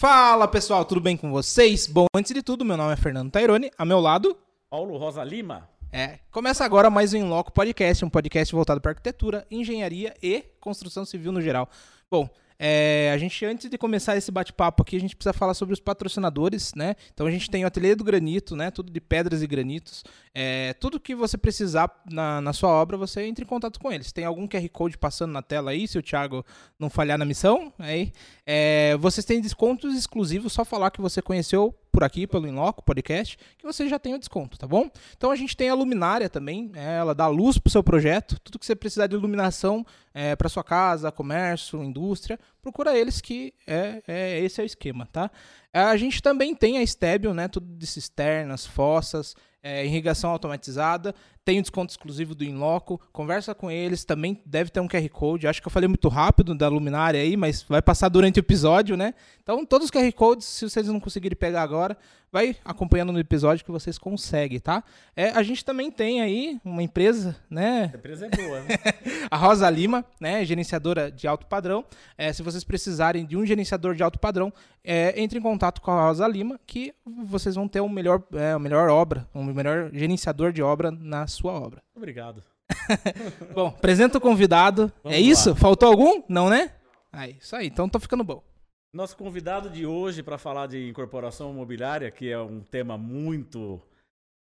Fala pessoal, tudo bem com vocês? Bom, antes de tudo, meu nome é Fernando Taironi, a meu lado. Paulo Rosa Lima. É, começa agora mais um Inloco Podcast, um podcast voltado para arquitetura, engenharia e construção civil no geral. Bom, é, a gente, antes de começar esse bate-papo aqui, a gente precisa falar sobre os patrocinadores, né? Então a gente tem o Ateliê do Granito, né? Tudo de pedras e granitos. É, tudo que você precisar na, na sua obra, você entra em contato com eles. Tem algum QR Code passando na tela aí, se o Thiago não falhar na missão. Aí, é, vocês têm descontos exclusivos, só falar que você conheceu por aqui, pelo Inloco Podcast, que você já tem o desconto, tá bom? Então a gente tem a luminária também, é, ela dá luz pro seu projeto, tudo que você precisar de iluminação é, para sua casa, comércio, indústria, procura eles que é, é esse é o esquema, tá? A gente também tem a Stebio, né, tudo de cisternas, fossas, é, irrigação automatizada, tem o desconto exclusivo do Inloco, conversa com eles, também deve ter um QR Code, acho que eu falei muito rápido da luminária aí, mas vai passar durante o episódio, né? Então, todos os QR Codes, se vocês não conseguirem pegar agora, vai acompanhando no episódio que vocês conseguem, tá? É, a gente também tem aí uma empresa, né? A empresa é boa, né? a Rosa Lima, né? Gerenciadora de alto padrão. É, se vocês precisarem de um gerenciador de alto padrão, é, entre em contato com a Rosa Lima, que vocês vão ter o melhor, é, a melhor obra, um melhor gerenciador de obra na sua obra. Obrigado. bom, apresenta o convidado. Vamos é isso? Lá. Faltou algum? Não, né? Aí, isso aí. Então tô ficando bom. Nosso convidado de hoje para falar de incorporação imobiliária, que é um tema muito,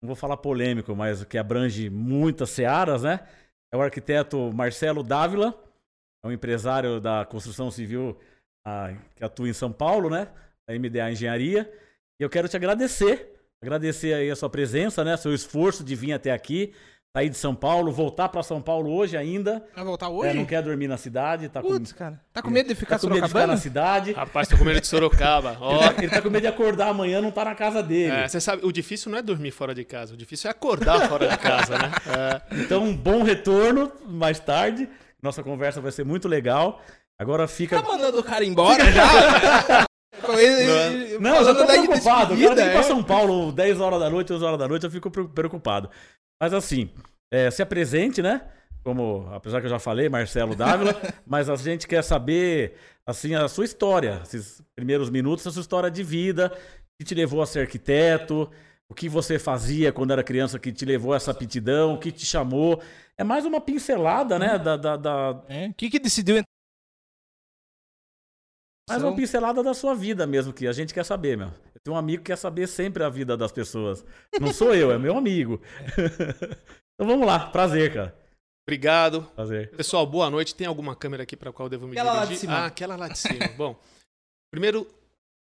não vou falar polêmico, mas que abrange muitas searas, né? É o arquiteto Marcelo Dávila, é um empresário da construção civil ah, que atua em São Paulo, né? Da MDA Engenharia. E eu quero te agradecer, agradecer aí a sua presença, né? Seu esforço de vir até aqui sair de São Paulo, voltar para São Paulo hoje ainda. Vai voltar hoje? É, não quer dormir na cidade. Tá Putz, com... cara. Tá com medo de ficar tá com medo de ficar na cidade. Rapaz, tô com medo de Sorocaba. Ó. Ele, tá, ele tá com medo de acordar amanhã, não tá na casa dele. É, você sabe, o difícil não é dormir fora de casa, o difícil é acordar fora de casa, né? É. Então, um bom retorno mais tarde. Nossa conversa vai ser muito legal. Agora fica. Tá mandando o cara embora já? Ele, não, eu tô preocupado. O cara tem que ir pra é? São Paulo 10 horas da noite, 11 horas da noite, eu fico preocupado. Mas assim, é, se apresente, né? Como, apesar que eu já falei, Marcelo Dávila, mas a gente quer saber, assim, a sua história, esses primeiros minutos, a sua história de vida, que te levou a ser arquiteto, o que você fazia quando era criança que te levou a essa aptidão, o que te chamou. É mais uma pincelada, né? Da, da, da... É, o que, que decidiu mais uma pincelada da sua vida mesmo, que a gente quer saber, meu. Eu tenho um amigo que quer saber sempre a vida das pessoas. Não sou eu, é meu amigo. Então vamos lá, prazer, cara. Obrigado. Prazer. Pessoal, boa noite. Tem alguma câmera aqui para qual devo me aquela dirigir? Lá de cima. Ah, aquela lá de cima. Bom, primeiro,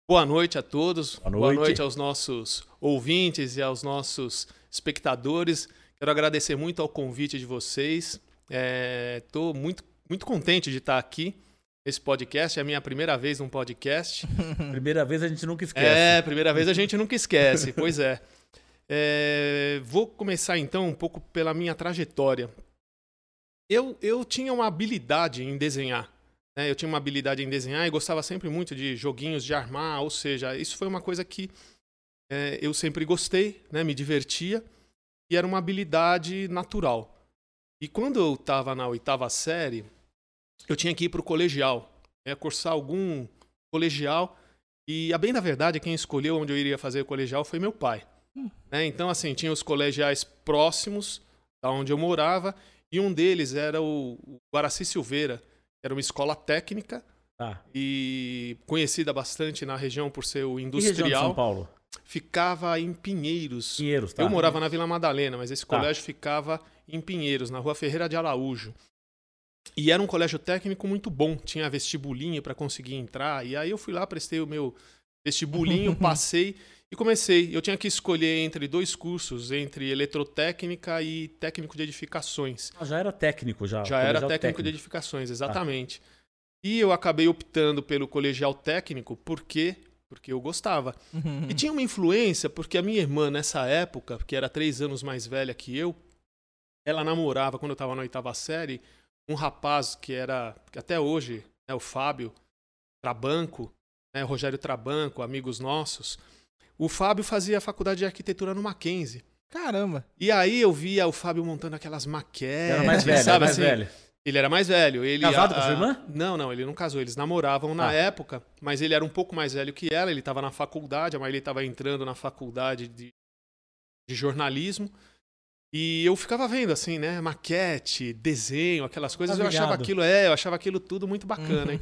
boa noite a todos. Boa noite. boa noite aos nossos ouvintes e aos nossos espectadores. Quero agradecer muito ao convite de vocês. Estou é, muito, muito contente de estar aqui nesse podcast. É a minha primeira vez num podcast. primeira vez a gente nunca esquece. É, primeira vez a gente nunca esquece. pois é. É, vou começar então um pouco pela minha trajetória. Eu, eu tinha uma habilidade em desenhar. Né? Eu tinha uma habilidade em desenhar e gostava sempre muito de joguinhos de armar, ou seja, isso foi uma coisa que é, eu sempre gostei, né? me divertia e era uma habilidade natural. E quando eu estava na oitava série, eu tinha que ir para o colegial, né? cursar algum colegial. E a bem da verdade, quem escolheu onde eu iria fazer o colegial foi meu pai. Né? Então, assim, tinha os colegiais próximos da onde eu morava, e um deles era o Guaraci Silveira, que era uma escola técnica ah. e conhecida bastante na região por ser o industrial. Região de São Paulo? Ficava em Pinheiros. Pinheiros, tá. Eu morava na Vila Madalena, mas esse tá. colégio ficava em Pinheiros, na Rua Ferreira de Araújo. E era um colégio técnico muito bom, tinha vestibulinho para conseguir entrar. E aí eu fui lá, prestei o meu vestibulinho, passei e comecei. Eu tinha que escolher entre dois cursos, entre eletrotécnica e técnico de edificações. Ah, já era técnico já. Já era técnico, técnico, de edificações, exatamente. Ah. E eu acabei optando pelo colegial técnico porque porque eu gostava. Uhum. E tinha uma influência porque a minha irmã nessa época, que era três anos mais velha que eu, ela namorava quando eu estava na oitava série um rapaz que era que até hoje é o Fábio Trabanco, né, Rogério Trabanco, amigos nossos. O Fábio fazia faculdade de arquitetura no Mackenzie. Caramba. E aí eu via o Fábio montando aquelas maquetes. Era mais velho, sabe mais assim? velho. Ele era mais velho. Ele, Casado com a sua irmã? Não, não, ele não casou. Eles namoravam na Ah. época, mas ele era um pouco mais velho que ela. Ele estava na faculdade, a Marília estava entrando na faculdade de, de jornalismo. E eu ficava vendo, assim, né? Maquete, desenho, aquelas coisas. Eu achava aquilo, é, eu achava aquilo tudo muito bacana, hein?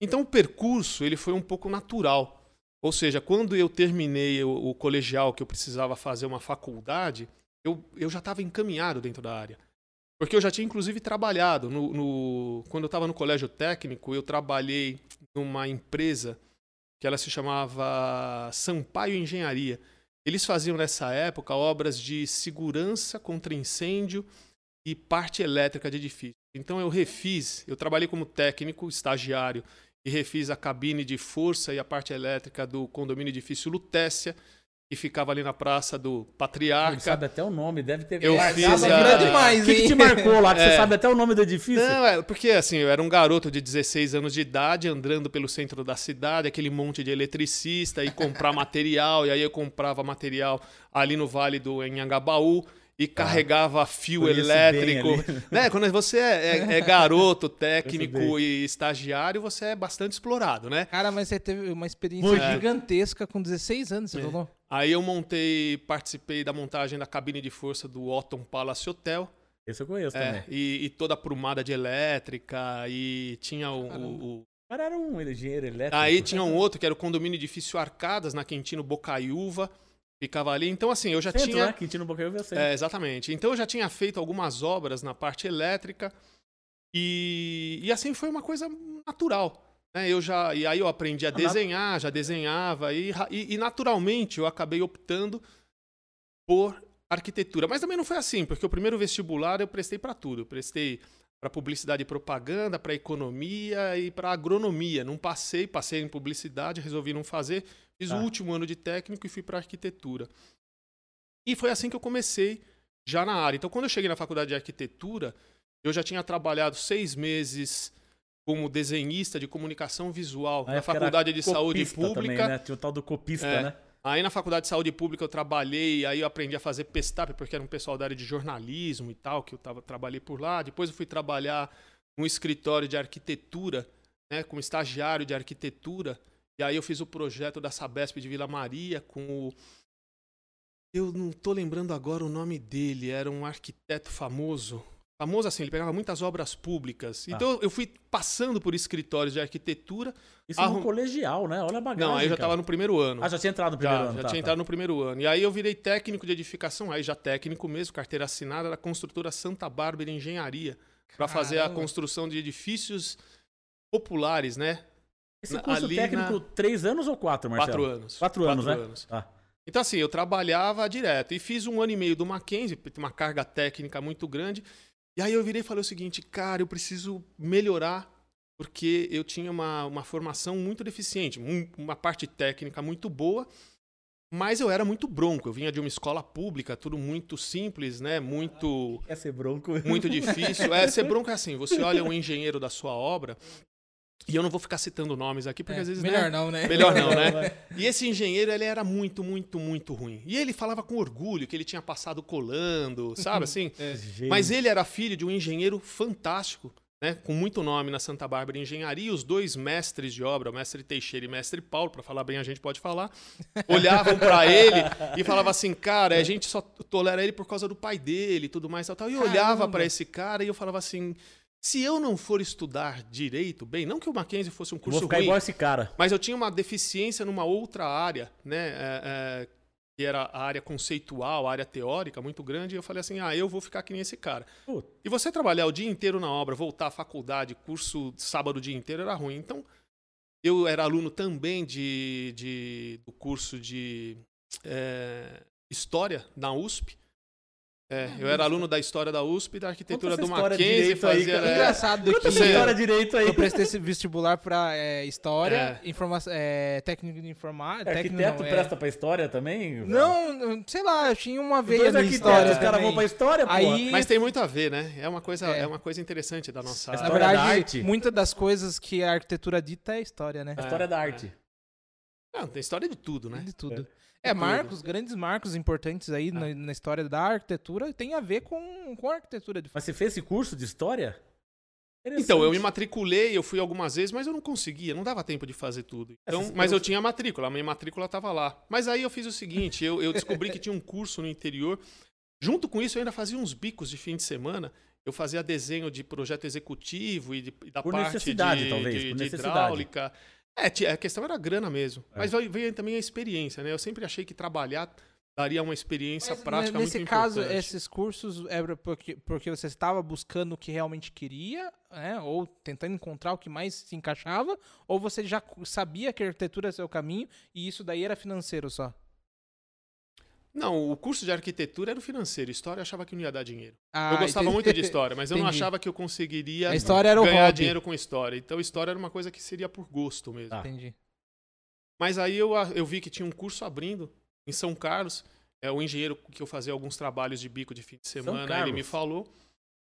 Então o percurso, ele foi um pouco natural. Ou seja, quando eu terminei o, o colegial, que eu precisava fazer uma faculdade, eu, eu já estava encaminhado dentro da área. Porque eu já tinha, inclusive, trabalhado. No, no- quando eu estava no colégio técnico, eu trabalhei numa empresa que ela se chamava Sampaio Engenharia. Eles faziam, nessa época, obras de segurança contra incêndio e parte elétrica de edifício. Então, eu refiz, eu trabalhei como técnico, estagiário, e refiz a cabine de força e a parte elétrica do condomínio edifício Lutécia, que ficava ali na praça do Ele Patriarca. sabe até o nome, deve ter Eu marcado fiz a demais, O que, que te marcou lá? Que É. você sabe até o nome do edifício? Não, é porque assim, eu era um garoto de 16 anos de idade, andando pelo centro da cidade, aquele monte de eletricista, e comprar material, e aí eu comprava material ali no Vale do Enhangabaú e carregava fio elétrico. Né? Quando você é, é- é garoto, técnico e estagiário, você é bastante explorado, né? Cara, mas você teve uma experiência Muito. gigantesca com 16 anos, você É. falou? Aí eu montei, participei da montagem da cabine de força do Otton Palace Hotel. Esse eu conheço é, também. e, e toda a prumada de elétrica, e tinha o- Caramba. o- o O cara era um engenheiro elétrico. Aí tinha um outro que era o condomínio edifício Arcadas, na Quintino Bocaiúva. Ficava ali. Então, assim, eu já Centro, tinha. né? Quintino Bocaiúva eu sei. É, exatamente. Então eu já tinha feito algumas obras na parte elétrica. E, e assim foi uma coisa natural. Né? Eu já, e aí eu aprendi a Ah, desenhar, já desenhava. E, e, e naturalmente eu acabei optando por arquitetura. Mas também não foi assim, porque o primeiro vestibular eu prestei para tudo. Eu prestei para publicidade e propaganda, para economia e para agronomia. Não passei, passei em publicidade, resolvi não fazer. Fiz Tá. o último ano de técnico e fui para arquitetura. E foi assim que eu comecei já na área. Então, quando eu cheguei na faculdade de arquitetura, eu já tinha trabalhado seis meses como desenhista de comunicação visual Na faculdade de saúde pública. Também, né? Tinha o tal do copista, É. né? Aí na faculdade de saúde pública eu trabalhei, aí eu aprendi a fazer pestap, porque era um pessoal da área de jornalismo e tal, que eu tava, trabalhei por lá. Depois eu fui trabalhar num escritório de arquitetura, né, como estagiário de arquitetura. E aí eu fiz o projeto da Sabesp de Vila Maria com o... Eu não tô lembrando agora o nome dele, era um arquiteto famoso. Famoso assim, ele pegava muitas obras públicas. Ah. Então eu fui passando por escritórios de arquitetura. Isso Arrum- no colegial, né? Olha a bagagem. Não, aí eu já cara. tava no primeiro ano. Ah, já tinha entrado no primeiro Já, ano. já tá, tinha tá. entrado no primeiro ano. E aí eu virei técnico de edificação, aí já técnico mesmo, carteira assinada da construtora Santa Bárbara Engenharia, para fazer a construção de edifícios populares, né? Esse curso ali técnico, na- três anos ou quatro, Marcelo? Quatro anos. Quatro anos, né? anos. Tá. Então, assim, eu trabalhava direto. E fiz um ano e meio do Mackenzie, uma carga técnica muito grande. E aí eu virei e falei o seguinte, cara, eu preciso melhorar, porque eu tinha uma, uma formação muito deficiente, um- uma parte técnica muito boa, mas eu era muito bronco. Eu vinha de uma escola pública, tudo muito simples, né? Muito Quer ser bronco? muito difícil. É, ser bronco é assim, você olha um engenheiro da sua obra, e eu não vou ficar citando nomes aqui, porque É, às vezes... melhor né, não, né? Melhor não, né? E esse engenheiro, ele era muito, muito, muito ruim. E ele falava com orgulho que ele tinha passado colando, sabe assim? Mas ele era filho de um engenheiro fantástico, né? Com muito nome na Santa Bárbara Engenharia. E os dois mestres de obra, o mestre Teixeira e o mestre Paulo, para falar bem a gente pode falar, olhavam para ele e falavam assim, cara, a gente só tolera ele por causa do pai dele e tudo mais tal, tal. E eu olhava para esse cara e eu falava assim, se eu não for estudar direito, bem, não que o Mackenzie fosse um Eu curso Vou ficar ruim, igual esse cara. mas eu tinha uma deficiência numa outra área, né? é, é, que era a área conceitual, a área teórica muito grande. E eu falei assim: ah, eu vou ficar que nem esse cara. Puta. E você trabalhar o dia inteiro na obra, voltar à faculdade, curso sábado o dia inteiro era ruim. Então, eu era aluno também de, de- do curso de é, História na USP. É, eu era aluno da História da USP e da Arquitetura do Mackenzie. aí, Fazia, cara. é, Engraçado que Essa Você- história direito aí. eu prestei esse vestibular pra é, história, É. informa é, técnico de informática. Arquiteto não, é- presta pra história também? Não, sei lá, eu tinha uma veia arquitetos, história os caras vão pra história, pô. Aí- Mas tem muito a ver, né? É uma coisa, É. é. uma coisa interessante da nossa A Na da verdade, arte. muitas das coisas que a arquitetura dita é história, né? A história da É, arte. Não, tem história de tudo, né? De tudo. É É, marcos, grandes marcos importantes aí na, na história da arquitetura tem a ver com, com a arquitetura de Mas você fez esse curso de história? Então, eu me matriculei, eu fui algumas vezes, mas eu não conseguia, não dava tempo de fazer tudo. Então, Essas- mas eu tinha a matrícula, a minha matrícula estava lá. Mas aí eu fiz o seguinte, eu, eu descobri que tinha um curso no interior. Junto com isso, eu ainda fazia uns bicos de fim de semana. Eu fazia desenho de projeto executivo e, de- e da Por parte necessidade, de, talvez, de- por de necessidade. hidráulica. É, a questão era a grana mesmo. É. Mas veio, também a experiência, né? Eu sempre achei que trabalhar daria uma experiência prática nesse muito caso, importante. esses cursos era porque, porque você estava buscando o que realmente queria, né? Ou tentando encontrar o que mais se encaixava, ou você já sabia que a arquitetura era seu caminho e isso daí era financeiro só? Não, o curso de arquitetura era o financeiro. História eu achava que não ia dar dinheiro. Ah, eu gostava entendi. muito de história, mas eu não achava que eu conseguiria A história era o ganhar hobby. dinheiro com história. Então, história era uma coisa que seria por gosto mesmo. Tá. Entendi. Mas aí eu, eu vi que tinha um curso abrindo em São Carlos. É, o engenheiro que eu fazia alguns trabalhos de bico de fim de semana, ele me falou.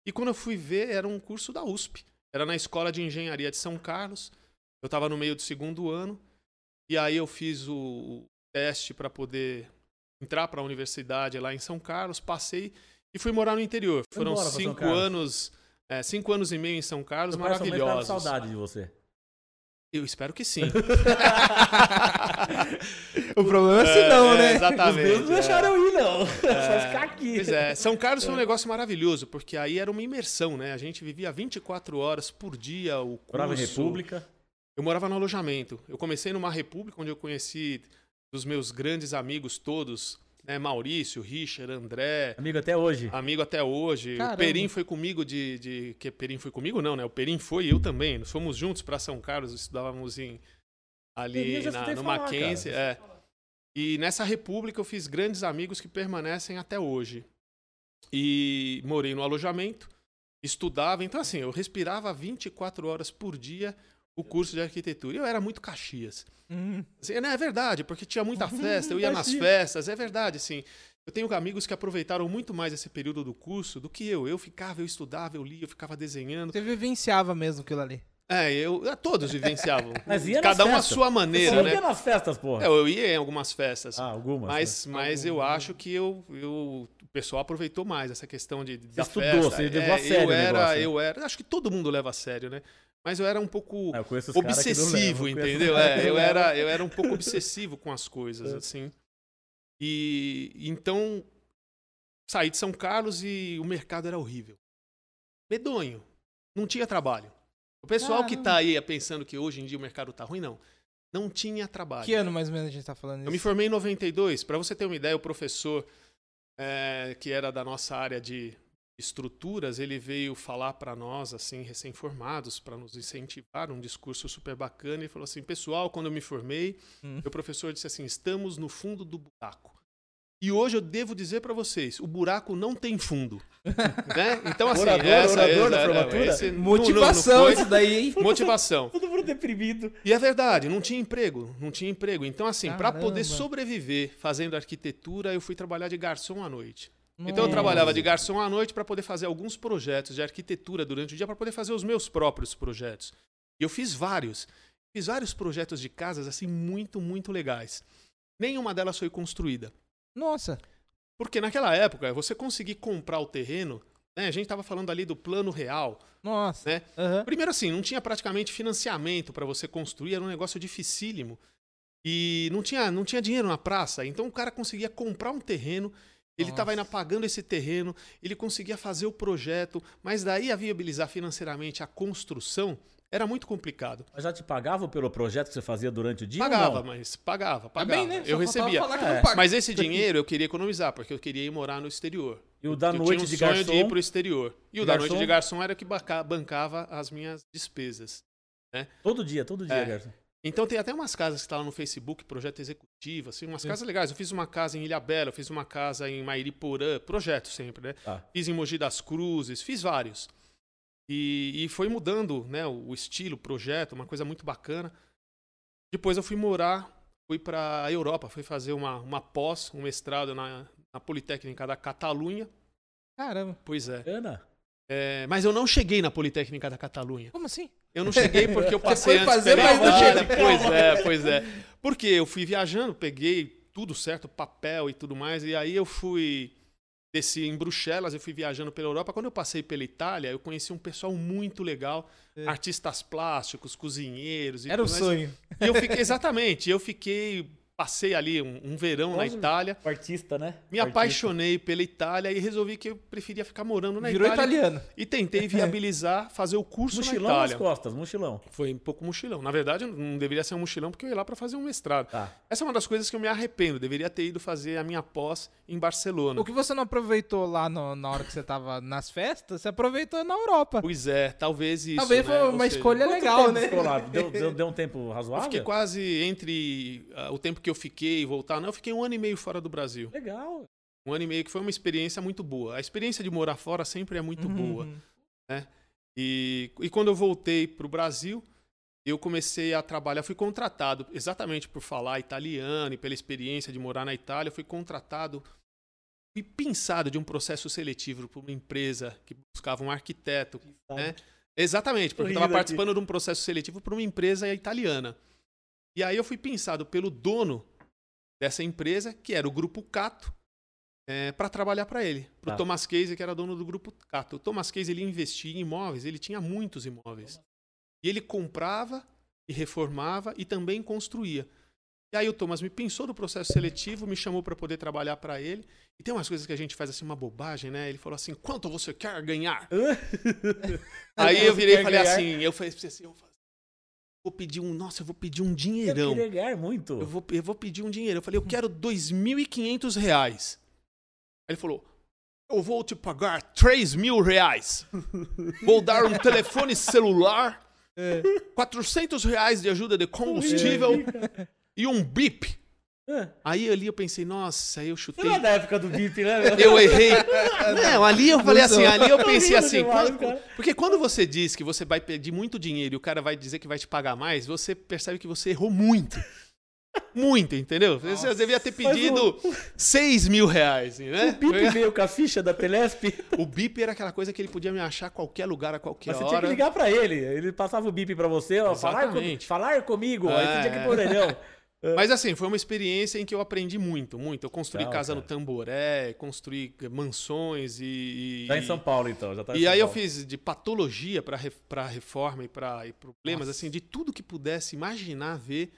E quando eu fui ver, era um curso da USP. Era na Escola de Engenharia de São Carlos. Eu estava no meio do segundo ano. E aí eu fiz o, o teste para poder entrar para a universidade lá em São Carlos. Passei e fui morar no interior. Foi Foram cinco anos, é, cinco anos e meio em São Carlos, Meu maravilhosos. saudade de você. Eu espero que sim. O problema é se não, É, né? Exatamente. Os não é. deixaram eu ir, não. Só ficar aqui. Pois é, São Carlos foi um negócio maravilhoso, porque aí era uma imersão, né? A gente vivia 24 horas por dia o curso. Morava em República. Eu morava no alojamento. Eu comecei numa república onde eu conheci dos meus grandes amigos todos, né? Maurício, Richard, André, Amigo até hoje. amigo até hoje. Caramba. O Perim foi comigo de, de que Perim foi comigo não, né? O Perim foi e eu também. Nós fomos juntos para São Carlos, estudávamos em ali na, no falar, Mackenzie, é. E nessa república eu fiz grandes amigos que permanecem até hoje. E morei no alojamento, estudava, então assim, eu respirava 24 horas por dia o curso de arquitetura. E Eu era muito Caxias. Hum, Assim, né, é verdade, porque tinha muita festa, eu ia nas festas, é verdade, assim. Eu tenho amigos que aproveitaram muito mais esse período do curso do que eu. Eu ficava, eu estudava, eu lia, eu ficava desenhando. você vivenciava mesmo aquilo ali. É, eu, é, todos vivenciavam. Mas ia nas Cada um à festas. sua Você maneira, não né? ia nas festas, porra. É, eu ia em algumas festas. Ah, algumas. Mas, né? mas eu acho que eu, eu, o pessoal aproveitou mais essa questão de, da estudou, festa. você levou a É, sério eu era, negócio, né? eu era, acho que todo mundo leva a sério, né? Mas eu era um pouco Ah, obsessivo, entendeu? É, eu era, eu era um pouco obsessivo com as coisas, É. assim. E então saí de São Carlos e o mercado era horrível. Medonho. Não tinha trabalho. O pessoal que Caramba. tá aí pensando que hoje em dia o mercado tá ruim, não. Não tinha trabalho. Que ano mais ou menos a gente tá falando isso? Eu me formei em 92. Para você ter uma ideia, o professor é, que era da nossa área de estruturas, ele veio falar para nós, assim, recém-formados, para nos incentivar, um discurso super bacana. Ele falou assim: pessoal, quando eu me formei, Hum. o professor disse assim: estamos no fundo do buraco. E hoje eu devo dizer para vocês, o buraco não tem fundo. né? Então, assim, Orador, essa, orador da essa- formatura? esse- não- não- não Motivação isso daí, hein? Motivação. Todo mundo deprimido. E é verdade, não tinha emprego, não tinha emprego. Então, assim, para poder sobreviver fazendo arquitetura, eu fui trabalhar de garçom à noite. Então, eu trabalhava de garçom à noite para poder fazer alguns projetos de arquitetura durante o dia, para poder fazer os meus próprios projetos. E eu fiz vários. Fiz vários projetos de casas, assim, muito, muito legais. Nenhuma delas foi construída. Nossa. Porque naquela época, você conseguir comprar o terreno, né, a gente estava falando ali do plano real, Nossa. né? Aham. Primeiro assim, não tinha praticamente financiamento para você construir, era um negócio dificílimo. E não tinha, não tinha dinheiro na praça, então o cara conseguia comprar um terreno, ele estava ainda pagando esse terreno, ele conseguia fazer o projeto, mas daí a viabilizar financeiramente a construção era muito complicado. Mas já te pagavam pelo projeto que você fazia durante o dia? Pagava, mas pagava, Tá pagava. bem, né? Só Eu faltava recebia. É. Mas esse dinheiro eu queria economizar, porque eu queria ir morar no exterior. E o da eu noite tinha um de sonho garçom. de ir pro exterior. E o De da garçom? noite de garçom era o que banca- bancava as minhas despesas. Todo dia, todo dia, É. garçom. Então tem até umas casas que estão lá no Facebook, projeto executivo, assim, umas Sim. casas legais. Eu fiz uma casa em Ilha Bela, eu fiz uma casa em Mairiporã, projeto sempre, né? Tá. Fiz em Mogi das Cruzes, fiz vários. E, e foi mudando, né, o, o estilo, o projeto, uma coisa muito bacana. Depois eu fui morar, fui para a Europa, fui fazer uma, uma pós, um mestrado na, na Politécnica da Catalunha. Caramba. Pois é. Ana, É, Mas eu não cheguei na Politécnica da Catalunha. Como assim? Eu não cheguei porque eu passei antes fazer, mas não chegou. Pois é, pois é. Porque eu fui viajando, peguei tudo certo, papel e tudo mais, e aí eu fui desci em Bruxelas, eu fui viajando pela Europa. Quando eu passei pela Itália, eu conheci um pessoal muito legal, É. artistas plásticos, cozinheiros. e Era o mais. sonho. E eu fiquei, exatamente, eu fiquei, passei ali um, um verão na. Itália, artista, né? me artista. apaixonei pela Itália e resolvi que eu preferia ficar morando na Virou Itália. italiano. E tentei viabilizar fazer o curso Mochilão na nas Itália. costas, mochilão. Foi um pouco mochilão. Na verdade, não deveria ser um mochilão porque eu ia lá para fazer um mestrado. Tá. Essa é uma das coisas que eu me arrependo. Deveria ter ido fazer a minha pós em Barcelona. O que você não aproveitou lá no- na hora que você tava nas festas, você aproveitou na Europa. Pois é, talvez isso. Talvez né? foi uma seja, escolha legal, né? Deu, deu, deu um tempo Eu razoável? fiquei quase entre ah, o tempo que eu fiquei e voltar. Não, eu fiquei um ano e meio fora do Brasil. Legal. Um ano e meio que foi uma experiência muito boa. A experiência de morar fora sempre é muito boa. Uhum. E, e quando eu voltei para o Brasil, eu comecei a trabalhar. Fui contratado exatamente por falar italiano e pela experiência de morar na Itália. Fui contratado, fui pensado de um processo seletivo para uma empresa que buscava um arquiteto. né? Exatamente, porque eu estava rindo aqui. participando de um processo seletivo para uma empresa italiana. E aí eu fui pensado pelo dono dessa empresa, que era o Grupo Cato, para trabalhar para ele. Para o Tá. Thomas Case, que era dono do Grupo Cato. O Thomas Case ele investia em imóveis, ele tinha muitos imóveis. E ele comprava e reformava e também construía. E aí o Thomas me pensou no processo seletivo, me chamou para poder trabalhar para ele. E tem umas coisas que a gente faz assim, uma bobagem, né? Ele falou assim: quanto você quer ganhar? Aí eu virei e falei ganhar? assim, eu falei assim, eu vou pedir um, nossa, eu vou pedir um Eu dinheirão. ganhar muito. Eu vou, eu vou pedir um dinheiro. Eu falei, eu quero 2.500 reais. Aí ele falou, eu vou te pagar 3 mil reais. Vou dar um telefone celular, 400 reais de ajuda de combustível e um bip. É. Aí ali eu pensei, nossa, aí eu chutei. não é da época do BIP, né? Eu errei. Não, ali eu falei assim, ali eu pensei assim, demais, quando- cara. porque quando você diz que você vai pedir muito dinheiro e o cara vai dizer que vai te pagar mais, você percebe que você errou muito. Muito, entendeu? Você devia ter Mas pedido 6 mil reais, né? O BIP veio com a ficha da Telesp, O bip era aquela coisa que ele podia me achar a qualquer lugar, a qualquer mas você tinha hora. que ligar pra ele. Ele passava o BIP pra você, ó, falar, com, falar comigo. Aí você tinha que É. ir pro orelhão. Mas assim, foi uma experiência em que eu aprendi muito, muito. Eu construí Legal, casa cara. no Tamboré, construí mansões e... Já em São Paulo, então. Já tá em E aí eu Paulo. fiz de patologia para reforma e para problemas, assim, de tudo que pudesse imaginar ver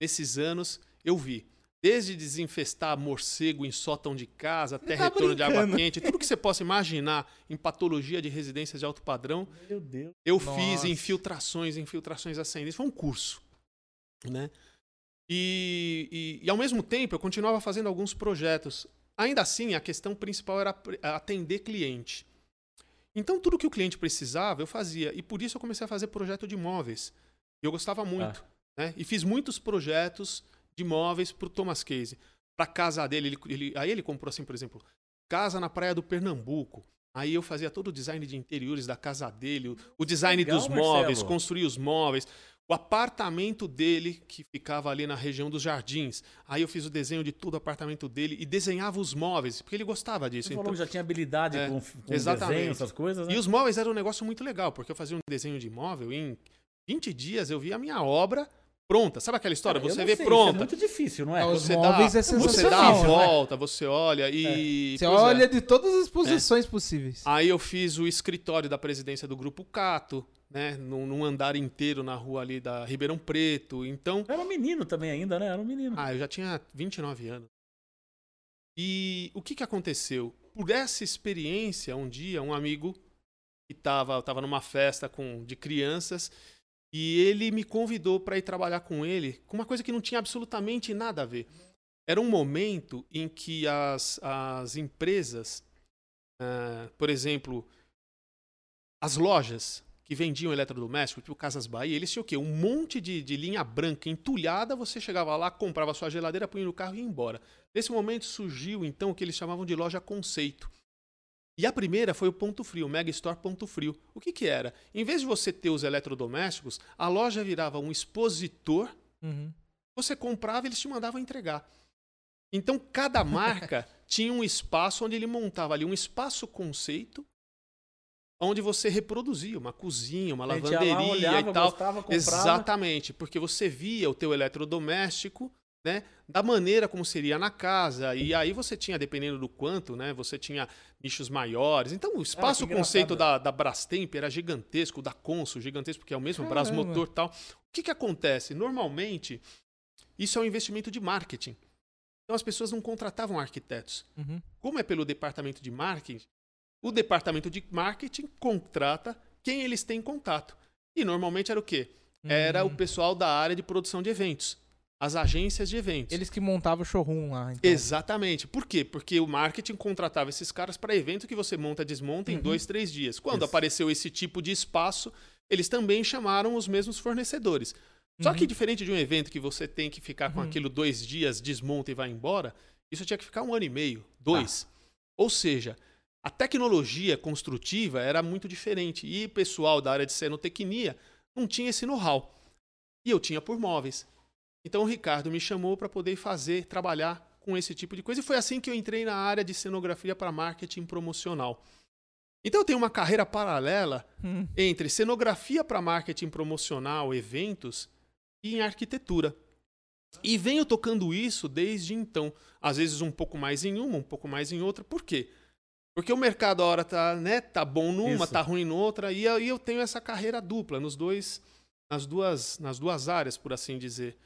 nesses anos, eu vi. Desde desinfestar morcego em sótão de casa, até tá retorno de água brincando. quente, tudo que você possa imaginar em patologia de residências de alto padrão, Meu Deus. eu Nossa. fiz infiltrações, infiltrações ascendentes. Foi um curso, né? E, e, e, ao mesmo tempo eu continuava fazendo alguns projetos. Ainda assim, a questão principal era atender cliente. Então, tudo que o cliente precisava, eu fazia. E por isso eu comecei a fazer projeto de imóveis. Eu gostava muito. Né? E fiz muitos projetos de imóveis para o Thomas Case. Para casa dele, ele, ele- aí ele comprou assim, por exemplo, casa na praia do Pernambuco. Aí eu fazia todo o design de interiores da casa dele, o, o design Legal, dos móveis, Marcelo. construir os móveis. O apartamento dele, que ficava ali na região dos jardins. Aí eu fiz o desenho de todo o apartamento dele e desenhava os móveis, porque ele gostava disso. Você Então, falou que já tinha habilidade É, com, com exatamente. desenho, essas coisas, né? e os móveis eram um negócio muito legal, porque eu fazia um desenho de móvel e em 20 dias eu via a minha obra pronta. Sabe aquela história? Cara, eu você vê sei, pronta. Isso é muito difícil, não é? É, os Você móveis dá, é Você dá a sensacional, volta, você olha e. Você pois é. olha de todas as posições possíveis. Aí eu fiz o escritório da presidência do Grupo Cato, né? Num, num andar inteiro na rua ali da Ribeirão Preto. Então, Era um menino também ainda, né? Era um menino. ah, eu já tinha 29 anos. E o que, que aconteceu? Por essa experiência, um dia, um amigo que estava tava numa festa com, de crianças e ele me convidou para ir trabalhar com ele com uma coisa que não tinha absolutamente nada a ver. Era um momento em que as, as empresas, ah, por exemplo, as lojas que vendiam eletrodomésticos, tipo Casas Bahia, eles tinham o quê? Um monte de, de linha branca entulhada, você chegava lá, comprava sua geladeira, punha no carro e ia embora. Nesse momento surgiu, então, o que eles chamavam de loja conceito. E a primeira foi o Ponto Frio, o Mega Store Ponto Frio. O que que era? Em vez de você ter os eletrodomésticos, a loja virava um expositor, Uhum. você comprava e eles te mandavam entregar. Então, cada marca tinha um espaço onde ele montava ali um espaço conceito, onde você reproduzia uma cozinha, uma lá, lavanderia olhava, e tal. gostava. Exatamente, porque você via o teu eletrodoméstico né, da maneira como seria na casa. E aí você tinha, dependendo do quanto, né, você tinha nichos maiores. Então o espaço, Ah, o conceito da, da Brastemp era gigantesco, da Consul gigantesco, porque é o mesmo Caramba. braço motor e tal. O que, que acontece? Normalmente, isso é um investimento de marketing. Então as pessoas não contratavam arquitetos. Uhum. Como é pelo departamento de marketing, o departamento de marketing contrata quem eles têm contato. E normalmente era o quê? Era Hum. o pessoal da área de produção de eventos, as agências de eventos. Eles que montavam o showroom lá. Então. Exatamente. Por quê? Porque o marketing contratava esses caras para evento que você monta e desmonta em Uhum. dois, três dias. Quando Isso. apareceu esse tipo de espaço, eles também chamaram os mesmos fornecedores. Só Uhum. que diferente de um evento que você tem que ficar com Uhum. aquilo dois dias, desmonta e vai embora, isso tinha que ficar um ano e meio, dois. Ou seja, a tecnologia construtiva era muito diferente e o pessoal da área de cenotecnia não tinha esse know-how. E eu tinha por móveis. Então o Ricardo me chamou para poder fazer, trabalhar com esse tipo de coisa. E foi assim que eu entrei na área de cenografia para marketing promocional. Então eu tenho uma carreira paralela Hum. entre cenografia para marketing promocional, eventos e em arquitetura. E venho tocando isso desde então. Às vezes um pouco mais em uma, um pouco mais em outra. Por quê? Porque o mercado a hora tá, né, tá bom numa, Isso. tá ruim noutra, e aí eu tenho essa carreira dupla nos dois, nas duas, nas duas áreas, por assim dizer.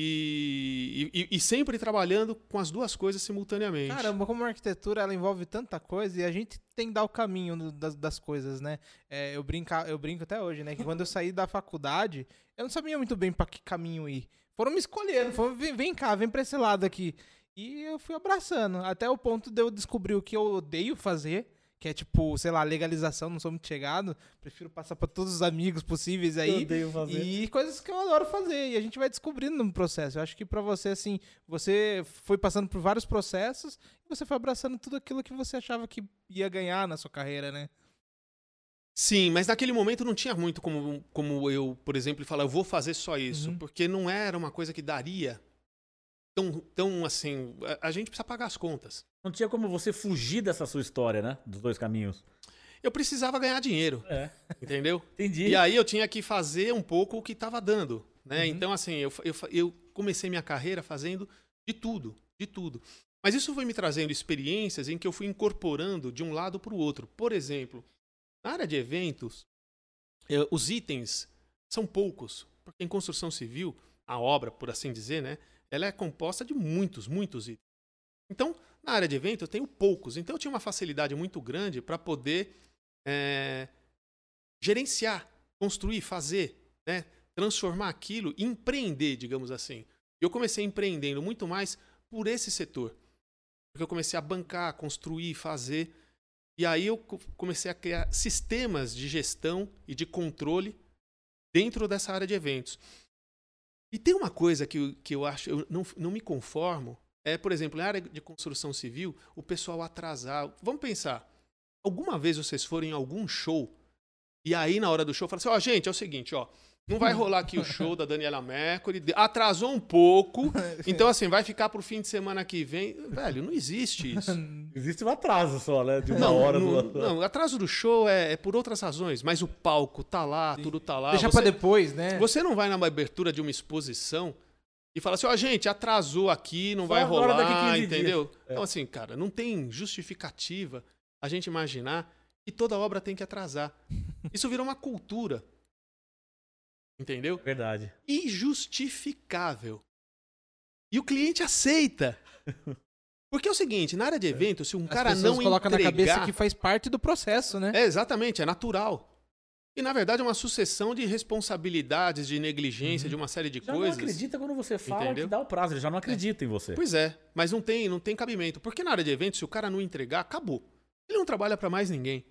E, e, e sempre trabalhando com as duas coisas simultaneamente. Caramba, como a arquitetura ela envolve tanta coisa e a gente tem que dar o caminho das, das coisas, né? É, eu, brinca, eu brinco até hoje, né? Que quando eu saí da faculdade, eu não sabia muito bem pra que caminho ir. Foram me escolhendo, foram, vem, vem cá, vem pra esse lado aqui. E eu fui abraçando, até o ponto de eu descobrir o que eu odeio fazer, que é tipo, sei lá, legalização, não sou muito chegado, prefiro passar pra todos os amigos possíveis Eu aí. odeio fazer. E coisas que eu adoro fazer. E a gente vai descobrindo no processo. Eu acho que pra você, assim, você foi passando por vários processos e você foi abraçando tudo aquilo que você achava que ia ganhar na sua carreira, né? Sim, mas naquele momento não tinha muito como, como eu, por exemplo, falar, eu vou fazer só isso, Uhum. porque não era uma coisa que daria tão, tão assim. A, a gente precisa pagar as contas. Não tinha como você fugir dessa sua história, né? Dos dois caminhos. Eu precisava ganhar dinheiro, É. entendeu? Entendi. E aí eu tinha que fazer um pouco o que estava dando, né? Uhum. Então, assim, eu, eu, eu comecei minha carreira fazendo de tudo, de tudo. Mas isso foi me trazendo experiências em que eu fui incorporando de um lado para o outro. Por exemplo, na área de eventos, os itens são poucos, porque em construção civil, a obra, por assim dizer, né? Ela é composta de muitos, muitos itens. Então, na área de evento, eu tenho poucos. Então, eu tinha uma facilidade muito grande para poder eh, gerenciar, construir, fazer, né? transformar aquilo, empreender, digamos assim. E eu comecei empreendendo muito mais por esse setor. Porque eu comecei a bancar, construir, fazer. E aí eu co- comecei a criar sistemas de gestão e de controle dentro dessa área de eventos. E tem uma coisa que, eu- que eu acho, eu não, não me conformo, é, por exemplo, na área de construção civil, o pessoal atrasar. Vamos pensar, alguma vez vocês foram em algum show e aí na hora do show fala assim, ó, gente, é o seguinte, ó, não vai rolar aqui o show da Daniela Mercury, atrasou um pouco, então assim, vai ficar pro fim de semana que vem. Velho, não existe isso. Existe um atraso só, né? De uma Não, hora não, do não, atraso do show é, é por outras razões, mas o palco tá lá, tudo tá lá. Deixa você, pra depois, né? você não vai numa abertura de uma exposição e fala assim, ó, gente, atrasou aqui, não Só vai rolar, 15 entendeu? É. Então assim, cara, não tem justificativa a gente imaginar que toda obra tem que atrasar. Isso virou uma cultura. Entendeu? Verdade. injustificável. E o cliente aceita. Porque é o seguinte, na área de evento, se um As cara não colocam na cabeça entregar... que faz parte do processo, né? É, exatamente, é natural. E, na verdade, é uma sucessão de responsabilidades, de negligência, Uhum. de uma série de Já coisas. não acredita quando você fala Entendeu? que dá o prazo, ele já não acredita em você. Pois é, mas não tem, não tem cabimento. Porque na área de evento, se o cara não entregar, acabou. Ele não trabalha para mais ninguém.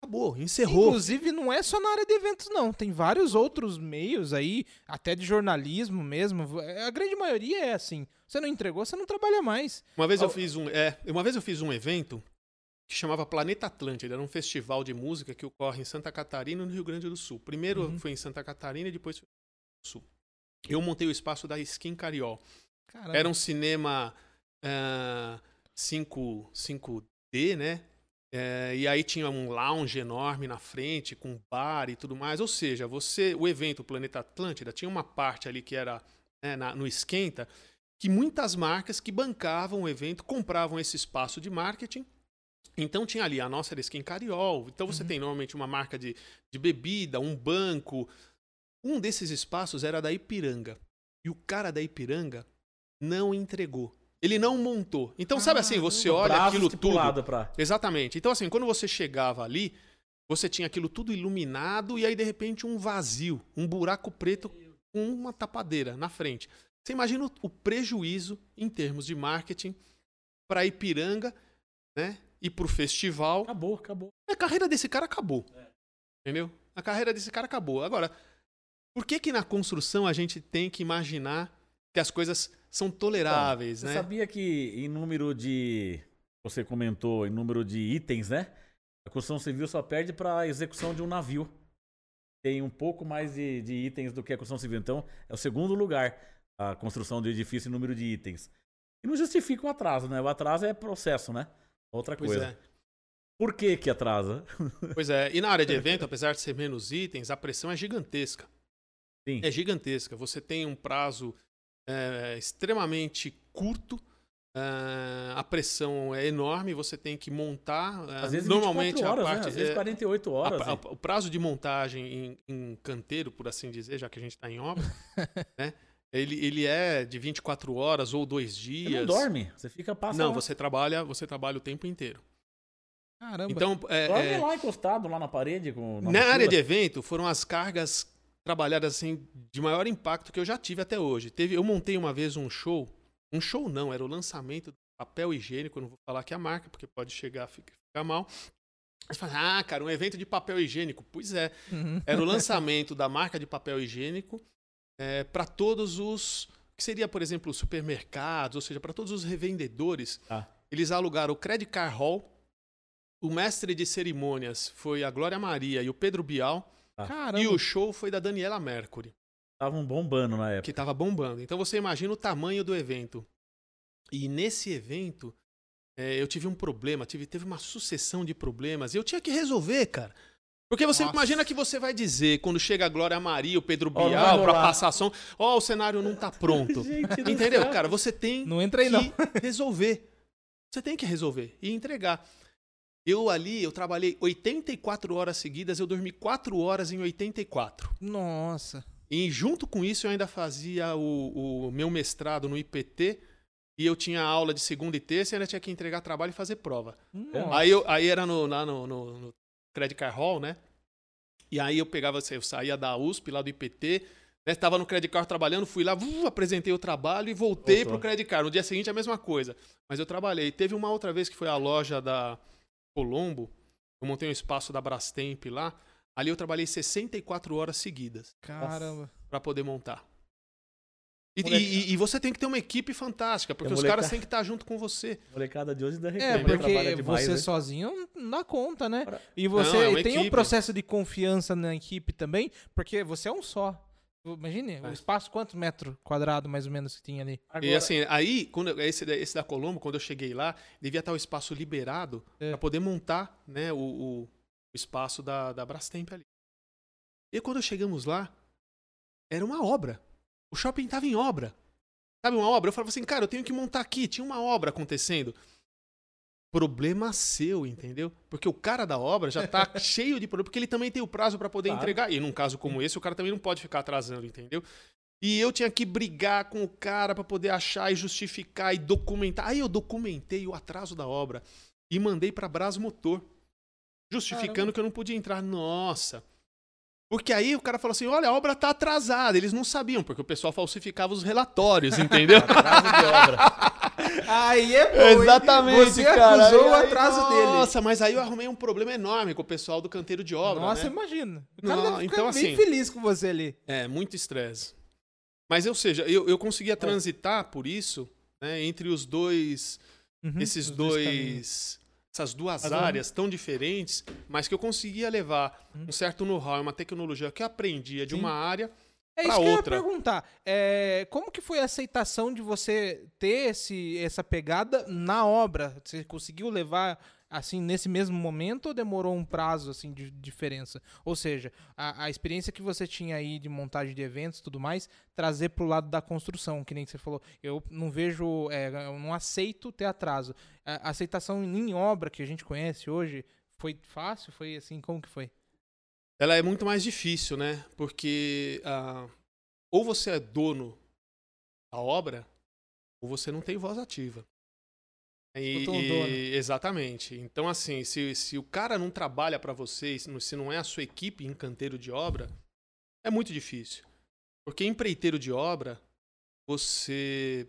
Acabou, encerrou. Inclusive, não é só na área de eventos, não. Tem vários outros meios aí, até de jornalismo mesmo. A grande maioria é assim. Você não entregou, você não trabalha mais. Uma vez eu fiz um, é, uma vez eu fiz um evento que chamava Planeta Atlântida, era um festival de música que ocorre em Santa Catarina e no Rio Grande do Sul. Primeiro Uhum. foi em Santa Catarina e depois foi no Sul. Eu montei o espaço da Skin Cariol. Caramba. Era um cinema ah, 5, 5D, né? É, e aí tinha um lounge enorme na frente, com bar e tudo mais. Ou seja, você, o evento Planeta Atlântida tinha uma parte ali que era né, na- no esquenta, que muitas marcas que bancavam o evento compravam esse espaço de marketing. Então tinha ali, a nossa era Skin Cariol. Então você Uhum. tem normalmente uma marca de, de bebida, um banco. Um desses espaços era da Ipiranga. E o cara da Ipiranga não entregou. Ele não montou. Então, sabe assim, você olha aquilo tudo. pra... Exatamente. Então, assim, quando você chegava ali, você tinha aquilo tudo iluminado e aí, de repente, um vazio, um buraco preto com uma tapadeira na frente. Você imagina o, o prejuízo em termos de marketing para Ipiranga, né? E para o festival. Acabou, acabou. A carreira desse cara acabou. Entendeu? A carreira desse cara acabou. Agora, por que que na construção a gente tem que imaginar que as coisas são toleráveis, Você né? sabia que em número de. Você comentou em número de itens, né? A construção civil só perde para a execução de um navio. Tem um pouco mais de, de itens do que a construção civil. Então, é o segundo lugar a construção de edifício em número de itens. E não justifica o atraso, né? O atraso é processo, né? Outra Pois coisa. é. Por que que atrasa? Pois é. E na área de evento, apesar de ser menos itens, a pressão é gigantesca. Sim. É gigantesca. Você tem um prazo é, extremamente curto. é, a pressão é enorme, você tem que montar. é, Às vezes normalmente 24 horas, a parte né? Às vezes é, 48 a- horas. a- o prazo de montagem em, em canteiro, por assim dizer, já que a gente está em obra, né? Ele, ele é de 24 horas ou dois Você dias. não dorme, você fica passando. Não, você trabalha, você trabalha o tempo inteiro. Caramba. Então, é, Dorme é, lá encostado, lá na parede. Com, na mochila. área de evento, foram as cargas trabalhadas assim de maior impacto que eu já tive até hoje. Teve, eu montei uma vez um show, um show não, era o lançamento do papel higiênico, eu não vou falar que é a marca, porque pode chegar a ficar mal. Você fala, ah, cara, um evento de papel higiênico. Pois é, Uhum. era o lançamento da marca de papel higiênico para todos os que seria, por exemplo, os supermercados, ou seja, para todos os revendedores. Tá. Eles alugaram o Credit Car Hall. O mestre de cerimônias foi a Glória Maria e o Pedro Bial. Caramba. E o show foi da Daniela Mercury, Estavam bombando na que época. estava bombando. Então você imagina o tamanho do evento. E nesse evento, é, eu tive um problema, tive, teve uma sucessão de problemas. E eu tinha que resolver, cara. Porque você Nossa. imagina que você vai dizer, quando chega a Glória Maria, o Pedro não Bial, pra rolar. passar som, ó, o cenário não tá pronto. Entendeu, cara? Você tem Não entra aí, não. que resolver. Você tem que resolver e entregar. Eu ali, eu trabalhei 84 horas seguidas, eu dormi 4 horas em 84. Nossa. E junto com isso eu ainda fazia o, o meu mestrado no IPT e eu tinha aula de segunda e terça e ainda tinha que entregar trabalho e fazer prova. Nossa. Aí, eu, aí era no, lá no, no, no Credit Car Hall, né? E aí eu pegava, eu saía da USP, lá do IPT, né? Estava no Credit Car trabalhando, fui lá, apresentei o trabalho e voltei Voltou. pro Credit Car. No dia seguinte a mesma coisa. Mas eu trabalhei. Teve uma outra vez que foi a loja da Colombo, eu montei um espaço da Brastemp lá. Ali eu trabalhei 64 horas seguidas Caramba. para poder montar. E, e- e você tem que ter uma equipe fantástica, porque É os caras têm que estar junto com você. A molecada de hoje ainda É, porque demais, você né? sozinho não dá conta, né? E você Não, é tem um equipe. processo de confiança na equipe também, porque você é um só. Imagine, o espaço, quantos metros quadrados mais ou menos que tinha ali? E Agora- assim, aí, quando eu- esse, da- esse da Colombo, quando eu cheguei lá, devia estar o espaço liberado É. para poder montar né, o, o- o espaço da, da Brastemp ali. E quando chegamos lá, era uma obra. O shopping estava em obra. Sabe, uma obra? Eu falava assim, cara, eu tenho que montar aqui. Tinha uma obra acontecendo. Problema seu, entendeu? Porque o cara da obra já tá cheio de problema, porque ele também tem o prazo para poder Claro. entregar. E num caso como esse, o cara também não pode ficar atrasando, entendeu? E eu tinha que brigar com o cara para poder achar e justificar e documentar. Aí eu documentei o atraso da obra e mandei para Brás Motor, justificando Caramba. que eu não podia entrar. Nossa. Porque aí o cara falou assim: olha, a obra tá atrasada. Eles não sabiam, porque o pessoal falsificava os relatórios, entendeu? Atraso de obra. Aí é bom, hein? Exatamente, Você cara. acusou Aí- o aí, atraso dele. Nossa, mas aí eu arrumei um problema enorme com o pessoal do canteiro de obra. Nossa, né? imagina. O cara Não, deve ficar então, bem assim- feliz com você ali. É, muito estresse. Mas, ou seja, eu, eu conseguia transitar por isso, né, entre os dois, Uhum, esses os dois, caminhos. essas duas áreas tão diferentes, mas que eu conseguia levar Hum. um certo know-how, uma tecnologia que eu aprendia de Sim. uma área. É isso que eu ia outra. perguntar. É, como que foi a aceitação de você ter esse, essa pegada na obra? Você conseguiu levar assim nesse mesmo momento ou demorou um prazo assim de diferença? Ou seja, a, a experiência que você tinha aí de montagem de eventos e tudo mais, trazer para o lado da construção, que nem você falou. Eu não vejo, é, eu não aceito ter atraso. A aceitação em obra que a gente conhece hoje foi fácil? Foi assim, como que foi? Ela é muito mais difícil, né? Porque uh, ou você é dono da obra, ou você não tem voz ativa. E, e, exatamente. Então, assim, se, se o cara não trabalha para você, se não é a sua equipe em canteiro de obra, é muito difícil. Porque empreiteiro de obra, você.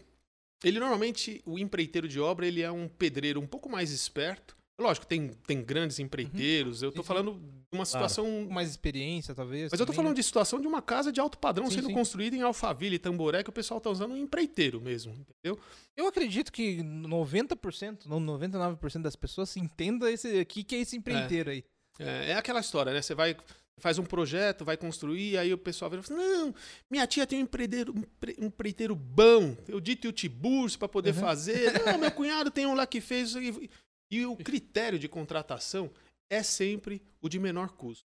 Ele normalmente, o empreiteiro de obra, ele é um pedreiro um pouco mais esperto Lógico, tem, tem grandes uhum. empreiteiros. Uhum. Eu tô sim, falando de uma situação. Claro. Mais experiência, talvez. Mas também. eu tô falando de situação de uma casa de alto padrão sim, sendo sim. construída em Alphaville e Tamboré, que o pessoal tá usando um empreiteiro mesmo, entendeu? Eu acredito que 90%, não 99% das pessoas entendam esse aqui que é esse empreiteiro é. aí. É, é aquela história, né? Você vai faz um projeto, vai construir, aí o pessoal vira e fala assim, não, minha tia tem um empreiteiro, um empreiteiro bom, eu dito o Tiburcio para poder uhum. fazer, não, meu cunhado tem um lá que fez, e o critério de contratação é sempre o de menor custo.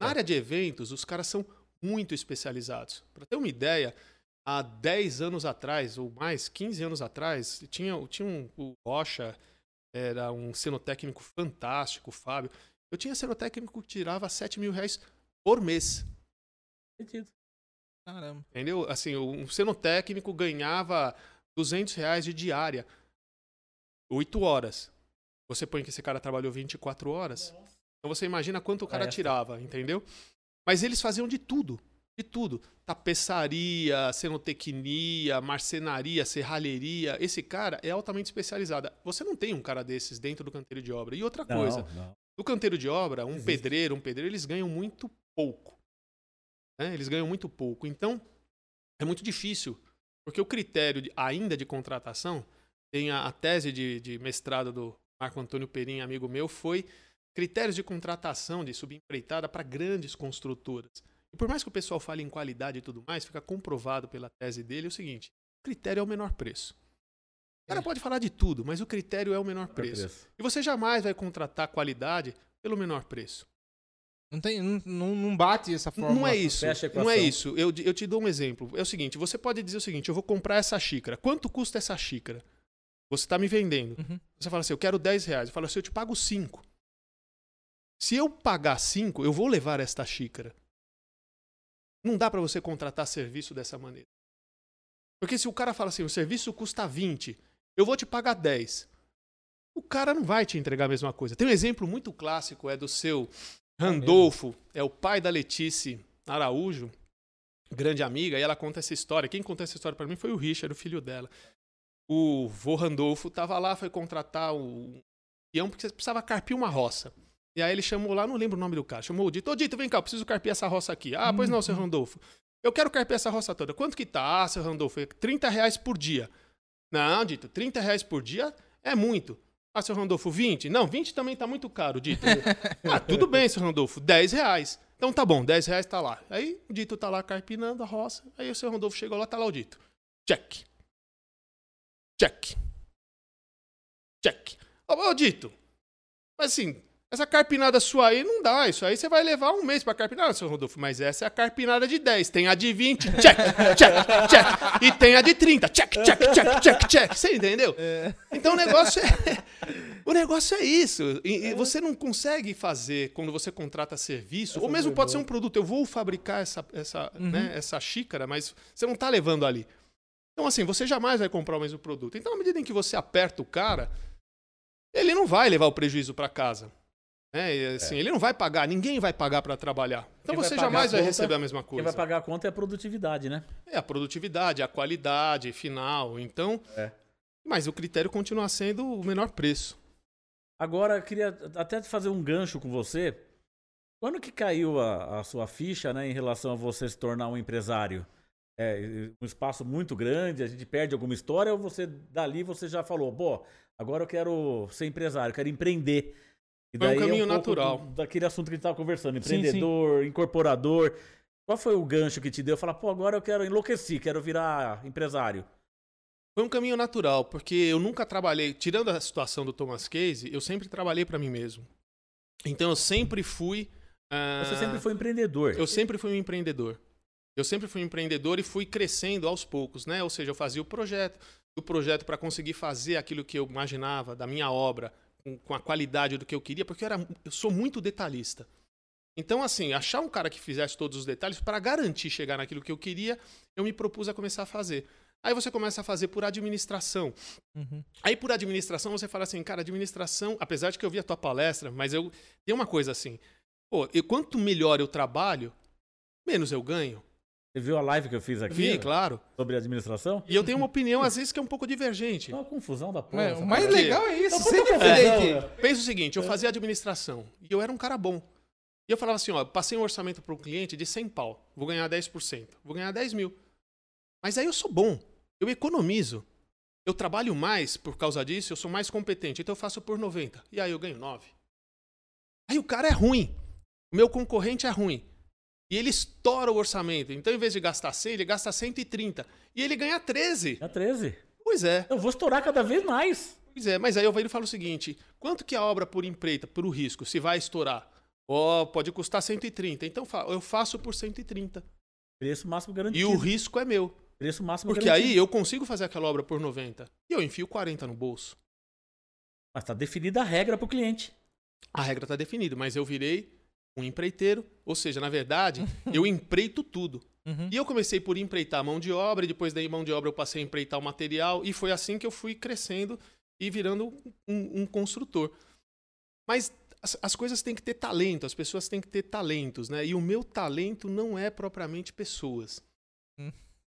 Na é. área de eventos, os caras são muito especializados. Para ter uma ideia, há 10 anos atrás, ou mais, 15 anos atrás, tinha, tinha um, o Rocha, era um cenotécnico fantástico, o Fábio. Eu tinha cenotécnico que tirava 7 mil reais por mês. Entendido. Caramba. Entendeu? Assim, um cenotécnico ganhava 200 reais de diária. 8 horas. Você põe que esse cara trabalhou 24 horas. Então você imagina quanto o cara é. tirava, entendeu? Mas eles faziam de tudo. De tudo. Tapeçaria, cenotecnia, marcenaria, serralheria. Esse cara é altamente especializado. Você não tem um cara desses dentro do canteiro de obra. E outra não, coisa, não. no canteiro de obra, um Existe. pedreiro, um pedreiro, eles ganham muito pouco. Né? Eles ganham muito pouco. Então, é muito difícil. Porque o critério de, ainda de contratação tem a, a tese de, de mestrado do Marco Antônio Perim, amigo meu, foi critérios de contratação de subempreitada para grandes construtoras. E por mais que o pessoal fale em qualidade e tudo mais, fica comprovado pela tese dele o seguinte: o critério é o menor preço. O cara é. pode falar de tudo, mas o critério é o menor preço. preço. E você jamais vai contratar qualidade pelo menor preço. Não, tem, não, não bate essa forma. Não é isso. Não é isso. Eu, eu te dou um exemplo. É o seguinte: você pode dizer o seguinte: eu vou comprar essa xícara. Quanto custa essa xícara? Você está me vendendo. Uhum. Você fala assim, eu quero 10 reais. Eu falo assim, eu te pago 5. Se eu pagar 5, eu vou levar esta xícara. Não dá para você contratar serviço dessa maneira. Porque se o cara fala assim, o serviço custa 20, eu vou te pagar 10. O cara não vai te entregar a mesma coisa. Tem um exemplo muito clássico, é do seu Randolfo, é o pai da Letice Araújo, grande amiga, e ela conta essa história. Quem conta essa história para mim foi o Richard, o filho dela o vô Randolfo estava lá, foi contratar o peão porque precisava carpir uma roça. E aí ele chamou lá, não lembro o nome do cara, chamou o Dito. Ô Dito, vem cá, eu preciso carpir essa roça aqui. Ah, pois não, seu uhum. Randolfo. Eu quero carpir essa roça toda. Quanto que tá? Ah, seu Randolfo, 30 é reais por dia. Não, Dito, 30 reais por dia é muito. Ah, seu Randolfo, 20? Não, 20 também tá muito caro, Dito. ah, tudo bem, seu Randolfo, 10 reais. Então tá bom, 10 reais tá lá. Aí o Dito tá lá carpinando a roça. Aí o seu Randolfo chegou lá, tá lá o Dito. Check. Check. Check. Ô, ô Dito, mas assim, essa carpinada sua aí não dá. Isso aí você vai levar um mês pra carpinar, seu Rodolfo. Mas essa é a carpinada de 10. Tem a de 20, check, check, check. E tem a de 30, check, check, check, check, check. Você entendeu? É. Então o negócio é. O negócio é isso. E, é. você não consegue fazer quando você contrata serviço, essa ou mesmo pode ser um produto. Eu vou fabricar essa, essa, uhum. né, essa xícara, mas você não está levando ali. Então, assim, você jamais vai comprar o mesmo produto. Então, à medida em que você aperta o cara, ele não vai levar o prejuízo para casa. É, assim, é. Ele não vai pagar, ninguém vai pagar para trabalhar. Então Quem você vai jamais vai receber a mesma coisa. Quem vai pagar a conta é a produtividade, né? É, a produtividade, a qualidade final. Então. É. Mas o critério continua sendo o menor preço. Agora, eu queria até fazer um gancho com você. Quando que caiu a, a sua ficha né, em relação a você se tornar um empresário? É, um espaço muito grande, a gente perde alguma história, ou você dali você já falou, pô, agora eu quero ser empresário, quero empreender. E é um caminho é um natural. Do, daquele assunto que a gente estava conversando, empreendedor, sim, sim. incorporador. Qual foi o gancho que te deu? Falar, pô, agora eu quero enlouquecer, quero virar empresário. Foi um caminho natural, porque eu nunca trabalhei, tirando a situação do Thomas Case, eu sempre trabalhei para mim mesmo. Então eu sempre fui. ah, Você sempre foi empreendedor. Eu sempre fui um empreendedor. Eu sempre fui empreendedor e fui crescendo aos poucos, né? Ou seja, eu fazia o projeto, o projeto para conseguir fazer aquilo que eu imaginava da minha obra, com, com a qualidade do que eu queria, porque eu, era, eu sou muito detalhista. Então, assim, achar um cara que fizesse todos os detalhes, para garantir chegar naquilo que eu queria, eu me propus a começar a fazer. Aí você começa a fazer por administração. Uhum. Aí por administração você fala assim, cara, administração, apesar de que eu vi a tua palestra, mas eu tem uma coisa assim, pô, eu, quanto melhor eu trabalho, menos eu ganho. Você viu a live que eu fiz aqui? Vi, claro. Sobre administração? E eu tenho uma opinião às vezes que é um pouco divergente. É uma confusão da porra. É, o mais legal é isso, ser puta diferente. confusão, Pensa o seguinte, eu fazia administração e eu era um cara bom. E eu falava assim, ó, passei um orçamento para um cliente de 100 pau, vou ganhar 10%, vou ganhar 10 mil. Mas aí eu sou bom, eu economizo. Eu trabalho mais por causa disso, eu sou mais competente, então eu faço por 90. E aí eu ganho 9. Aí o cara é ruim. O meu concorrente é ruim. E ele estoura o orçamento. Então, em vez de gastar 100, ele gasta 130. E ele ganha 13. É 13. Pois é. Eu vou estourar cada vez mais. Pois é, mas aí eu ele fala o seguinte: quanto que a obra por empreita, por o risco, se vai estourar? Ó, pode custar 130. Então eu faço por 130. Preço máximo E garantido. o risco é meu. Preço máximo Porque garantido. aí eu consigo fazer aquela obra por 90. E eu enfio 40 no bolso. Mas tá definida a regra pro cliente. A regra está definida, mas eu virei um empreiteiro. Ou seja, na verdade, eu empreito tudo. Uhum. E eu comecei por empreitar a mão de obra, e depois daí mão de obra eu passei a empreitar o material, e foi assim que eu fui crescendo e virando um, um construtor. Mas as, as coisas têm que ter talento, as pessoas têm que ter talentos, né? E o meu talento não é propriamente pessoas. Hum.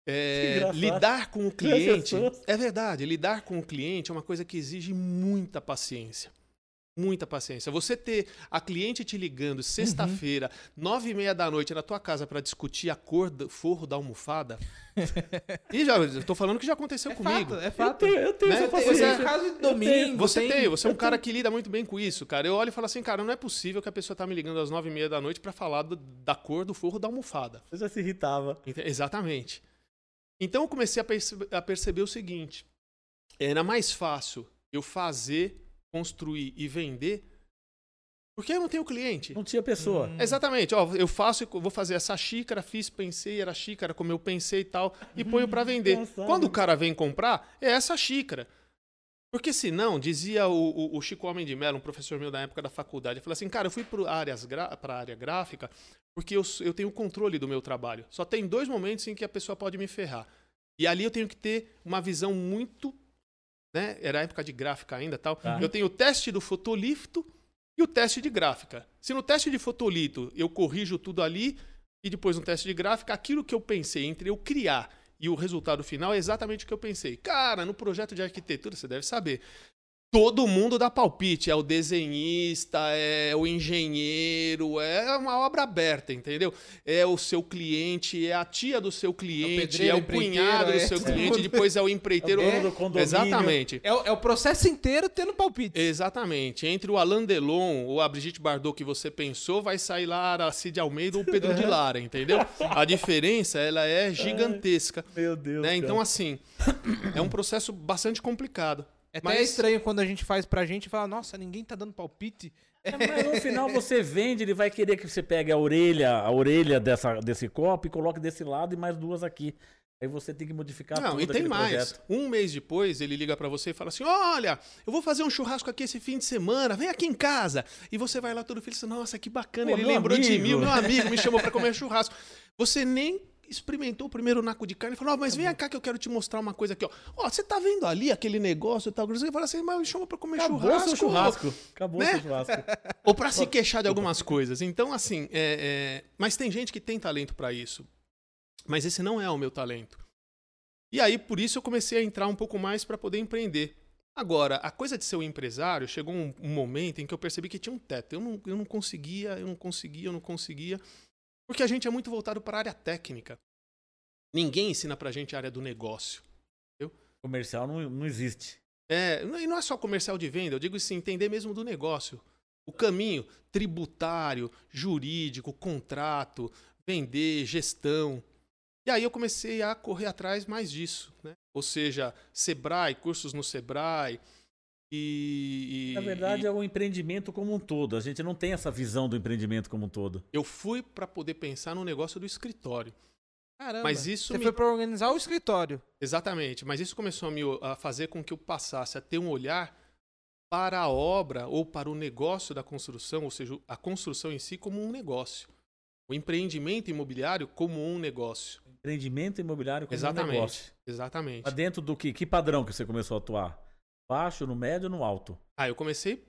É, lidar com o cliente. É verdade, lidar com o cliente é uma coisa que exige muita paciência. Muita paciência. Você ter a cliente te ligando sexta-feira, nove e meia da noite, na tua casa para discutir a cor do forro da almofada. e já, eu tô falando que já aconteceu É comigo. fato, é Eu fato. tenho, eu tenho Né? essa Pois Pois é. caso de Eu domingo. tenho. Você tem, você é um eu cara que lida muito bem com isso, cara. Eu olho e falo assim, cara, não é possível que a pessoa tá me ligando às nove e meia da noite para falar do- da cor do forro da almofada. Eu já se irritava. Ente- Exatamente. Então eu comecei a, perce- a perceber o seguinte: era mais fácil eu fazer, construir e vender, porque eu não tenho cliente. Não tinha pessoa. Hum. Exatamente, ó, eu faço, e vou fazer essa xícara, fiz, pensei, era xícara como eu pensei e tal, e ponho para vender. engraçado. Quando o cara vem comprar, é essa xícara. Porque senão, dizia o, o- o Chico Homem de Mello, um professor meu da época da faculdade, ele falou assim, cara, eu fui para a área gráfica porque eu, eu tenho controle do meu trabalho. Só tem dois momentos em que a pessoa pode me ferrar. E ali eu tenho que ter uma visão muito... Né? Era a época de gráfica ainda tal. Tá. Eu tenho o teste do fotolito e o teste de gráfica. Se no teste de fotolito eu corrijo tudo ali e depois no teste de gráfica, aquilo que eu pensei entre eu criar e o resultado final é exatamente o que eu pensei. Cara, no projeto de arquitetura, você deve saber. Todo mundo dá palpite, é o desenhista, é o engenheiro, é uma obra aberta, entendeu? É o seu cliente, é a tia do seu cliente, é o empreiteiro, cunhado do é seu todo cliente, depois é o empreiteiro. É o dono do condomínio. Exatamente. É, o- é o processo inteiro tendo palpite. Exatamente. Entre o Alain Delon ou a Brigitte Bardot que você pensou, vai sair lá a Cid Almeida ou o Pedro de Lara, entendeu? A diferença, ela é gigantesca. Meu Deus. Né? Então, assim, é um processo bastante complicado. É até Mas- estranho quando a gente faz pra gente e fala, nossa, ninguém tá dando palpite. É, mas no final você vende, ele vai querer que você pegue a orelha, a orelha dessa, desse copo e coloque desse lado e mais duas aqui. Aí você tem que modificar Não, tudo e tem mais. projeto. Um mês depois, ele liga pra você e fala assim: Olha, eu vou fazer um churrasco aqui esse fim de semana, vem aqui em casa. E você vai lá todo feliz, nossa, que bacana, Pô, ele lembrou de amigo. mim, o meu amigo me chamou pra comer churrasco. Você nem experimentou o primeiro naco de carne e falou: "Ó, mas vem cá que eu quero te mostrar uma coisa aqui, ó. Ó, você tá vendo ali aquele negócio e tal? Você fala assim, mas me chama pra comer Acabou churrasco. seu churrasco. Acabou Né? seu churrasco. Ou pra se queixar de algumas coisas. Então, assim, é, é, mas tem gente que tem talento pra isso. Mas esse não é o meu talento. E aí, por isso, eu comecei a entrar um pouco mais pra poder empreender. Agora, a coisa de ser um empresário, chegou um, um momento em que eu percebi que tinha um teto. Eu não, eu não conseguia, eu não conseguia, eu não conseguia. Porque a gente é muito voltado para a área técnica. Ninguém ensina pra gente a área do negócio. Comercial não, não existe. É, e não é só comercial de venda, eu digo assim, entender mesmo do negócio. O caminho tributário, jurídico, contrato, vender, gestão. E aí eu comecei a correr atrás mais disso. Né? Ou seja, Sebrae, cursos no Sebrae. E, e- Na verdade, e é o empreendimento como um todo. A gente não tem essa visão do empreendimento como um todo. eu fui para poder pensar no negócio do escritório. Caramba. Mas isso Você me- foi pra organizar o escritório. Exatamente, mas isso começou a, me, a fazer com que eu passasse a ter um olhar para a obra ou para o negócio da construção, ou seja, a construção em si como um negócio. O empreendimento imobiliário como um negócio. Empreendimento imobiliário como um Exatamente. negócio. Exatamente. Mas dentro do que? Que padrão que você começou a atuar? Baixo, no médio ou no alto? Ah, eu comecei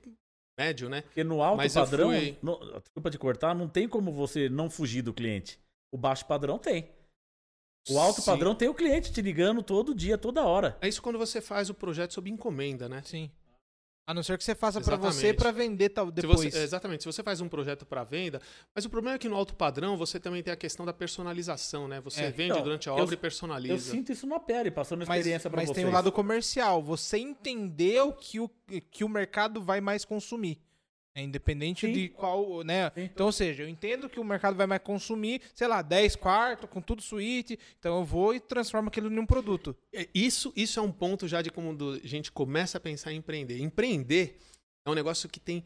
médio, né? Porque no alto Mas eu padrão, fui- no- desculpa te cortar, não tem como você não fugir do cliente. O baixo padrão tem. O alto Sim. padrão tem o cliente te ligando todo dia, toda hora. É isso quando você faz o projeto sob encomenda, né? Sim. A não ser que você faça pra você Exatamente. pra vender tal, Se depois. você- exatamente, se você faz um projeto para venda, mas o problema é que no alto padrão você também tem a questão da personalização, né? Você É. vende Então, durante a eu- obra e personaliza. Eu sinto isso na pele, passando mas experiência pra mas vocês. tem o lado comercial. Você entendeu que o, que o mercado vai mais consumir. É independente Sim. de qual, né? Sim. Então, ou seja, eu entendo que o mercado vai mais consumir, sei lá, 10 quartos, com tudo suíte. Então eu vou e transformo aquilo em um produto. É, Isso, isso é um ponto já de como a gente começa a pensar em empreender. Empreender é um negócio que tem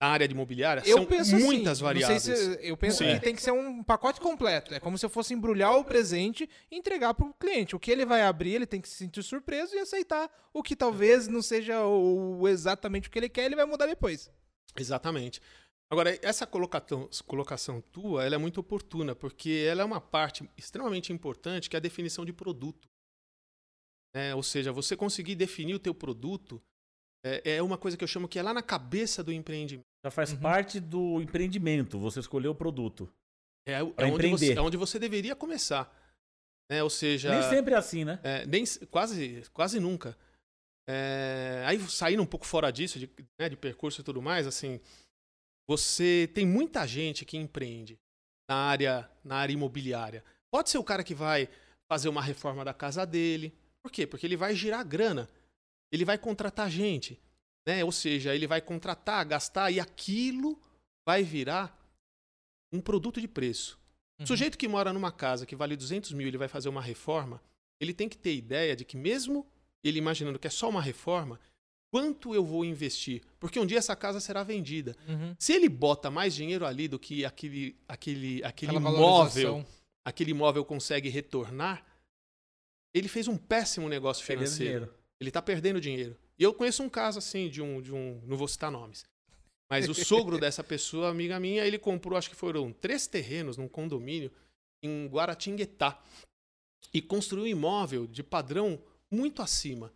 na área de imobiliária Eu são penso muitas assim, variáveis. Se, eu penso Sim. que tem que ser um pacote completo. É como se eu fosse embrulhar o presente e entregar pro cliente. O que ele vai abrir, ele tem que se sentir surpreso e aceitar o que talvez não seja o, exatamente o que ele quer, ele vai mudar depois. Exatamente. Agora, essa colocação, colocação tua, ela é muito oportuna, porque ela é uma parte extremamente importante, que é a definição de produto. É, ou seja, você conseguir definir o teu produto é, é uma coisa que eu chamo que é lá na cabeça do empreendimento. Já faz Uhum. parte do empreendimento, você escolheu o produto. É, é onde, você, é onde você deveria começar. Né? Ou seja, Nem sempre é assim, né? É, nem, quase, quase nunca. É, aí saindo um pouco fora disso, de, né, de percurso e tudo mais, assim, você tem muita gente que empreende na área, na área imobiliária. Pode ser o cara que vai fazer uma reforma da casa dele. Por quê? Porque ele vai girar grana. Ele vai contratar gente. Né? Ou seja, ele vai contratar, gastar e aquilo vai virar um produto de preço. Uhum. O sujeito que mora numa casa que vale 200 mil, ele vai fazer uma reforma, ele tem que ter ideia de que mesmo ele imaginando que é só uma reforma, quanto eu vou investir? Porque um dia essa casa será vendida. Uhum. Se ele bota mais dinheiro ali do que aquele, aquele, aquele Aquela imóvel, aquele imóvel consegue retornar, ele fez um péssimo negócio financeiro. Ele está perdendo dinheiro. E eu conheço um caso assim de um, de um, não vou citar nomes, mas o sogro dessa pessoa, amiga minha, ele comprou, acho que foram três terrenos num condomínio em Guaratinguetá e construiu um imóvel de padrão muito acima.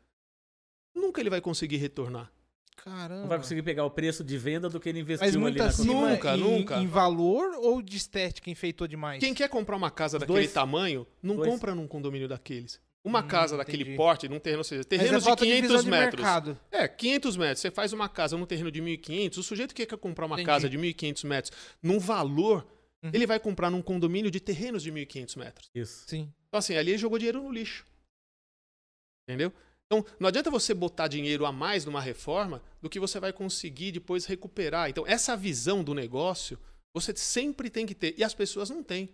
Nunca ele vai conseguir retornar. Caramba. Não vai conseguir pegar o preço de venda do que ele investiu Mas ali muito na acima Nunca, em, nunca. em valor ou de estética enfeitou demais? Quem quer comprar uma casa daquele dois. tamanho, não Dois. compra num condomínio daqueles. Uma Hum, casa daquele entendi. porte, num terreno, ou seja, Mas terrenos é de falta 500 visão de metros. mercado. É, 500 metros. Você faz uma casa num terreno de 1.500, o sujeito que quer comprar uma Entendi. casa de 1.500 metros num valor, Uhum. ele vai comprar num condomínio de terrenos de 1.500 metros. Isso. Sim. Então, assim, ali ele jogou dinheiro no lixo. Entendeu? Então, não adianta você botar dinheiro a mais numa reforma do que você vai conseguir depois recuperar. Então, essa visão do negócio, você sempre tem que ter. E as pessoas não têm.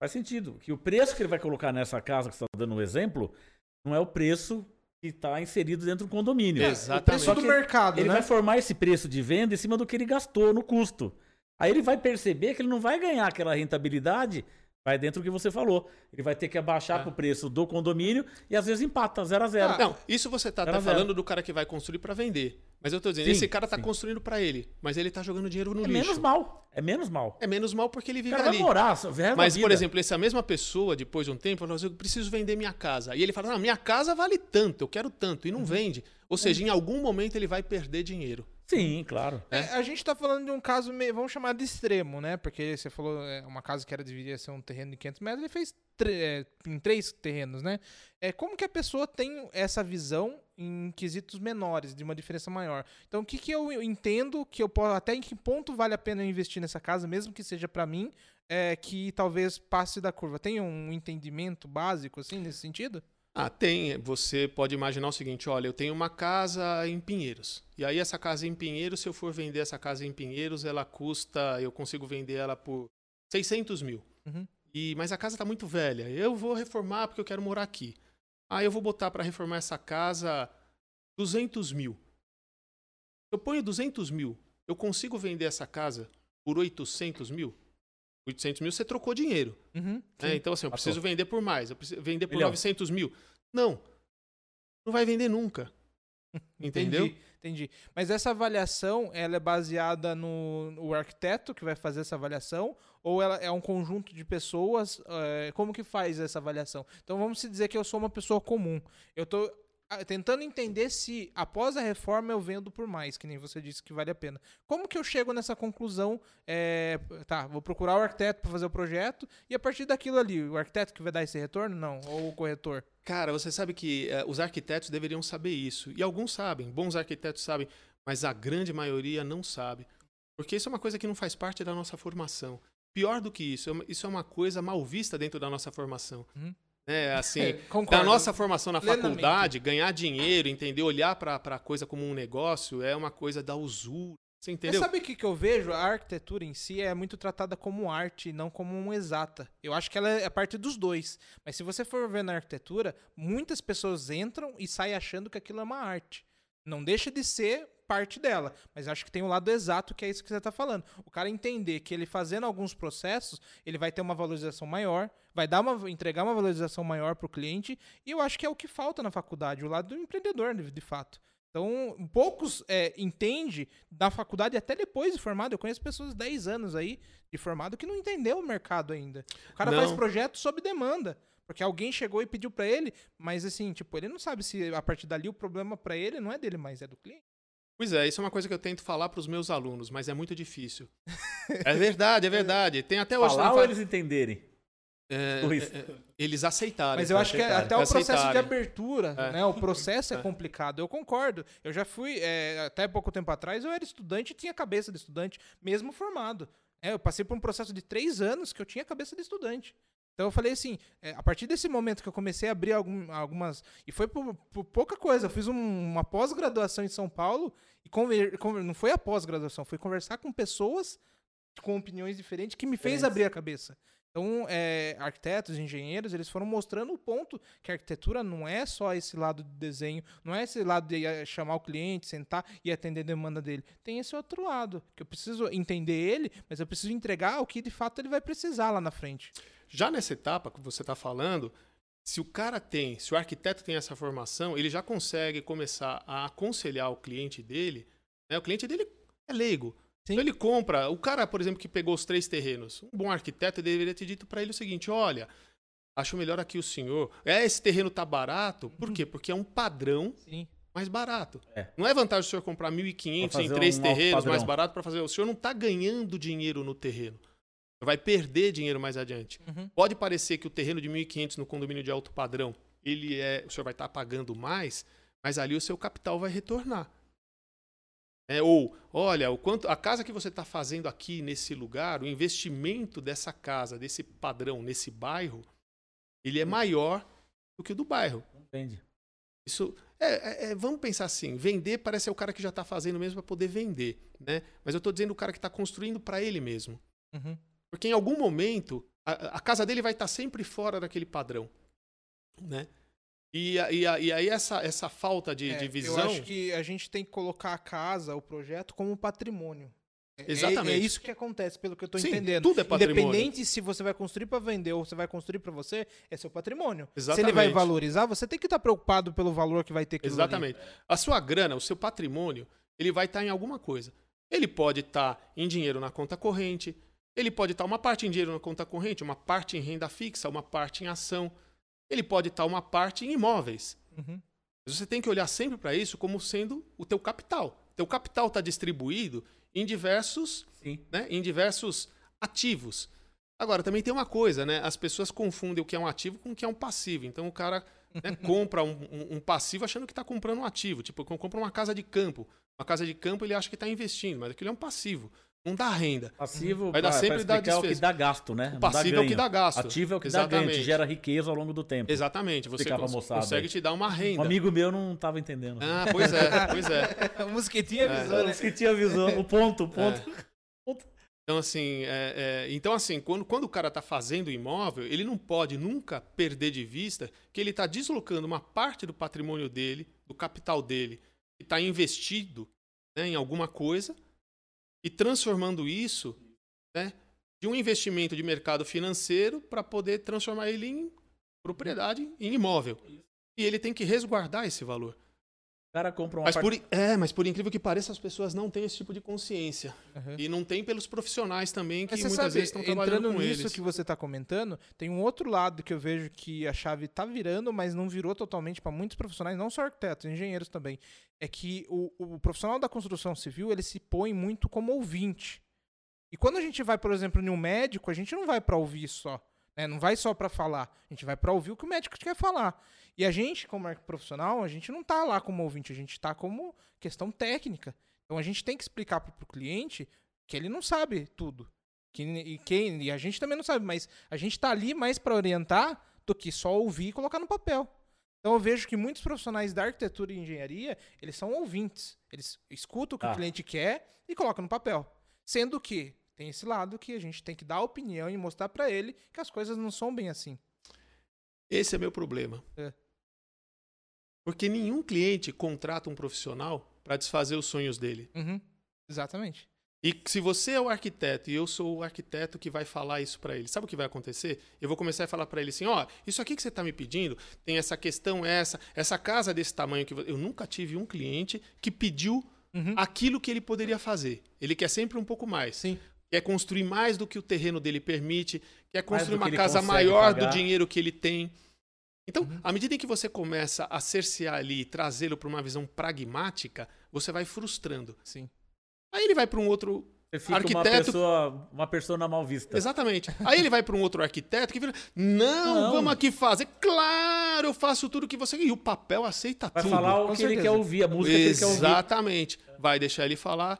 Faz sentido. Que o preço que ele vai colocar nessa casa que você está dando um exemplo, não é o preço que está inserido dentro do condomínio. Exatamente. O preço Só do mercado, Ele né? vai formar esse preço de venda em cima do que ele gastou no custo. Aí ele vai perceber que ele não vai ganhar aquela rentabilidade, vai dentro do que você falou. Ele vai ter que abaixar É. o preço do condomínio e às vezes empata, 0 a 0 Ah, Não, isso você tá, tá falando do cara que vai construir para vender. Mas eu tô dizendo, Sim, esse cara tá sim. construindo para ele, mas ele tá jogando dinheiro no É lixo. menos mal. É menos mal. É menos mal porque ele O vive cara vai ali. morar, o resto da Mas, por exemplo, essa mesma pessoa, depois de um tempo, fala assim, eu preciso vender minha casa. E ele fala, não, minha casa vale tanto, eu quero tanto, e não vende. Ou seja, em algum momento ele vai perder dinheiro. Sim, claro. É, a gente tá falando de um caso, meio, vamos chamar de extremo, né? Porque você falou é, uma casa que era deveria ser um terreno de 500 metros, ele fez é, em três terrenos, né? É, como que a pessoa tem essa visão em quesitos menores, de uma diferença maior? Então, o que que eu entendo que eu posso, até em que ponto vale a pena eu investir nessa casa, mesmo que seja pra mim, é, que talvez passe da curva? Tem um entendimento básico, assim, nesse sentido? Ah, tem. Você pode imaginar o seguinte: olha, eu tenho uma casa em Pinheiros. E aí, essa casa em Pinheiros, se eu for vender essa casa em Pinheiros, ela custa. Eu consigo vender ela por 600 mil. Uhum. E, mas a casa está muito velha. Eu vou reformar porque eu quero morar aqui. Aí eu vou botar para reformar essa casa 200 mil. Eu ponho 200 mil, eu consigo vender essa casa por 800 mil? 800 mil você trocou dinheiro. Uhum, né? Então, assim, eu Passou. preciso vender por mais, eu preciso vender por Milhão. 900 mil. Não. Não vai vender nunca. Entendeu? Entendi, entendi. Mas essa avaliação, ela é baseada no, no arquiteto que vai fazer essa avaliação? Ou ela é um conjunto de pessoas? eh, como que faz essa avaliação? Então vamos se dizer que eu sou uma pessoa comum. Eu tô ah, tentando entender se após a reforma eu vendo por mais, que nem você disse que vale a pena. Como que eu chego nessa conclusão? eh, tá, vou procurar o arquiteto para fazer o projeto e a partir daquilo ali, o arquiteto que vai dar esse retorno? Não. Ou o corretor? Cara, você sabe que eh, os arquitetos deveriam saber isso. E alguns sabem, bons arquitetos sabem, mas a grande maioria não sabe. Porque isso é uma coisa que não faz parte da nossa formação. Pior do que isso, é isso é uma coisa mal vista dentro da nossa formação. Uhum. É, assim, Concordo. da nossa formação na Plenamente. faculdade, ganhar dinheiro, entender, olhar para a coisa como um negócio é uma coisa da usura. Você Mas entendeu? sabe o que, que eu vejo? A arquitetura em si é muito tratada como arte, não como uma exata. Eu acho que ela é parte dos dois. Mas se você for ver na arquitetura, muitas pessoas entram e saem achando que aquilo é uma arte. Não deixa de ser parte dela. Mas acho que tem o lado exato, que é isso que você está falando. O cara entender que ele fazendo alguns processos, ele vai ter uma valorização maior, vai dar uma, entregar uma valorização maior para o cliente. E eu acho que é o que falta na faculdade, o lado do empreendedor, de, fato. Então, poucos é, entende da faculdade até depois de formado. Eu conheço pessoas de 10 anos aí de formado que não entendeu o mercado ainda. O cara Não. faz projeto sob demanda. Porque alguém chegou e pediu pra ele, mas assim, tipo, ele não sabe se a partir dali o problema pra ele não é dele, mas é do cliente. Pois é, isso é uma coisa que eu tento falar para os meus alunos, mas é muito difícil. é verdade, é verdade. Tem até hoje. Falar ou fa- eles entenderem? é, é, é, eles aceitarem. Mas eu acho que aceitarem. até o processo de Aceitarem. abertura, É. né? O processo é, É. complicado. Eu concordo. Eu já fui, é, até pouco tempo atrás, eu era estudante e tinha cabeça de estudante, mesmo formado. É, eu passei por um processo de três anos que eu tinha cabeça de estudante. Então eu falei assim, é, a partir desse momento que eu comecei a abrir algum- algumas. E foi por, por pouca coisa. Eu fiz um- uma pós-graduação em São Paulo e conver, conver- não foi a pós-graduação, foi conversar com pessoas com opiniões diferentes que me fez Diferentes. abrir a cabeça. Então, é, arquitetos, engenheiros, eles foram mostrando o ponto que a arquitetura não é só esse lado de desenho, não é esse lado de eh, chamar o cliente, sentar e atender a demanda dele. Tem esse outro lado, que eu preciso entender ele, mas eu preciso entregar o que de fato ele vai precisar lá na frente. Já nessa etapa que você está falando, se o cara tem, se o arquiteto tem essa formação, ele já consegue começar a aconselhar o cliente dele. né? O cliente dele é leigo. Sim. Então ele compra. O cara, por exemplo, que pegou os três terrenos, um bom arquiteto deveria ter dito para ele o seguinte: olha, acho melhor aqui o senhor. É, esse terreno tá barato. Por Uhum. quê? Porque é um padrão Sim. mais barato. É. Não é vantagem o senhor comprar 1.500 Pra em três um terrenos mais barato para fazer. O senhor não está ganhando dinheiro no terreno. Vai perder dinheiro mais adiante. Uhum. Pode parecer que o terreno de 1.500 no condomínio de alto padrão, ele é, o senhor vai estar pagando mais, mas ali o seu capital vai retornar. É, ou, olha, o quanto a casa que você está fazendo aqui nesse lugar, o investimento dessa casa, desse padrão, nesse bairro, ele é maior do que o do bairro. Entende? Isso é, é- é- vamos pensar assim, vender parece ser o cara que já está fazendo mesmo para poder vender, né? Mas eu estou dizendo o cara que está construindo para ele mesmo. Uhum. Porque em algum momento, a, a casa dele vai estar sempre fora daquele padrão. Né? E, e, e aí essa, essa falta de, É, de Eu visão. acho que a gente tem que colocar a casa, o projeto, como patrimônio. É- Exatamente. É, é isso que acontece, pelo que eu Sim, entendendo. tudo é patrimônio. Independente se você vai construir para vender ou você vai construir para você, é seu patrimônio. Se ele Exatamente. vai valorizar, você tem que estar preocupado pelo valor que vai ter ali. Exatamente. A sua grana, o seu patrimônio, ele vai estar em alguma coisa. Ele pode estar em dinheiro na conta corrente, ele pode estar uma parte em dinheiro na conta corrente, uma parte em renda fixa, uma parte em ação. Ele pode estar uma parte em imóveis. Uhum. Mas você tem que olhar sempre para isso como sendo o teu capital. Teu capital está distribuído em diversos, Sim. né, em diversos ativos. Agora, também tem uma coisa, né? As pessoas confundem o que é um ativo com o que é um passivo. Então, o cara né, compra um, um- um passivo achando que está comprando um ativo. Tipo, compra uma casa de campo. Uma casa de campo ele acha que está investindo, mas aquilo é um passivo. Não dá renda. Passivo Vai dar sempre dar explicar é o que despesa. dá gasto, né? O dá passivo é o que dá gasto. Ativo é o que dá ganho, Exatamente. gera riqueza ao longo do tempo. Exatamente. Você cons- moçada consegue te dar uma Um renda. amigo meu não tava entendendo. Ah, pois é, pois é. A mosquitinha avisou, né? Os que tinha visão, o ponto, o ponto. ponto. Então, assim, é, é, então, assim quando, quando o cara está fazendo o imóvel, ele não pode nunca perder de vista que ele está deslocando uma parte do patrimônio dele, do capital dele, que está investido né, em alguma coisa, e transformando isso né, de um investimento de mercado financeiro para poder transformar ele em propriedade, em imóvel. E ele tem que resguardar esse valor. O cara compra uma mas por, É, mas por incrível que pareça, as pessoas não têm esse tipo de consciência. Uhum. E não tem pelos profissionais também, que muitas sabe, vezes estão trabalhando entrando com nisso eles. que você está comentando, tem um outro lado que eu vejo que a chave está virando, mas não virou totalmente para muitos profissionais, não só arquitetos, engenheiros também. É que o, o profissional da construção civil, ele se põe muito como ouvinte. E quando a gente vai, por exemplo, em um médico, a gente não vai para ouvir só. Né? Não vai só para falar. A gente vai para ouvir o que o médico quer falar. E a gente, como profissional, a gente não está lá como ouvinte, a gente está como questão técnica. Então a gente tem que explicar para o cliente que ele não sabe tudo. Que, e, quem, e a gente também não sabe, mas a gente está ali mais para orientar do que só ouvir e colocar no papel. Então eu vejo que muitos profissionais da arquitetura e engenharia, eles são ouvintes. Eles escutam o que ah. o cliente quer e colocam no papel. Sendo que tem esse lado que a gente tem que dar opinião e mostrar para ele que as coisas não são bem assim. Esse é meu problema. É. Porque nenhum cliente contrata um profissional para desfazer os sonhos dele. Uhum. Exatamente. E se você é o arquiteto e eu sou o arquiteto que vai falar isso para ele, sabe o que vai acontecer? Eu vou começar a falar para ele assim: ó, oh, isso aqui que você está me pedindo, tem essa questão, essa, essa casa desse tamanho que eu nunca tive um cliente que pediu uhum. aquilo que ele poderia fazer. Ele quer sempre um pouco mais. Sim quer construir mais do que o terreno dele permite, quer construir uma casa maior pagar. do dinheiro que ele tem. Então, uhum. à medida em que você começa a cercear ali e trazê-lo para uma visão pragmática, você vai frustrando. Sim. Aí ele vai para um outro você fica arquiteto. Uma pessoa, uma pessoa mal vista. Exatamente. Aí ele vai para um outro arquiteto que vira: não, não, vamos aqui fazer. Claro, eu faço tudo que você. E o papel aceita vai tudo. Vai falar o que certeza. ele quer ouvir, a música Exatamente. que ele quer ouvir. Exatamente. Vai deixar ele falar,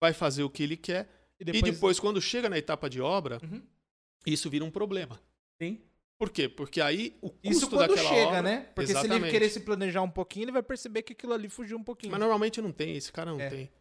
vai fazer o que ele quer e depois, e depois quando chega na etapa de obra, uhum. isso vira um problema. Sim. Por quê? Porque aí o custo Isso quando daquela chega, obra, né? Porque exatamente. se ele querer se planejar um pouquinho, ele vai perceber que aquilo ali fugiu um pouquinho. Mas normalmente não tem, esse cara não é. tem.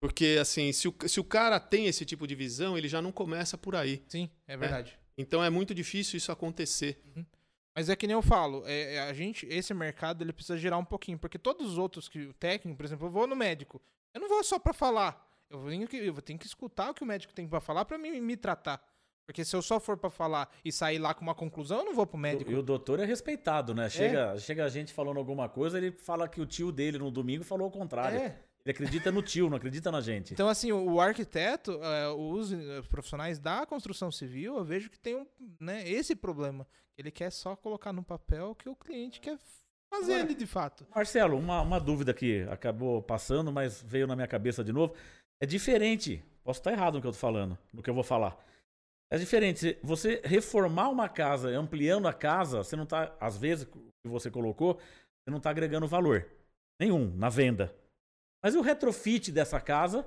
Porque, assim, se o, se o cara tem esse tipo de visão, ele já não começa por aí. Sim, é verdade. É. Então é muito difícil isso acontecer. Uhum. Mas é que nem eu falo, é, é, a gente, esse mercado ele precisa girar um pouquinho, porque todos os outros que o técnico, por exemplo, eu vou no médico, eu não vou só para falar. Eu tenho que, eu tenho que escutar o que o médico tem para falar para me, me tratar. Porque se eu só for para falar e sair lá com uma conclusão, eu não vou pro médico. E o doutor é respeitado, né? Chega, é. chega a gente falando alguma coisa, ele fala que o tio dele no domingo falou o contrário. É. Ele acredita no tio, não acredita na gente. Então, assim, o arquiteto, é, os profissionais da construção civil, eu vejo que tem um, né, esse problema. Ele quer só colocar no papel o que o cliente quer fazer Agora, ali de fato. Marcelo, uma, uma dúvida que acabou passando, mas veio na minha cabeça de novo. É diferente. Posso estar errado no que eu estou falando, no que eu vou falar. É diferente. Você reformar uma casa, ampliando a casa, você não está, às vezes, que você colocou, você não está agregando valor nenhum na venda. Mas o retrofit dessa casa,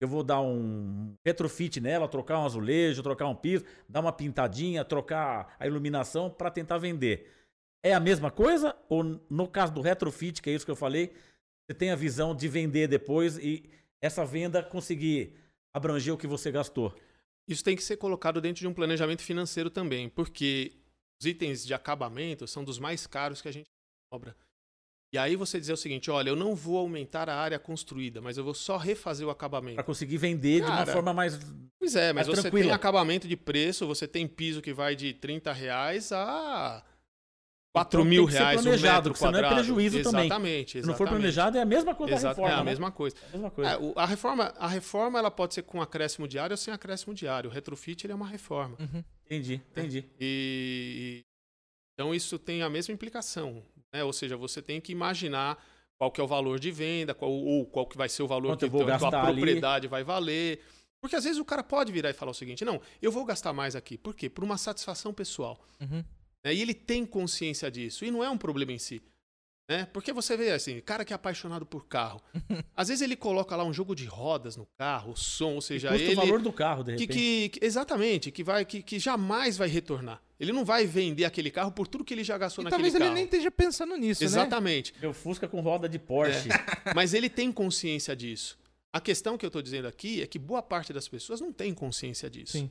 eu vou dar um retrofit nela, trocar um azulejo, trocar um piso, dar uma pintadinha, trocar a iluminação para tentar vender. É a mesma coisa? Ou no caso do retrofit, que é isso que eu falei, você tem a visão de vender depois e essa venda conseguir abranger o que você gastou. Isso tem que ser colocado dentro de um planejamento financeiro também, porque os itens de acabamento são dos mais caros que a gente cobra. E aí você dizer o seguinte, olha, eu não vou aumentar a área construída, mas eu vou só refazer o acabamento. Para conseguir vender Cara, de uma forma mais Pois é, mas você tranquila. tem acabamento de preço, você tem piso que vai de 30 reais a 4 então, mil reais planejado, metro quadrado. Não é prejuízo exatamente, também. Exatamente. Se não for planejado, é a mesma coisa Exato, reforma. É a né? mesma coisa. É a, mesma coisa. É, o, a, reforma, a reforma ela pode ser com acréscimo diário ou sem acréscimo diário. O retrofit ele é uma reforma. Uhum. Entendi, entendi. E, então isso tem a mesma implicação. Né? Ou seja, você tem que imaginar qual que é o valor de venda, qual, ou qual que vai ser o valor Quanto que a tua propriedade ali. vai valer. Porque às vezes o cara pode virar e falar o seguinte: não, eu vou gastar mais aqui. Por quê? Por uma satisfação pessoal. Uhum. Né? E ele tem consciência disso. E não é um problema em si. Né? Porque você vê assim, cara que é apaixonado por carro. Às vezes ele coloca lá um jogo de rodas no carro, o som, ou seja, custa ele. o valor do carro, de repente. Que, que, exatamente, que, vai, que, que jamais vai retornar. Ele não vai vender aquele carro por tudo que ele já gastou e naquele talvez carro. Talvez ele nem esteja pensando nisso, Exatamente. né? Meu Fusca com roda de Porsche. É. Mas ele tem consciência disso. A questão que eu estou dizendo aqui é que boa parte das pessoas não tem consciência disso. Sim.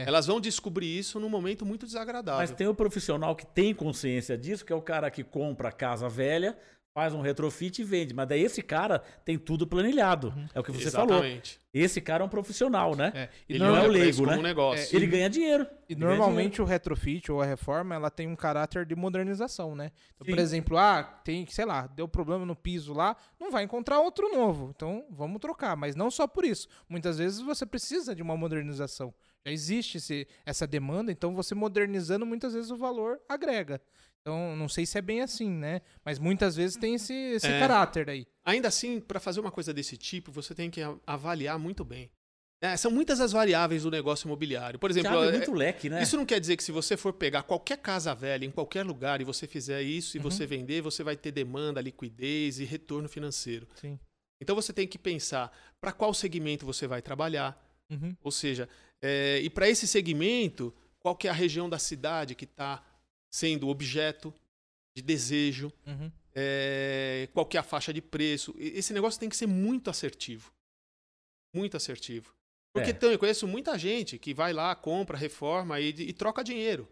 É. Elas vão descobrir isso num momento muito desagradável. Mas tem o profissional que tem consciência disso, que é o cara que compra casa velha, faz um retrofit e vende. Mas daí esse cara tem tudo planilhado. É o que você falou. Exatamente. Esse cara é um profissional, né? É. Ele não é o olha pra leigo, né? um negócio. Ele ganha dinheiro. e Ele normalmente o retrofit ou a reforma, ela tem um caráter de modernização, né? Então, por exemplo, ah, tem, sei lá, deu problema no piso lá, não vai encontrar outro novo. Então, vamos trocar. Mas não só por isso. Muitas vezes você precisa de uma modernização. Já existe esse- essa demanda, então você modernizando, muitas vezes o valor agrega. Então, não sei se é bem assim, né? Mas muitas vezes tem esse, esse É. caráter aí. Ainda assim, para fazer uma coisa desse tipo, você tem que avaliar muito bem. É, são muitas as variáveis do negócio imobiliário. Por exemplo, abre é- muito leque, né? isso não quer dizer que se você for pegar qualquer casa velha em qualquer lugar e você fizer isso e Uhum. você vender, você vai ter demanda, liquidez e retorno financeiro. Sim. Então você tem que pensar para qual segmento você vai trabalhar, Uhum. ou seja, é, e para esse segmento, qual que é a região da cidade que está sendo objeto de desejo, Uhum. é, qual que é a faixa de preço. Esse negócio tem que ser muito assertivo. Muito assertivo. Porque É. então, eu conheço muita gente que vai lá, compra, reforma e, e troca dinheiro.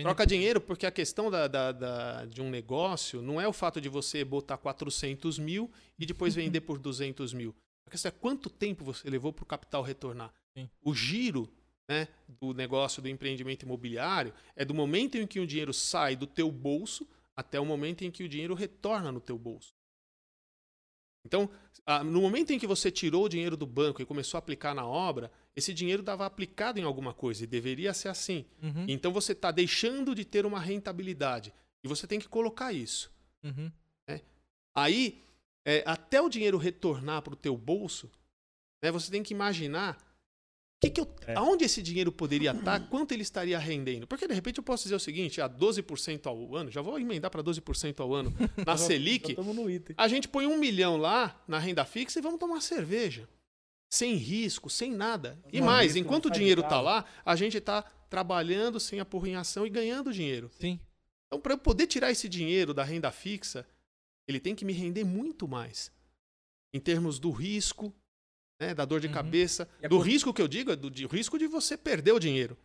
Troca dinheiro porque a questão da, da- da- de um negócio não é o fato de você botar 400 mil e depois vender por 200 mil. A questão é quanto tempo você levou para o capital retornar. Sim. O giro né, do negócio do empreendimento imobiliário é do momento em que o dinheiro sai do teu bolso até o momento em que o dinheiro retorna no teu bolso. Então, no momento em que você tirou o dinheiro do banco e começou a aplicar na obra, esse dinheiro estava aplicado em alguma coisa e deveria ser assim. Uhum. Então você está deixando de ter uma rentabilidade e você tem que colocar isso. Uhum. Aí, é, até o dinheiro retornar para o teu bolso, né, você tem que imaginar que que eu, É. aonde esse dinheiro poderia estar, quanto ele estaria rendendo. Porque de repente eu posso dizer o seguinte, a 12% ao ano, já vou emendar para 12% ao ano na Selic, a gente põe um milhão lá na renda fixa e vamos tomar cerveja. Sem risco, sem nada. E Não, mais, risco, enquanto o dinheiro está lá, a gente está trabalhando sem apurrinhação e ganhando dinheiro. Sim. Então, para eu poder tirar esse dinheiro da renda fixa, ele tem que me render muito mais. Em termos do risco, né, da dor de Uhum. cabeça. Do risco que eu digo, é do de- risco de você perder o dinheiro.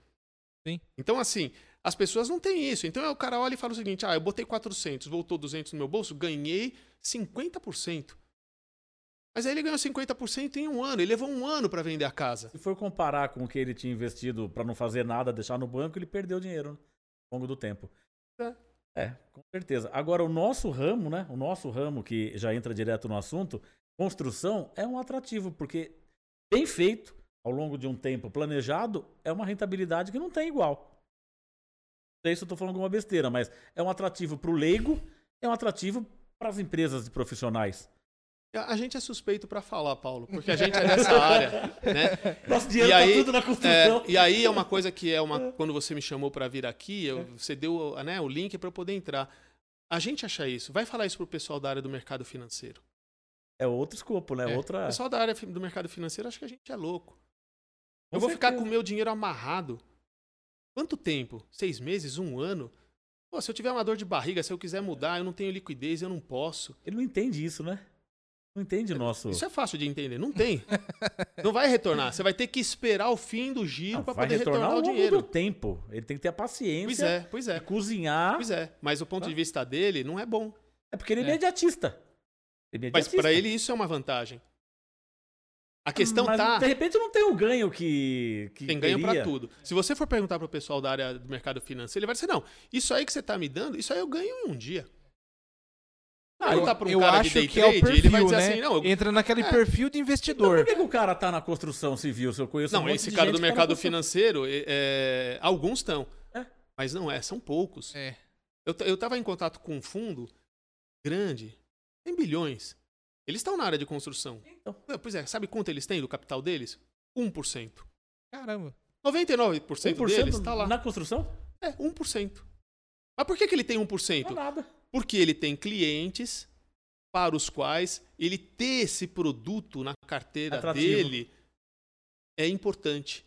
Sim. Então, assim, as pessoas não têm isso. Então, o cara olha e fala o seguinte: ah, eu botei 400, voltou 200 no meu bolso, ganhei 50%. Mas aí ele ganhou 50% em um ano. Ele levou um ano para vender a casa. Se for comparar com o que ele tinha investido para não fazer nada, deixar no banco, ele perdeu dinheiro né, ao longo do tempo. É. É, com certeza. Agora, o nosso ramo, né? O nosso ramo, que já entra direto no assunto, construção é um atrativo, porque bem feito, ao longo de um tempo planejado, é uma rentabilidade que não tem igual. Não sei se eu estou falando alguma besteira, mas é um atrativo para o leigo, é um atrativo para as empresas e profissionais. A gente é suspeito para falar, Paulo, porque a gente é dessa área, né? Nosso dinheiro E tá aí, tudo na construção. É, e aí é uma coisa que é uma. Quando você me chamou para vir aqui, eu- você deu né, o link para eu poder entrar. A gente acha isso. Vai falar isso pro pessoal da área do mercado financeiro. É outro escopo, né? É, Outra. O pessoal da área do mercado financeiro acha que a gente é louco. Com eu vou ficar certeza. com o meu dinheiro amarrado. Quanto tempo? Seis meses? Um ano? Pô, se eu tiver uma dor de barriga, se eu quiser mudar, eu não tenho liquidez, eu não posso. Ele não entende isso, né? Não entende o nosso. Isso é fácil de entender. Não tem. não vai retornar. Você vai ter que esperar o fim do giro para vai poder retornar retornar o dinheiro. do tempo. Ele tem que ter a paciência Pois é, pois é. cozinhar. Pois é. Mas o ponto de vista dele não é bom. É porque ele é É. imediatista. Mas para ele isso é uma vantagem. A questão Mas, tá. De repente não tem o ganho que. que Tem ganho teria. para tudo. Se você for perguntar pro pessoal da área do mercado financeiro, ele vai dizer: não, isso aí que você tá me dando, isso aí eu ganho em um dia. Ah, eu- tá pra um eu cara de acho que é o trade, perfil, ele vai dizer né? assim: não, eu- Entra naquele É. perfil de Então, investidor. por que, que o cara tá na construção civil? Se eu conheço um não, monte esse cara do tá mercado construção- financeiro, é, é, alguns estão. É. Mas não é, são poucos. É. Eu, eu tava em contato com um fundo grande, tem bilhões. Eles estão na área de construção. Então. Ah, Pois é, sabe quanto eles têm do capital deles? 1%. Caramba. 99% 1% deles tá lá. na construção? É, 1%. Mas por que, que ele tem 1%? Não é nada. Porque ele tem clientes para os quais ele ter esse produto na carteira Atrativo. dele é importante.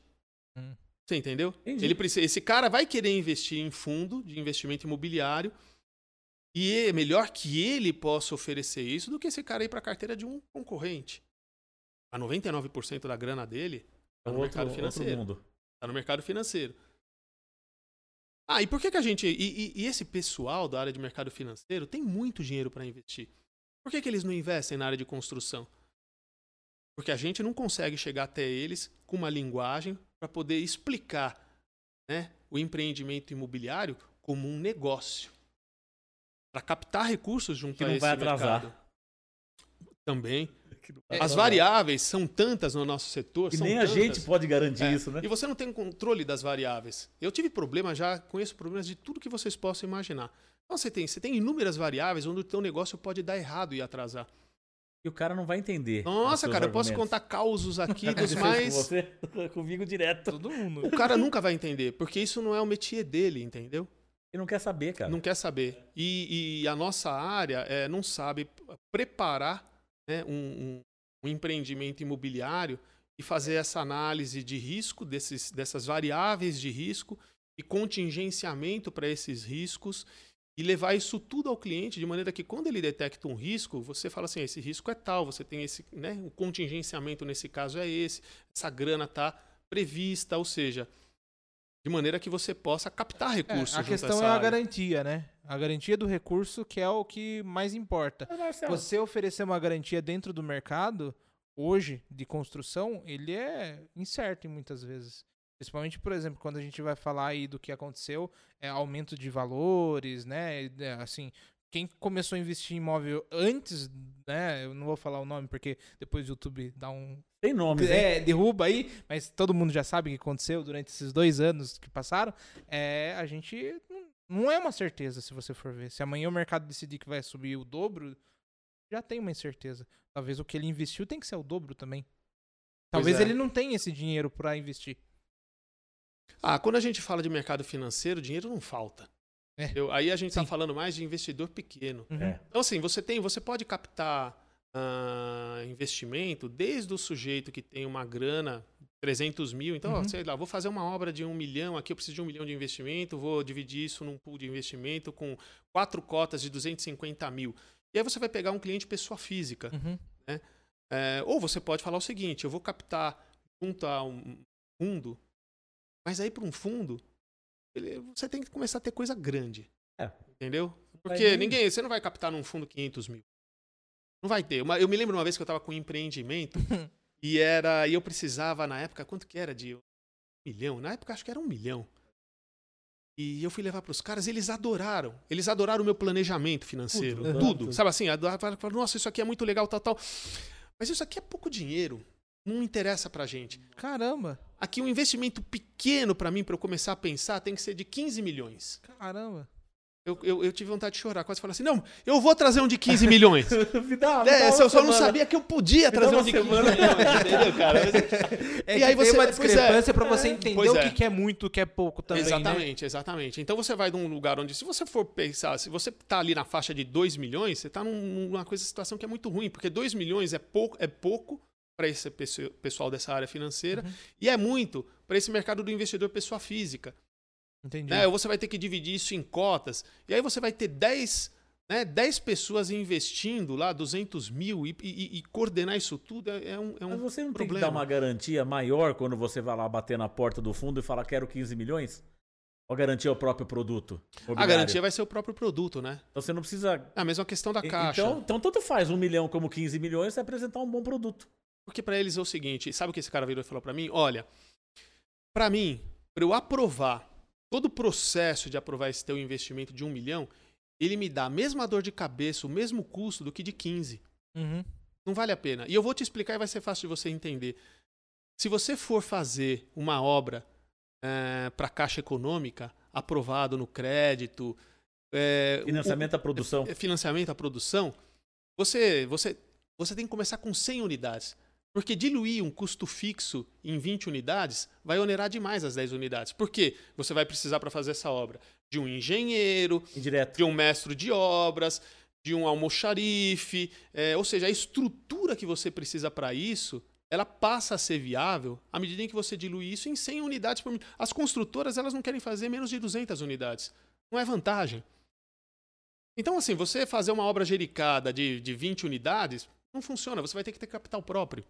Hum. Você entendeu? Entendi. Ele precisa, esse cara vai querer investir em fundo de investimento imobiliário e é melhor que ele possa oferecer isso do que esse cara ir para a carteira de um concorrente. A 99% da grana dele É tá no outro, mercado financeiro. mundo. Tá no mercado financeiro. Ah, e por que, que a gente. E, e- e esse pessoal da área de mercado financeiro tem muito dinheiro para investir. Por que, que eles não investem na área de construção? Porque a gente não consegue chegar até eles com uma linguagem para poder explicar né, o empreendimento imobiliário como um negócio. Para captar recursos junto Que a não esse vai atrasar. mercado. Também. As variáveis são tantas no nosso setor. Que são nem a tantas. gente pode garantir É, isso, né? E você não tem controle das variáveis. Eu tive problema já, conheço problemas de tudo que vocês possam imaginar. Então você tem, você tem inúmeras variáveis onde o teu negócio pode dar errado e atrasar. E o cara não vai entender. os Nossa, cara, eu posso contar causos aqui dos mais. Com você? Comigo direto. Todo mundo. O cara nunca vai entender, porque isso não é o métier dele, entendeu? Ele não quer saber, cara. Não quer saber. E, e a nossa área é, não sabe preparar né, um, um- um empreendimento imobiliário e fazer essa análise de risco, desses, dessas variáveis de risco e contingenciamento para esses riscos e levar isso tudo ao cliente de maneira que quando ele detecta um risco, você fala assim, esse risco é tal, você tem esse, né, o contingenciamento nesse caso é esse, essa grana está prevista, ou seja, de maneira que você possa captar É, recursos. a junto questão é a área. garantia, né? A garantia do recurso que é o que mais importa. Você oferecer uma garantia dentro do mercado, hoje, de construção, ele é incerto em muitas vezes. Principalmente, por exemplo, quando a gente vai falar aí do que aconteceu, é aumento de valores, né? é, Assim, quem começou a investir em imóvel antes, né? Eu não vou falar o nome porque depois o YouTube dá um Tem hein? é, derruba aí, mas todo mundo já sabe o que aconteceu durante esses dois anos que passaram. É, a gente não- é uma certeza se você for ver. Se amanhã o mercado decidir que vai subir o dobro, já tem uma incerteza. Talvez o que ele investiu tem que ser o dobro também. Talvez é. ele não tenha esse dinheiro pra investir. Ah, quando a gente fala de mercado financeiro, dinheiro não falta. É. Eu- aí a gente está falando mais de investidor pequeno. Uhum. É. Então, assim, você tem, você pode captar ah, investimento desde o sujeito que tem uma grana, 300 mil. Então, ó, Uhum. sei lá, vou fazer uma obra de um milhão, aqui eu preciso de um milhão de investimento, vou dividir isso num pool de investimento com quatro cotas de 250 mil. E aí você vai pegar um cliente pessoa física. Uhum. É, ou você pode falar o seguinte: eu vou captar junto a um fundo, mas aí para um fundo, você tem que começar a ter coisa grande. É. Entendeu? Porque ninguém, você não vai captar num fundo 500 mil. Não vai ter. Uma- eu me lembro uma vez que eu estava com um empreendimento e era e eu precisava na época quanto que era de um milhão? Na época acho que era um milhão. E eu fui levar para os caras, eles adoraram. Eles adoraram o meu planejamento financeiro, Tudo, tudo. tudo. Sabe assim, adoraram, falaram, nossa, isso aqui é muito legal, tal, tal. Mas isso aqui é pouco dinheiro. Não interessa pra gente. Caramba, Aqui um investimento pequeno pra mim, pra eu começar a pensar, tem que ser de 15 milhões. caramba. Eu, eu, eu tive vontade de chorar, quase falar assim: não, eu vou trazer um de 15 milhões. Me dá- me É, eu só não sabia que eu podia Me trazer um de 15 semana. milhões, entendeu, cara? Mas- É E aí você- tem uma é. discrepância pra você entender Pois o é. que é muito, o que é pouco também, né? exatamente, exatamente. Então você vai num lugar onde, se você for pensar, se você tá ali na faixa de 2 milhões, você tá num- numa coisa, situação que é muito ruim, porque 2 milhões é pouco, é pouco para esse pesso- pessoal dessa área financeira Uhum. e é muito para esse mercado do investidor pessoa física. Entendi. Né? Você vai ter que dividir isso em cotas, e aí você vai ter 10, né, 10 pessoas investindo lá 200 mil e, e- e coordenar isso tudo é, é um, é um Mas você não tem que problema. dar uma garantia maior quando você vai lá bater na porta do fundo e falar quero 15 milhões? Ou garantia o próprio produto? A imobiliário? garantia vai ser o próprio produto, né? Então você não precisa. É a mesma questão da caixa. Então, então tanto faz um milhão como 15 milhões você apresentar um bom produto. Porque para eles é o seguinte, sabe o que esse cara virou e falou para mim? Olha, para mim, para eu aprovar todo o processo de aprovar esse teu investimento de um milhão, ele me dá a mesma dor de cabeça, o mesmo custo do que de 15. Uhum. Não vale a pena. E eu vou te explicar e vai ser fácil de você entender. Se você for fazer uma obra para Caixa Econômica, aprovado no crédito, é, o- Financiamento à produção. é, financiamento à produção, você, você, você tem que começar com 100 unidades. Porque diluir um custo fixo em 20 unidades vai onerar demais as 10 unidades. Por quê? Você vai precisar para fazer essa obra de um engenheiro, Indireto. de um mestre de obras, de um almoxarife, é, ou seja, a estrutura que você precisa para isso, ela passa a ser viável à medida em que você dilui isso em 100 unidades por minuto. As construtoras elas não querem fazer menos de 200 unidades. Não é vantagem. Então, assim, você fazer uma obra gericada de, de 20 unidades, não funciona. Você vai ter que ter capital próprio.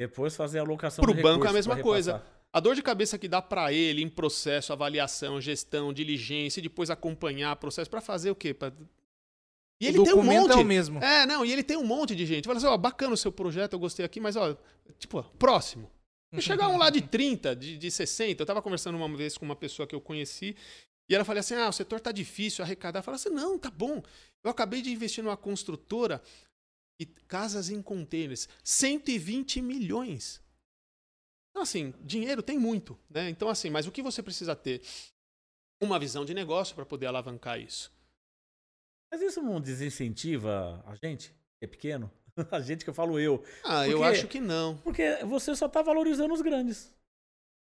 Depois fazer a alocação Pro de banco é a mesma coisa. A dor de cabeça que dá pra ele em processo, avaliação, gestão, diligência, e depois acompanhar processo pra fazer o quê? Pra... E ele o tem um monte. é o mesmo. É, não, e ele tem um monte de gente. Fala assim, ó, bacana o seu projeto, eu gostei aqui, mas ó, tipo, ó, próximo. E chegar um lá de 30, de, de 60. Eu tava conversando uma vez com uma pessoa que eu conheci, e ela falou assim: ah, o setor tá difícil, arrecadar. Eu falei assim: não, tá bom. Eu acabei de investir numa construtora e casas em containers, 120 milhões. Então, assim, dinheiro tem muito, né? Então, assim, mas o que você precisa ter? Uma visão de negócio para poder alavancar isso. Mas isso não desincentiva a gente, que é pequeno? A gente que eu falo eu. Ah, eu Porque- acho que não. Porque você só tá valorizando os grandes.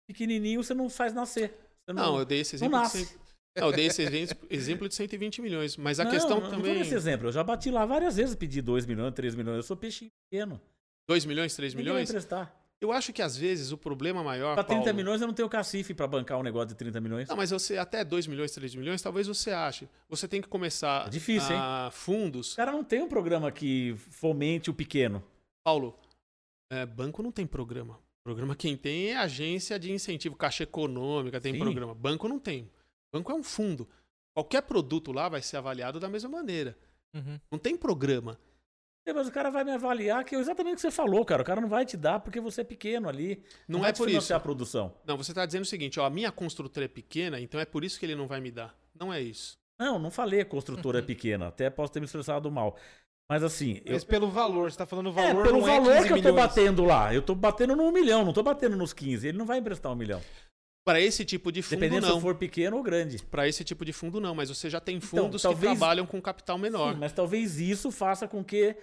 Pequenininho você não faz nascer. Você Não, eu dei esse não exemplo. De nasce. 100... Não, eu dei esse exemplo- de 120 milhões. Mas a Não, questão não, também. Não esse exemplo. Eu já bati lá várias vezes, pedi 2 milhões, 3 milhões. Eu sou peixinho pequeno. 2 milhões, 3 Ninguém vai milhões? emprestar. Eu acho que às vezes o problema maior. Pra 30 Paulo- milhões eu não tenho cacife pra bancar um negócio de 30 milhões. Não, mas você até 2 milhões, 3 milhões, talvez você ache. Você tem que começar É difícil, a fundos. Os caras não tem um programa que fomente o pequeno. Paulo, é, banco não tem programa. Programa quem tem é agência de incentivo, caixa econômica, tem Sim. programa. Banco não tem. Banco é um fundo. Qualquer produto lá vai ser avaliado da mesma maneira. Uhum. Não tem programa. É, Mas o cara vai me avaliar que é exatamente o que você falou, cara. O cara não vai te dar porque você é pequeno ali. Não, vai é por isso. a produção. Não, você está dizendo o seguinte, ó, a minha construtora é pequena, então é por isso que ele não vai me dar. Não é isso. Não, não falei que a construtora Uhum. é pequena. Até posso ter me expressado mal. Mas assim, eu, Mas pelo valor, você tá falando o é, valor, pelo não é valor 15 que eu tô milhões. batendo lá. Eu tô batendo no 1 milhão, não tô batendo nos 15. Ele não vai emprestar um milhão. Para esse tipo de fundo, Dependendo se não. eu for pequeno ou grande. Para esse tipo de fundo, não. Mas você já tem Então, fundos que talvez- trabalham com capital menor. Sim, mas talvez isso faça com que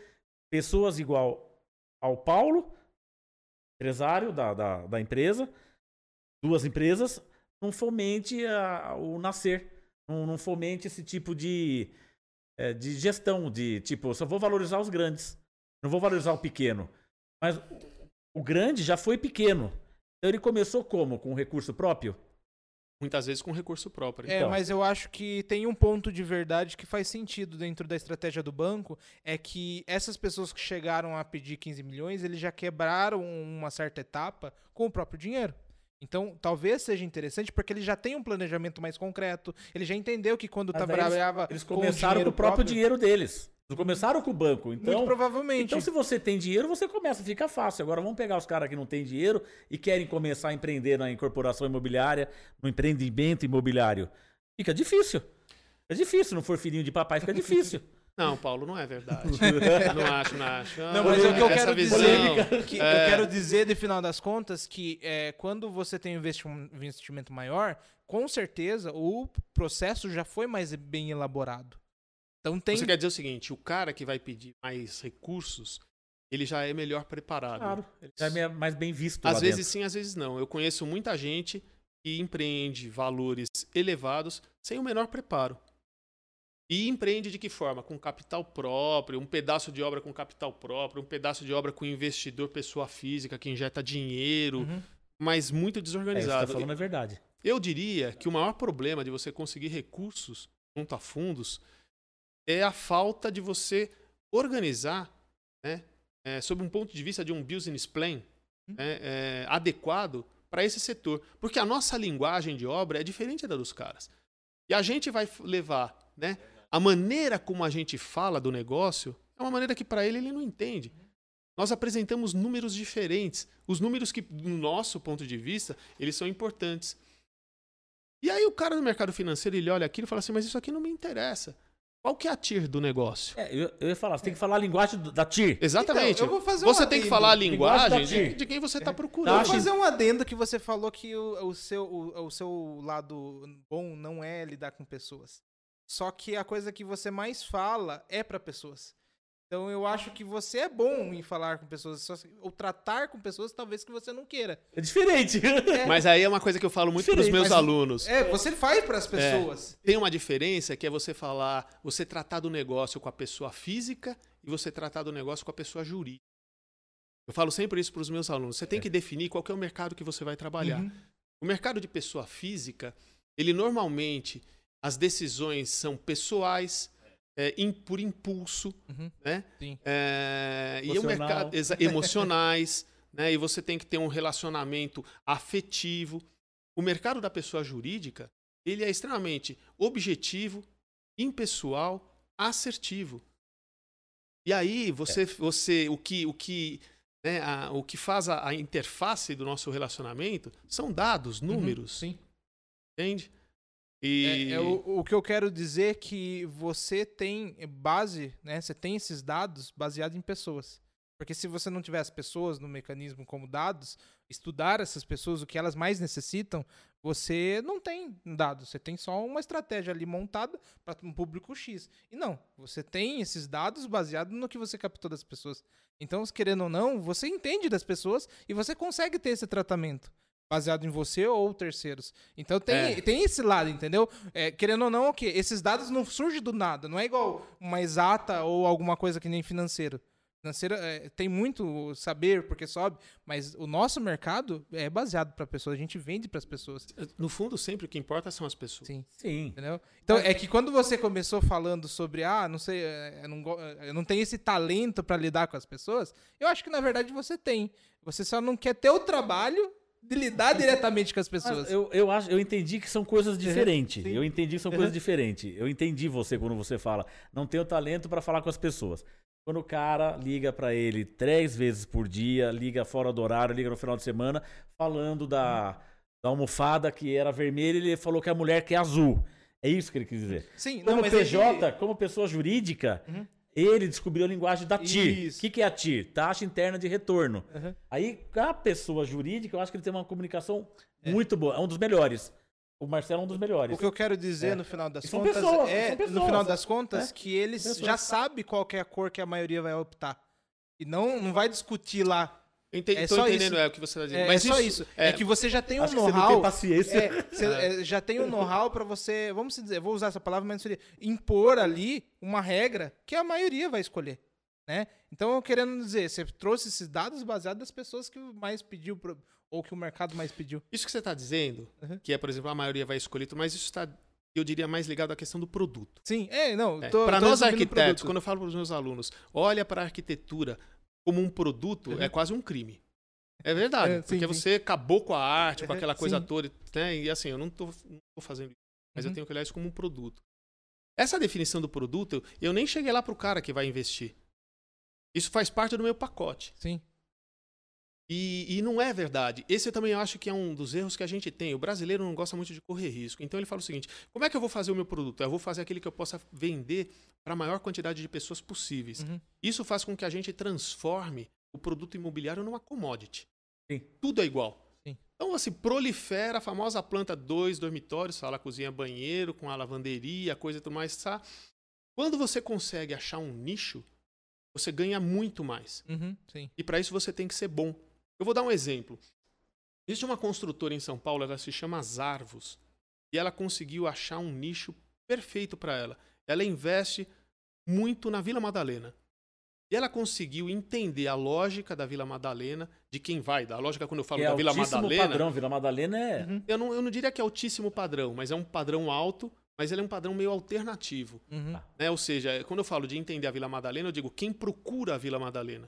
pessoas igual ao Paulo, empresário da, da, da empresa, duas empresas, não fomente a- o nascer. Não, não fomente esse tipo de, é, de gestão, de tipo, só vou valorizar os grandes. Não vou valorizar o pequeno. Mas o grande já foi pequeno. Então ele começou como? Com recurso próprio? Muitas vezes com recurso próprio. É, Então. mas eu acho que tem um ponto de verdade que faz sentido dentro da estratégia do banco, é que essas pessoas que chegaram a pedir 15 milhões, eles já quebraram uma certa etapa com o próprio dinheiro. Então, talvez seja interessante porque ele já tem um planejamento mais concreto, ele já entendeu que quando trabalhava Eles com começaram com, dinheiro o próprio dinheiro deles. Começaram com o banco. Então, muito provavelmente. Então, se você tem dinheiro, você começa, fica fácil. Agora, vamos pegar os caras que não têm dinheiro e querem começar a empreender na incorporação imobiliária, no empreendimento imobiliário. Fica difícil. É difícil, se não for filhinho de papai, fica difícil. Não, Paulo, não é verdade. não acho, não acho. Não, mas é o que eu quero visão, dizer, que é, eu quero dizer, de final das contas, que é, quando você tem um investimento maior, com certeza o processo já foi mais bem elaborado. Então tem. Você quer dizer o seguinte, o cara que vai pedir mais recursos, ele já é melhor preparado. Claro. Ele já é mais bem visto Às lá vezes dentro. sim, às vezes não. Eu conheço muita gente que empreende valores elevados sem o menor preparo. E empreende de que forma? Com capital próprio, um pedaço de obra com capital próprio, um pedaço de obra com investidor, pessoa física que injeta dinheiro, Uhum. mas muito É, isso que você desorganizado. tá falando é verdade. Eu diria que o maior problema de você conseguir recursos junto a fundos é a falta de você organizar, né, é, sob um ponto de vista de um business plan né, é, adequado para esse setor. Porque a nossa linguagem de obra é diferente da dos caras. E a gente vai levar né, a maneira como a gente fala do negócio é uma maneira que para ele ele não entende. Nós apresentamos números diferentes. Os números que, do nosso ponto de vista, eles são importantes. E aí o cara do mercado financeiro, ele olha aquilo e fala assim, mas isso aqui não me interessa. Qual que é a TIR do negócio? É, eu, eu ia falar, você tem que falar a linguagem do- da TIR. Exatamente. Então, eu vou fazer você um tem que falar a Linguagem linguagem de, de quem você está Eu procurando. vou Acho- fazer um adendo que você falou que o, o seu, o, o seu lado bom não é lidar com pessoas. Só que a coisa que você mais fala é para pessoas. Então eu acho que você é bom em falar com pessoas, ou tratar com pessoas talvez que você não queira. É diferente. Mas aí é uma coisa que eu falo muito para os meus mas- alunos. É, você faz para as pessoas. Tem uma diferença que é você falar, você tratar do negócio com a pessoa física e você tratar do negócio com a pessoa jurídica. Eu falo sempre isso para os meus alunos. Você tem que definir qual que é o mercado que você vai trabalhar. Uhum. O mercado de pessoa física, ele normalmente as decisões são pessoais, é, im- por impulso, Uhum. né? Sim. É, e o Emocional. mercado emocionais, né? E você tem que ter um relacionamento afetivo. O mercado da pessoa jurídica, ele é extremamente objetivo, impessoal, assertivo. E aí você, você o que, o que, né, a, o que faz a, a interface do nosso relacionamento são dados, números, Sim. entende? E É, é o, o que eu quero dizer é que você tem base, né? Você tem esses dados baseados em pessoas. Porque se você não tiver as pessoas no mecanismo como dados, estudar essas pessoas, o que elas mais necessitam, você não tem dados. Você tem só uma estratégia ali montada para um público X. E não, você tem esses dados baseados no que você captou das pessoas. Então, querendo ou não, você entende das pessoas e você consegue ter esse tratamento baseado em você ou terceiros. Então tem, É. tem esse lado, entendeu? É, querendo ou não, o quê? Esses dados não surgem do nada. Não é igual uma exata ou alguma coisa que nem financeiro. Financeiro é, tem muito saber porque sobe, mas o nosso mercado é baseado para pessoas. A gente vende para as pessoas. no fundo sempre o que importa são as pessoas. Sim. Sim. Entendeu? Então, é que quando você começou falando sobre, ah, não sei, é, eu não, go- eu não tenho esse talento pra lidar com as pessoas, eu acho que na verdade você tem. Você só não quer ter o trabalho de lidar diretamente com as pessoas. eu, eu, acho, eu entendi que são coisas diferentes. sim. Eu entendi que são Uhum. coisas diferentes. Eu entendi você quando você fala, não tenho talento para falar com as pessoas. Quando o cara liga pra ele três vezes por dia, liga fora do horário, liga no final de semana, falando da, da almofada que era vermelha, ele falou que a mulher quer azul. É isso que ele quis dizer. Sim, Como mas PJ, ele- como pessoa jurídica, Uhum. Ele descobriu a linguagem da TIR. Isso. O que, que é a TIR? Taxa interna de retorno. Uhum. Aí, a pessoa jurídica, eu acho que ele tem uma comunicação É. muito boa. É um dos melhores. O Marcelo é um dos melhores. O que eu quero dizer É. no final das contas pessoas, é, pessoas, no final das contas, É. que eles Pessoas. já sabem qual é a cor que a maioria vai optar. E não, não vai discutir lá. Eu ente- É tô só entendendo isso. é, o que você está dizendo. É, Mas é só isso. É, é- que você já tem um que você não tem know-how. paciência. É, você, é, já tem um know-how pra você, vamos dizer, vou usar essa palavra, mas seria impor ali uma regra que a maioria vai escolher, né? Então, eu querendo dizer, você trouxe esses dados baseados das pessoas que mais pediu pro- ou que o mercado mais pediu. Isso que você está dizendo, Uhum. que é, por exemplo, a maioria vai escolher, mas isso está, eu diria, mais ligado à questão do produto. Sim, é, não, É. Para nós arquitetos, produto. quando eu falo para os meus alunos, olha para a arquitetura como um produto, Uhum. é quase um crime. É verdade, É, sim, porque sim. você acabou com a arte, com Uhum, aquela coisa sim. toda, né? E assim, eu não estou fazendo isso, mas eu Uhum. tenho que olhar isso como um produto. Essa definição do produto, eu nem cheguei lá para o cara que vai investir. Isso faz parte do meu pacote. Sim. E, e não é verdade. Esse eu também acho que é um dos erros que a gente tem. O brasileiro não gosta muito de correr risco. Então ele fala o seguinte: como é que eu vou fazer o meu produto? Eu vou fazer aquele que eu possa vender para a maior quantidade de pessoas possíveis. Uhum. Isso faz com que a gente transforme o produto imobiliário numa commodity. Sim. Tudo é igual. Sim. Então, assim, prolifera a famosa planta dois dormitórios, sala, cozinha, banheiro, com a lavanderia, coisa e tudo mais. Tá? Quando você consegue achar um nicho, você ganha muito mais. Uhum, sim. E para isso você tem que ser bom. Eu vou dar um exemplo. Existe uma construtora em São Paulo, ela se chama Zarvos, e ela conseguiu achar um nicho perfeito para ela. Ela investe muito na Vila Madalena. E ela conseguiu entender a lógica da Vila Madalena, de quem vai, da lógica quando eu falo é da Vila altíssimo Madalena. padrão. Vila Madalena é... Uhum, Eu não, eu não diria que é altíssimo padrão, mas é um padrão alto, mas ele é um padrão meio alternativo. uhum. Né? Ou seja, quando eu falo de entender a Vila Madalena, eu digo quem procura a Vila Madalena.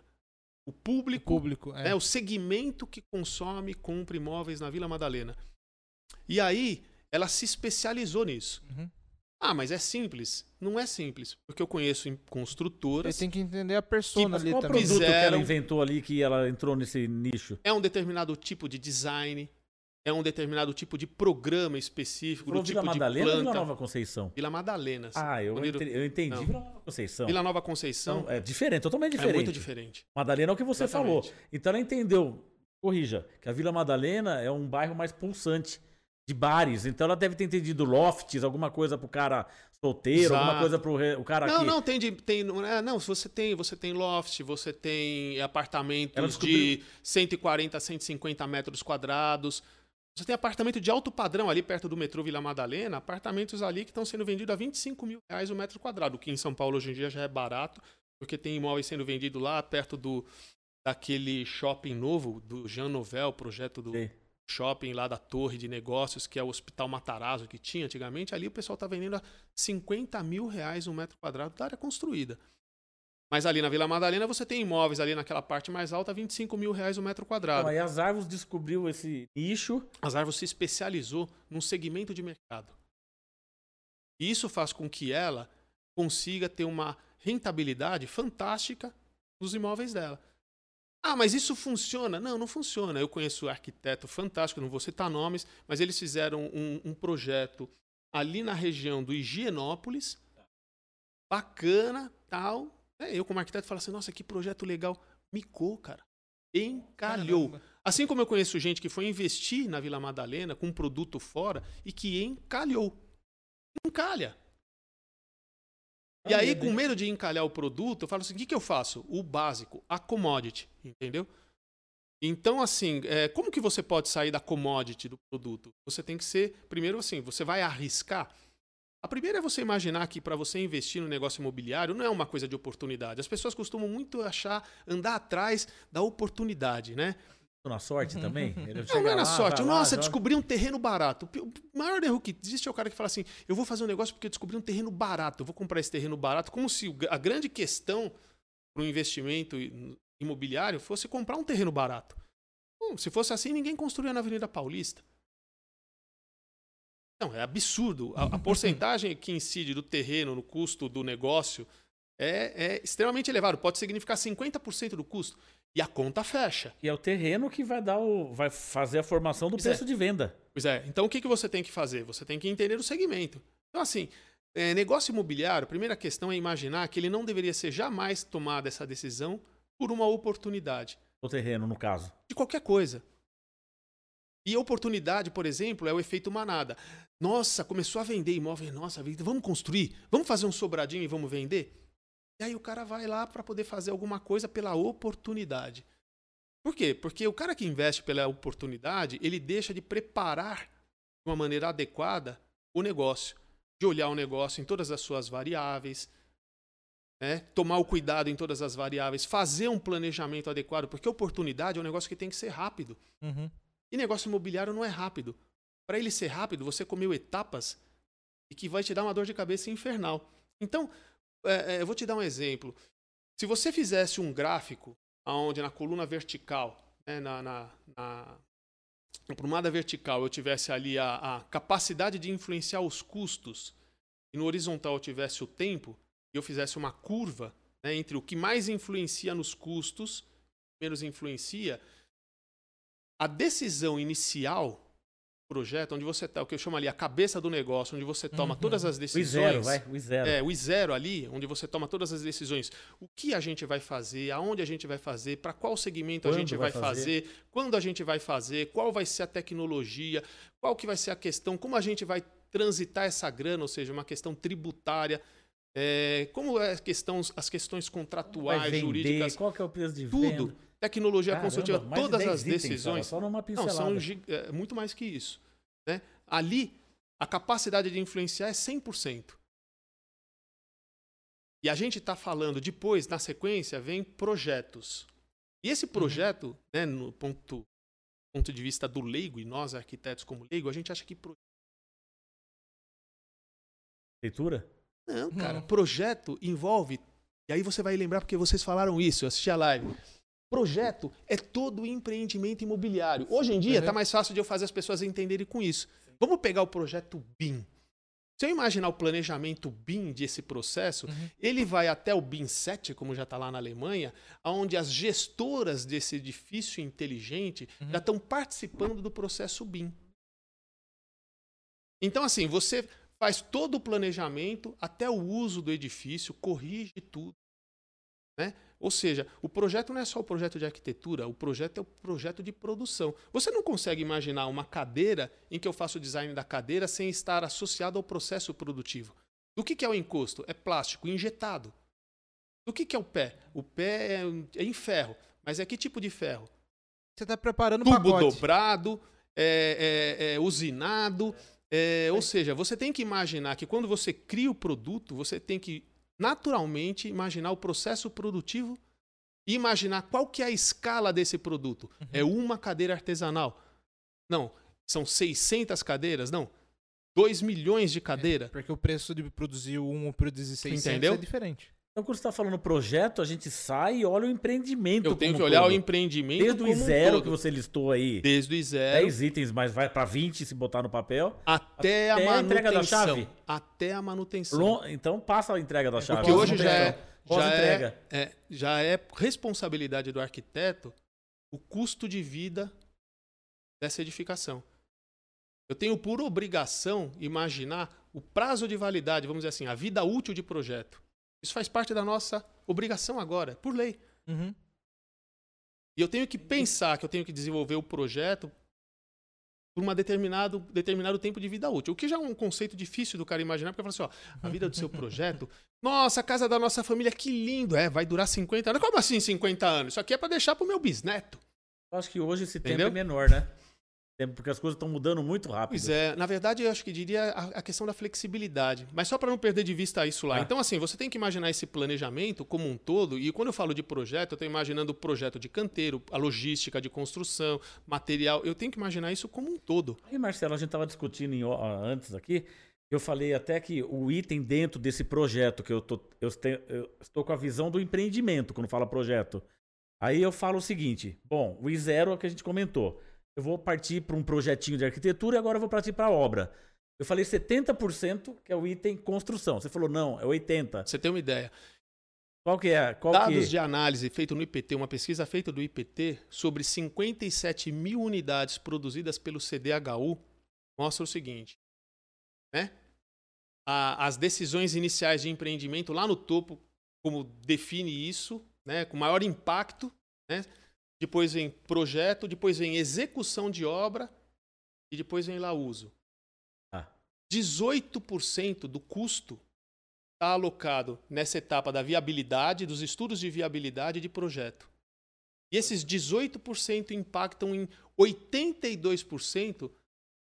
O O público público. É. né, o segmento que consome e compra imóveis na Vila Madalena. E aí, ela se especializou nisso. Uhum. Ah, mas é simples? Não é simples, porque eu conheço em Você construtoras, tem que entender a persona Mas ali qual também. produto que ela Fizeram- inventou ali que ela entrou nesse nicho? é um determinado tipo de design, é um determinado tipo de programa específico, Falou do Vila tipo Madalena de ou planta. Vila Nova Conceição? Vila Madalena. assim. Ah, eu, eu entendi Não. Vila Nova Conceição. Vila Nova Conceição Então, é diferente, totalmente é diferente. muito diferente. Madalena é o que você Exatamente. falou. Então ela entendeu, corrija, que a Vila Madalena é um bairro mais pulsante de bares. Então ela deve ter entendido lofts, alguma coisa pro cara solteiro, alguma Exato. coisa pro re- o cara Não, que... não, tem, de, tem não, é, você tem, você tem loft, você tem apartamentos de 140 a 150 metros quadrados. Você tem apartamento de alto padrão ali perto do metrô Vila Madalena, apartamentos ali que estão sendo vendidos a 25 mil reais o metro quadrado, o que em São Paulo hoje em dia já é barato, porque tem imóveis sendo vendidos lá perto do daquele shopping novo do Jean Nouvel, projeto do Sim. shopping lá da Torre de Negócios, que é o Hospital Matarazzo que tinha antigamente, ali o pessoal está vendendo a 50 mil reais um metro quadrado da área construída. Mas ali na Vila Madalena você tem imóveis ali naquela parte mais alta, 25 mil reais o metro quadrado. Então, aí as árvores descobriu esse nicho. As árvores se especializou num segmento de mercado. E isso faz com que ela consiga ter uma rentabilidade fantástica nos imóveis dela. Ah, mas isso funciona? Não, não funciona. Eu conheço um arquiteto fantástico, não vou citar nomes, mas eles fizeram um, um projeto ali na região do Higienópolis, bacana, tal, é, eu, como arquiteto, falo assim: nossa, que projeto legal. Micou, cara. Encalhou. Caramba. Assim como eu conheço gente que foi investir na Vila Madalena com um produto fora e que encalhou. Encalha. E aí, com medo de encalhar o produto, eu falo assim: o que, que eu faço? O básico, a commodity, entendeu? Então, assim, é, como que você pode sair da commodity do produto? Você tem que ser, primeiro assim, você vai arriscar a primeira é você imaginar que para você investir no negócio imobiliário não é uma coisa de oportunidade. As pessoas costumam muito achar, andar atrás da oportunidade, né? Na sorte também? não, não é na sorte. Nossa, lá, descobri um terreno barato. O maior erro que existe é o cara que fala assim: eu vou fazer um negócio porque eu descobri um terreno barato, eu vou comprar esse terreno barato, como se a grande questão para o investimento imobiliário fosse comprar um terreno barato. Bom, se fosse assim, ninguém construía na Avenida Paulista. Não, é absurdo. A, a porcentagem que incide do terreno no custo do negócio é, é extremamente elevado. Pode significar 50% do custo. E a conta fecha. E é o terreno que vai dar o, vai fazer a formação do pois preço é. de venda. Pois é. Então o que, que você tem que fazer? Você tem que entender o segmento. Então, assim, é, negócio imobiliário, a primeira questão é imaginar que ele não deveria ser jamais tomada essa decisão por uma oportunidade. O terreno, no caso. De qualquer coisa. E oportunidade, por exemplo, é o efeito manada. Nossa, começou a vender imóvel. Nossa, vamos construir? Vamos fazer um sobradinho e vamos vender? E aí o cara vai lá para poder fazer alguma coisa pela oportunidade. Por quê? Porque o cara que investe pela oportunidade, ele deixa de preparar de uma maneira adequada o negócio. De olhar o negócio em todas as suas variáveis, né? tomar o cuidado em todas as variáveis, fazer um planejamento adequado, porque oportunidade é um negócio que tem que ser rápido. Uhum. E negócio imobiliário não é rápido. Para ele ser rápido, você comeu etapas e que vai te dar uma dor de cabeça infernal. Então, é, é, eu vou te dar um exemplo. Se você fizesse um gráfico onde na coluna vertical, né, na, na, na, na vertical, eu tivesse ali a, a capacidade de influenciar os custos e no horizontal eu tivesse o tempo, e eu fizesse uma curva né, entre o que mais influencia nos custos, menos influencia, a decisão inicial projeto, onde você está, o que eu chamo ali a cabeça do negócio, onde você toma uhum. todas as decisões. O zero, vai, o zero. É, o zero ali, onde você toma todas as decisões. O que a gente vai fazer, aonde a gente vai fazer, para qual segmento quando a gente vai, vai fazer? fazer, quando a gente vai fazer, qual vai ser a tecnologia, qual que vai ser a questão, como a gente vai transitar essa grana, ou seja, uma questão tributária. É, como é questão, as questões contratuais, vender, jurídicas. Qual que é o preço de tudo. venda? Tecnologia Caramba, consultiva, todas as decisões. só numa pincelada. Não, são é, muito mais que isso. Né? Ali, a capacidade de influenciar é 100%. E a gente está falando depois, na sequência, vem projetos. E esse uhum. projeto, uhum. né, no ponto, ponto de vista do leigo, e nós arquitetos como leigo, a gente acha que. Leitura? Não, cara. Não. Projeto envolve. E aí você vai lembrar porque vocês falaram isso, eu assisti a live. Projeto é todo empreendimento imobiliário. Hoje em dia está uhum. mais fácil de eu fazer as pessoas entenderem com isso. Vamos pegar o projeto BIM. Se eu imaginar o planejamento BIM desse processo, uhum. ele vai até o BIM 7, como já está lá na Alemanha, onde as gestoras desse edifício inteligente uhum. já estão participando do processo BIM. Então, assim, você faz todo o planejamento até o uso do edifício, corrige tudo. Né? Ou seja, o projeto não é só o projeto de arquitetura, o projeto é o projeto de produção. Você não consegue imaginar uma cadeira em que eu faço o design da cadeira sem estar associado ao processo produtivo. Do que, é o encosto? É plástico injetado. Do que, é o pé? O pé é, é em ferro. Mas é que tipo de ferro? Você está preparando Tubo pacote. dobrado, é, é, é usinado. É, ou seja, você tem que imaginar que quando você cria o produto, você tem que naturalmente imaginar o processo produtivo e imaginar qual que é a escala desse produto. Uhum. É uma cadeira artesanal? Não. São 600 cadeiras? Não. 2 milhões de cadeiras. É, porque o preço de produzir um ou produzir 600 Entendeu? é diferente. Então, quando você está falando projeto, a gente sai e olha o empreendimento. Eu tenho que olhar todo. o empreendimento Desde o um zero que você listou aí. Desde o zero 10 itens, mas vai para 20 se botar no papel. até, a até a entrega da manutenção. chave? Até a manutenção. Então passa a entrega da chave. Porque hoje já é, já, é, é- já é responsabilidade do arquiteto o custo de vida dessa edificação. Eu tenho por obrigação imaginar o prazo de validade, vamos dizer assim, a vida útil de projeto. Isso faz parte da nossa obrigação agora, por lei. Uhum. E eu tenho que pensar que eu tenho que desenvolver o projeto por um determinado, determinado tempo de vida útil. O que já é um conceito difícil do cara imaginar, porque fala assim, ó, a vida do seu projeto, nossa, a casa da nossa família, que lindo, é, vai durar 50 anos. Como assim 50 anos? Isso aqui é para deixar pro meu bisneto. Eu acho que hoje esse tempo Entendeu? é menor, né? Porque as coisas estão mudando muito rápido. Pois é, na verdade eu acho que diria a, questão da flexibilidade, mas só para não perder de vista isso lá. Ah. Então assim, você tem que imaginar esse planejamento como um todo, e quando eu falo de projeto, eu estou imaginando o projeto de canteiro, a logística de construção, material, eu tenho que imaginar isso como um todo. Aí, Marcelo, a gente estava discutindo em antes aqui. Eu falei até que o item dentro desse projeto, que eu, tô, eu, te- eu estou com a visão do empreendimento quando fala projeto. Aí eu falo o seguinte: bom, o I0 é o que a gente comentou. Eu vou partir para um projetinho de arquitetura e agora eu vou partir para a obra. Eu falei 70% que é o item construção. Você falou não, é 80%. Pra Você tem uma ideia. Qual que é? Qual Dados que... de análise feito no IPT, uma pesquisa feita do IPT sobre 57 mil unidades produzidas pelo CDHU, mostra o seguinte, né? A- as decisões iniciais de empreendimento lá no topo, como define isso, né? Com maior impacto, né? Depois vem projeto, depois vem execução de obra e depois vem lá uso. Ah. 18% do custo está alocado nessa etapa da viabilidade, dos estudos de viabilidade de projeto. E esses 18% impactam em 82%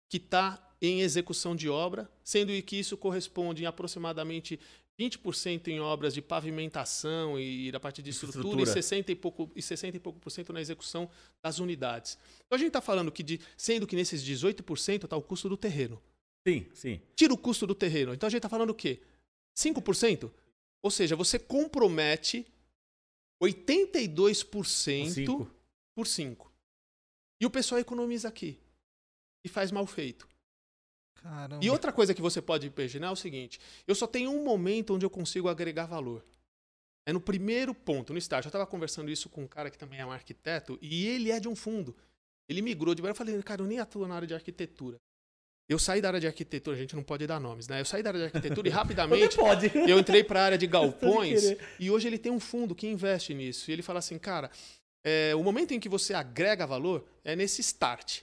que está em execução de obra, sendo que isso corresponde em aproximadamente 20% em obras de pavimentação e da parte de estrutura, Estrutura. E, 60 e, pouco, e 60 e pouco por cento na execução das unidades. Então a gente está falando que, de, sendo que nesses 18% está o custo do terreno. Sim, sim. Tira o custo do terreno. Então a gente está falando o quê? 5%? Ou seja, você compromete 82% Cinco. por 5. E o pessoal economiza aqui. E faz mal feito. Caramba. E outra coisa que você pode imaginar é o seguinte: eu só tenho um momento onde eu consigo agregar valor. É no primeiro ponto, no estágio. Eu estava conversando isso com um cara que também é um arquiteto e ele é de um fundo. Ele migrou de. Eu falei, cara, eu nem atuo na área de arquitetura. Eu saí da área de arquitetura, a gente não pode dar nomes, né? Eu saí da área de arquitetura e rapidamente pode. eu entrei para a área de galpões e hoje ele tem um fundo que investe nisso. E ele fala assim, cara, é, o momento em que você agrega valor é nesse start.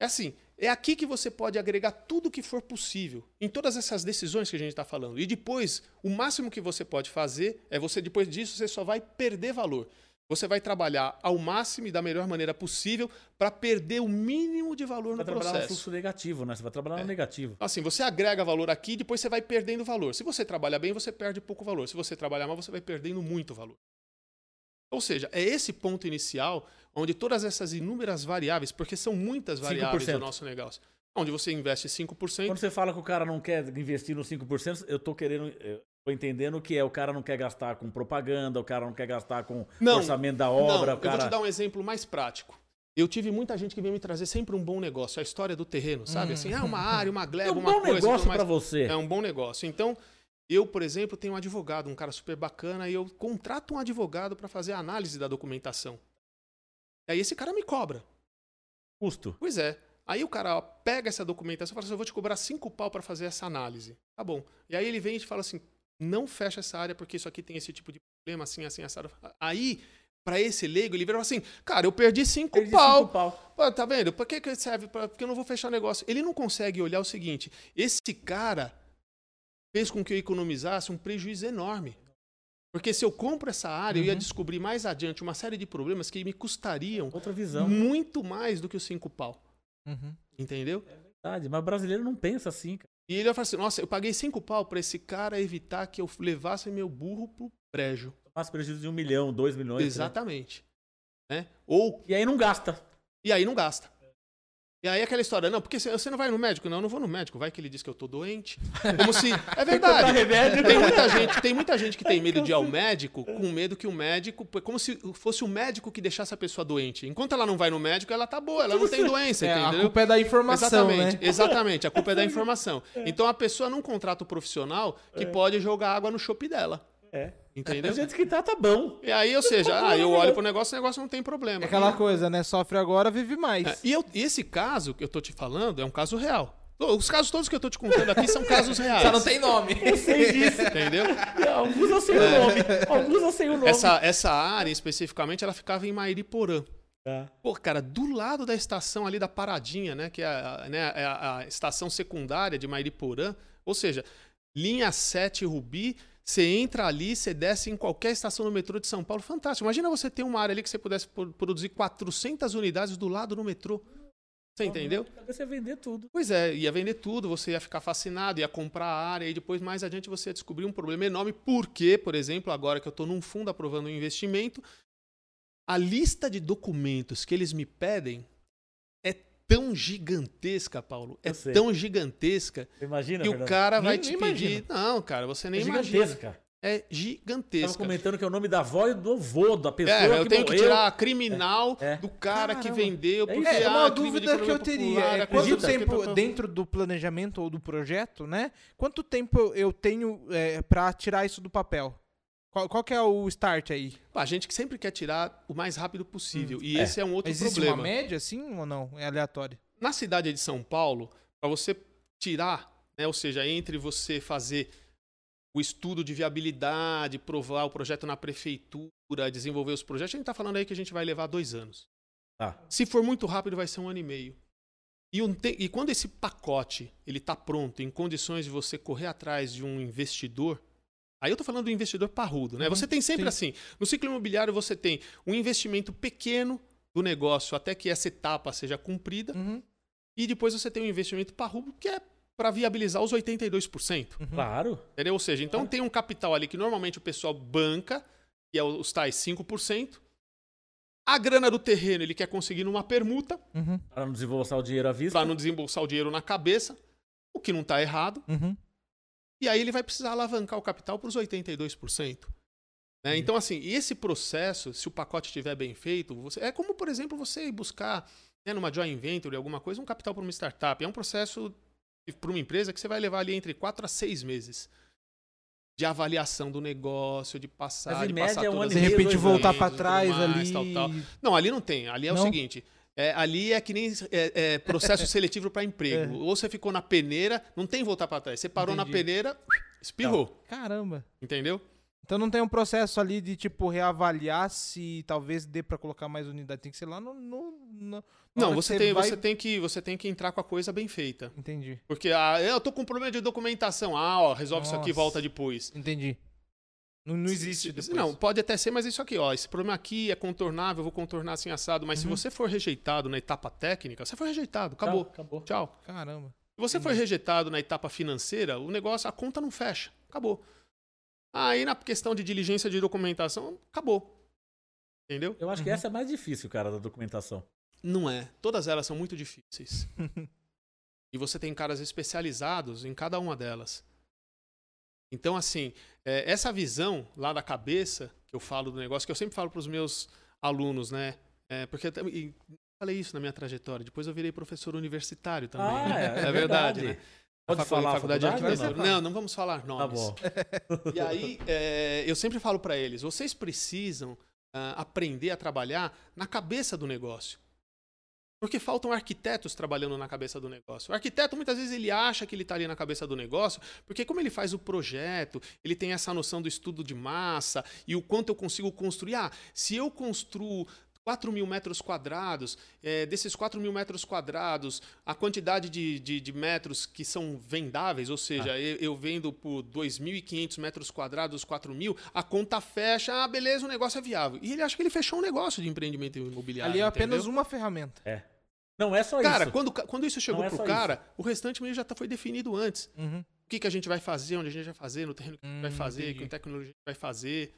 É assim, é aqui que você pode agregar tudo que for possível em todas essas decisões que a gente está falando. E depois, o máximo que você pode fazer é você, depois disso, você só vai perder valor. Você vai trabalhar ao máximo e da melhor maneira possível para perder o mínimo de valor Vai no trabalhar no processo. fluxo negativo, né? Você vai trabalhar É. no negativo. Assim, você agrega valor aqui e depois você vai perdendo valor. Se você trabalha bem, você perde pouco valor. Se você trabalhar mal, você vai perdendo muito valor. Ou seja, é esse ponto inicial onde todas essas inúmeras variáveis, porque são muitas variáveis 5%. do nosso negócio, onde você investe 5%, Quando você fala que o cara não quer investir nos 5%, eu tô querendo. Eu tô entendendo que é o cara não quer gastar com propaganda, o cara não quer gastar com Não, orçamento da obra, Não, cara. eu vou te dar um exemplo mais prático. Eu tive muita gente que veio me trazer sempre um bom negócio, a história do terreno, sabe? Assim, ah, uma área, uma é gleba, um uma bom coisa. negócio tudo mais. pra você. É um bom negócio. Então, eu, por exemplo, tenho um advogado, um cara super bacana, e eu contrato um advogado para fazer a análise da documentação. E aí esse cara me cobra. Custo. Pois é. Aí o cara ó, pega essa documentação e fala assim: eu vou te cobrar cinco pau para fazer essa análise. Tá bom. E aí ele vem e te fala assim: não fecha essa área porque isso aqui tem esse tipo de problema, assim, assim, assado. Aí, para esse leigo, ele vira e fala assim: cara, eu perdi cinco Perdi pau. cinco pau. Pô, tá vendo? Por que, que serve? Pra- Porque eu não vou fechar o negócio. Ele não consegue olhar o seguinte: esse cara fez com que eu economizasse um prejuízo enorme. Porque se eu compro essa área, eu ia Uhum. descobrir mais adiante uma série de problemas que me custariam Outra visão. muito mais do que os cinco pau. Uhum. Entendeu? Verdade, mas o brasileiro não pensa assim, cara. E ele vai falar assim: nossa, eu paguei cinco pau pra esse cara evitar que eu levasse meu burro pro brejo. Faz prejuízo de um milhão, dois milhões. né? Exatamente. Né? Ou, E aí não gasta. e aí não gasta. E aí aquela história, não, porque você não vai no médico? Não, eu não vou no médico, vai que ele diz que eu tô doente. Como se. É verdade. Tem muita gente, tem muita gente que tem medo de ir ao médico com medo que o médico. Como se fosse o médico que deixasse a pessoa doente. Enquanto ela não vai no médico, ela tá boa, ela não tem doença, É, a entendeu? culpa é da informação, Exatamente, né? exatamente. A culpa é da informação. Então a pessoa não contrata o profissional que É. pode jogar água no chopp dela. É. Entendeu? A gente que tá, tá bom. E aí, ou seja, ah, eu olho pro negócio, o negócio não tem problema. É aquela coisa, né? Sofre agora, vive mais. É, e, eu- esse caso que eu tô te falando é um caso real. Os casos todos que eu tô te contando aqui são casos reais. Só não tem nome. Eu sei disso. Entendeu? Alguns eu sei o nome. Alguns eu sei o nome. Essa, essa área especificamente, ela ficava em Mairiporã. Tá. Pô, cara, do lado da estação ali da Paradinha, né? Que é a, né, é a- a estação secundária de Mairiporã. Ou seja, linha 7 Rubi, você entra ali, você desce em qualquer estação do metrô de São Paulo. Fantástico. Imagina você ter uma área ali que você pudesse pro- produzir 400 unidades do lado do metrô. Você entendeu? Você ia vender tudo. Pois é, ia vender tudo, você ia ficar fascinado, ia comprar a área e depois mais adiante você ia descobrir um problema enorme. Porque, por exemplo, agora que eu estou num fundo aprovando um investimento, a lista de documentos que eles me pedem tão gigantesca, Paulo. É sei. tão gigantesca Imagina, que o Fernando? cara vai Nem- te nem pedir. imagino. Não, cara, você nem é imagina. gigantesca. É Tava gigantesca. comentando que é o nome da avó e do avô da pessoa É, eu que tenho que morreu. tirar a criminal É. do cara que Caramba. vendeu, É porque. É, ah, uma de dúvida que eu teria popular, é quanto que- tempo, dentro do planejamento ou do projeto, né? Quanto tempo eu tenho é, para tirar isso do papel? Qual, qual que é o start aí? Pá, A gente que sempre quer tirar o mais rápido possível. E é. esse é um outro Existe problema. uma média, assim, ou não? É aleatório? Na cidade de São Paulo, para você tirar, né, ou seja, entre você fazer o estudo de viabilidade, provar o projeto na prefeitura, desenvolver os projetos, a gente está falando aí que a gente vai levar dois anos. Tá. Se for muito rápido, vai ser um ano e meio. E, um te- e quando esse pacote ele está pronto, em condições de você correr atrás de um investidor, aí eu estou falando do investidor parrudo, né? Uhum, Você tem sempre sim. assim, no ciclo imobiliário você tem um investimento pequeno do negócio até que essa etapa seja cumprida, Uhum, e depois você tem um investimento parrudo que é para viabilizar os 82%. uhum. Claro. Entendeu? Ou seja, então tem um capital ali que normalmente o pessoal banca, que é os tais 5%. A grana do terreno ele quer conseguir numa permuta, Uhum, Para não desembolsar o dinheiro à vista. para não desembolsar o dinheiro na cabeça, o que não está errado. uhum. E aí ele vai precisar alavancar o capital para os 82%. Né? Então, assim, e esse processo, se o pacote estiver bem feito, você- é como, por exemplo, você buscar né, numa joint venture, alguma coisa, um capital para uma startup. É um processo para uma empresa que você vai levar ali entre 4 a 6 meses de avaliação do negócio, de passar, Mas de média passar é um todas De repente voltar tudo trás mais, ali. tal, tal. Não, ali não tem. Ali é Não? o seguinte. É, ali é que nem é, é, processo seletivo para emprego. É. Ou você ficou na peneira, não tem voltar para trás. Você parou na Entendi. peneira, espirrou. Caramba. Entendeu? Então não tem um processo ali de, tipo, reavaliar se talvez dê pra colocar mais unidade. Tem que ser lá no... no, no na Não, você, tem, vai- você, tem que, você tem que entrar com a coisa bem feita. Entendi, Porque ah, eu tô com problema de documentação. Ah, ó, resolve isso aqui e Nossa. volta depois. entendi. Não, não existe depois. Não, pode até ser, mas isso aqui, ó, esse problema aqui é contornável, eu vou contornar assim assado. Mas Uhum. se você for rejeitado na etapa técnica, você foi rejeitado, Tchau, acabou. Acabou. Tchau. Caramba. Se você for rejeitado na etapa financeira, o negócio, a conta não fecha. Acabou. Aí na questão de diligência de documentação, acabou. Entendeu? Eu acho que Uhum. essa é mais difícil, cara, da documentação. Não é. Todas elas são muito difíceis. e você tem caras especializados em cada uma delas. Então, assim, é, essa visão lá da cabeça, que eu falo do negócio, que eu sempre falo para os meus alunos, né? É, porque e falei isso na minha trajetória. Depois eu virei professor universitário também. Ah, né? é, é verdade, verdade. né? Pode facu- falar a faculdade de faculdade, arquitetura. não? Não, vamos falar Tá nomes. bom. E aí, é, eu sempre falo para eles: vocês precisam ah, aprender a trabalhar na cabeça do negócio. Porque faltam arquitetos trabalhando na cabeça do negócio. O arquiteto, muitas vezes, ele acha que ele está ali na cabeça do negócio, porque como ele faz o projeto, ele tem essa noção do estudo de massa e o quanto eu consigo construir. Ah, se eu construo 4 mil metros quadrados, é, desses 4 mil metros quadrados, a quantidade de, de, de metros que são vendáveis, ou seja, eu, eu vendo por 2.500 metros quadrados, 4 mil, a conta fecha, ah, beleza, o negócio é viável. E ele acha que ele fechou um negócio de empreendimento imobiliário. Ali é apenas entendeu? uma ferramenta. Não é só Cara, isso. quando, quando isso chegou Não é pro cara, o restante meio já tá, foi definido antes. Uhum. O que, que a gente vai fazer, onde a gente vai fazer, no terreno que a gente vai Hum, fazer, entendi. que tecnologia a gente vai fazer.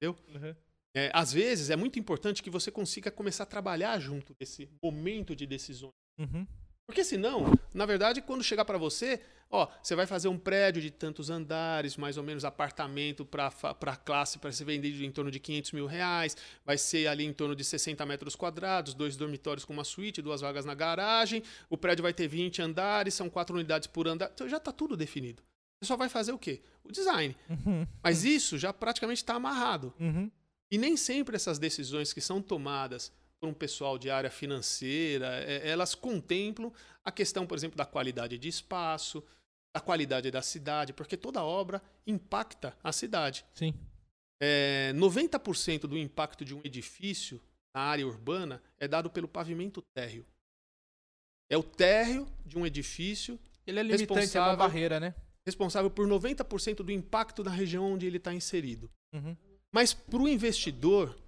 Uhum. É, às vezes é muito importante que você consiga começar a trabalhar junto desse momento de decisões. Uhum. Porque senão, na verdade, quando chegar para você, ó, você vai fazer um prédio de tantos andares, mais ou menos apartamento para classe para ser vendido em torno de 500 mil reais, vai ser ali em torno de 60 metros quadrados, dois dormitórios com uma suíte, duas vagas na garagem, o prédio vai ter 20 andares, são quatro unidades por andar, então já está tudo definido. Você só vai fazer o quê? O design. Uhum. Mas isso já praticamente está amarrado. Uhum. E nem sempre essas decisões que são tomadas por um pessoal de área financeira, é, elas contemplam a questão, por exemplo, da qualidade de espaço, da qualidade da cidade, porque toda obra impacta a cidade. Sim. É, 90% do impacto de um edifício na área urbana é dado pelo pavimento térreo. É o térreo de um edifício Ele é limitante, é uma Responsável- barreira, né? responsável por 90% do impacto na região onde ele está inserido. Uhum. Mas para o investidor,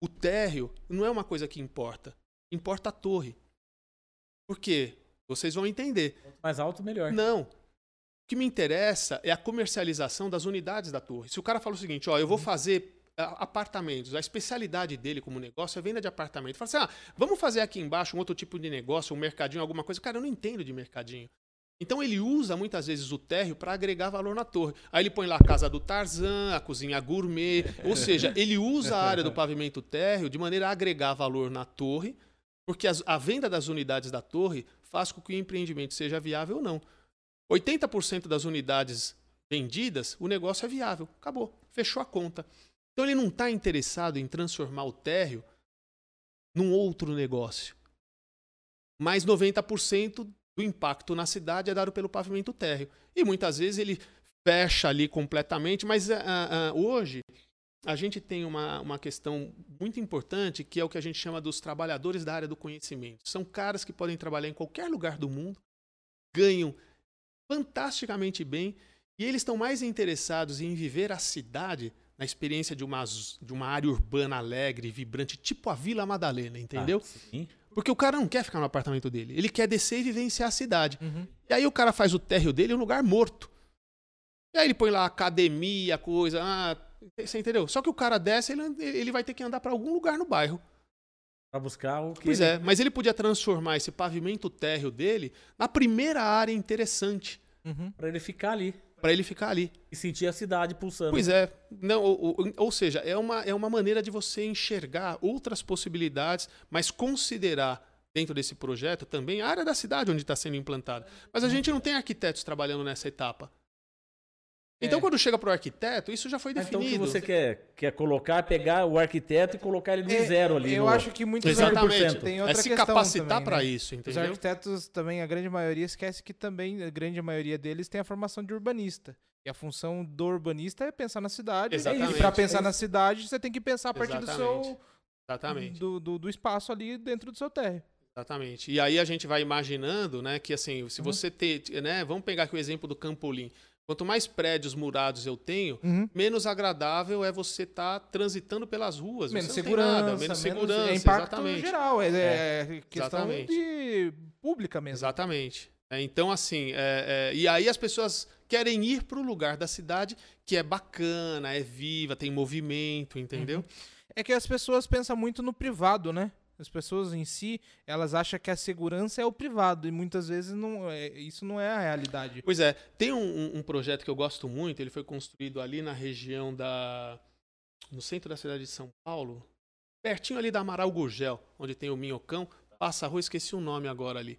o térreo não é uma coisa que importa. Importa a torre. Por quê? Vocês vão entender. Quanto mais alto, melhor. Não. O que me interessa é a comercialização das unidades da torre. Se o cara fala o seguinte, ó, eu vou fazer ah, apartamentos, a especialidade dele como negócio é venda de apartamento. Fala assim, ah, vamos fazer aqui embaixo um outro tipo de negócio, um mercadinho, alguma coisa. Cara, eu não entendo de mercadinho. Então ele usa muitas vezes o térreo para agregar valor na torre. Aí ele põe lá a casa do Tarzan, a cozinha gourmet, ou seja, ele usa a área do pavimento térreo de maneira a agregar valor na torre, porque as- a venda das unidades da torre faz com que o empreendimento seja viável ou não. 80% das unidades vendidas, o negócio é viável. Acabou. Fechou a conta. Então ele não está interessado em transformar o térreo num outro negócio. Mas 90% do impacto na cidade é dado pelo pavimento térreo. E muitas vezes ele fecha ali completamente, mas ah, ah, hoje a gente tem uma, uma questão muito importante que é o que a gente chama dos trabalhadores da área do conhecimento. São caras que podem trabalhar em qualquer lugar do mundo, ganham fantasticamente bem e eles estão mais interessados em viver a cidade na experiência de uma, de uma área urbana alegre, vibrante, tipo a Vila Madalena, entendeu? Ah. Porque o cara não quer ficar no apartamento dele, ele quer descer e vivenciar a cidade. Uhum. E aí o cara faz o térreo dele em um lugar morto. E aí ele põe lá academia, coisa, ah, você entendeu? Só que o cara desce, ele, ele vai ter que andar para algum lugar no bairro. Pra buscar o que. Pois é, mas ele podia transformar esse pavimento térreo dele na primeira área interessante Uhum. Pra ele ficar ali para ele ficar ali. e sentir a cidade pulsando. Pois é, não, ou, ou- ou seja, é uma, é uma maneira de você enxergar outras possibilidades, mas considerar dentro desse projeto também a área da cidade onde está sendo implantada. Mas a gente não tem arquitetos trabalhando nessa etapa. Então, É. quando chega para o arquiteto, isso já foi Ah, Então o que definido. você quer, quer colocar é pegar o arquiteto e colocar ele no É, zero ali. Eu no- acho que muitos Exatamente. arquitetos tem outra é se questão capacitar para né? isso, Os entendeu? arquitetos também, a grande maioria, esquece que também a grande maioria deles tem a formação de urbanista. E a função do urbanista é pensar na cidade. Exatamente. E para pensar na cidade, você tem que pensar a partir do seu Exatamente. Exatamente. do, do, do espaço ali dentro do seu térreo. Exatamente. E aí a gente vai imaginando, né, que assim, se Uhum. você ter, né, vamos pegar aqui o exemplo do Campolim. Quanto mais prédios murados eu tenho, Uhum. menos agradável é você estar transitando pelas ruas. Menos segurança, nada, menos segurança, é impacto exatamente. geral, é, é questão Exatamente. de pública mesmo. Exatamente. É, então, assim, é- é, e aí as pessoas querem ir para o lugar da cidade que é bacana, é viva, tem movimento, entendeu? É que as pessoas pensam muito no privado, né? As pessoas em si, elas acham que a segurança é o privado e muitas vezes não é, isso não é a realidade. Pois é, tem um, um- projeto que eu gosto muito, ele foi construído ali na região da. no centro da cidade de São Paulo, pertinho ali da Amaral Gurgel, onde tem o Minhocão, passa rua, esqueci o nome agora ali.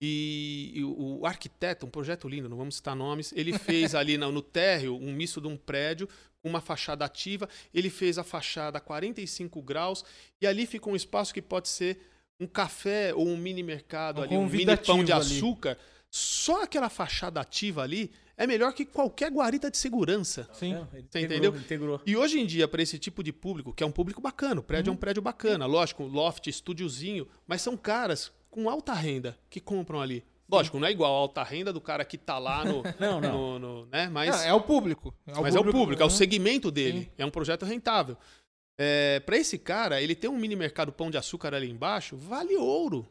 E, e o, o arquiteto, um projeto lindo, não vamos citar nomes, ele fez ali no, no térreo um misto de um prédio uma fachada ativa, ele fez a fachada a 45 graus e ali fica um espaço que pode ser um café ou um mini mercado Um ali, um mini pão de ali. açúcar. Só aquela fachada ativa ali é melhor que qualquer guarita de segurança. Sim. É, Você integrou, entendeu? Integrou. E hoje em dia, para esse tipo de público, que é um público bacana, o prédio é um prédio bacana, lógico, loft, estúdiozinho, mas são caras com alta renda que compram ali. Lógico, não é igual a alta renda do cara que tá lá no. Não, não. no- no- né? Mas, Não, é o público. mas é o público, é o Uhum. segmento dele. Sim. É um projeto rentável. É, para esse cara, ele ter um mini mercado pão de açúcar ali embaixo, vale ouro.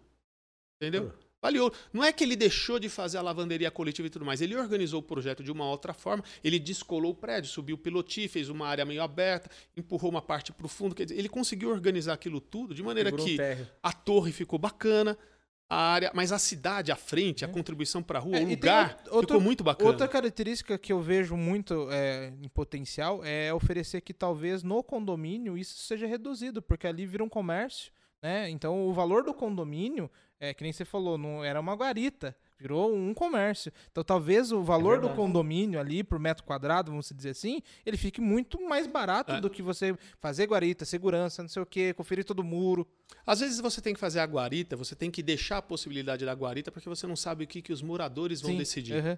Entendeu? Vale ouro. Não é que ele deixou de fazer a lavanderia coletiva e tudo mais. Ele organizou o projeto de uma outra forma. Ele descolou o prédio, subiu o pilotis, fez uma área meio aberta, empurrou uma parte para o fundo. Quer dizer, ele conseguiu organizar aquilo tudo de maneira o que a torre ficou bacana, a área, mas a cidade, a frente, a É. contribuição para a rua, É, o lugar ficou muito bacana. Outra característica que eu vejo muito é, em potencial é oferecer que talvez no condomínio isso seja reduzido, porque ali vira um comércio, né? Então o valor do condomínio, é que nem você falou, não era uma guarita, virou um comércio. Então talvez o valor do verdade. condomínio ali por metro quadrado, vamos dizer assim, ele fique muito mais barato É. do que você fazer guarita, segurança, não sei o quê, conferir todo o muro. Às vezes você tem que fazer a guarita, você tem que deixar a possibilidade da guarita, porque você não sabe o que, que os moradores vão Sim, decidir. aham.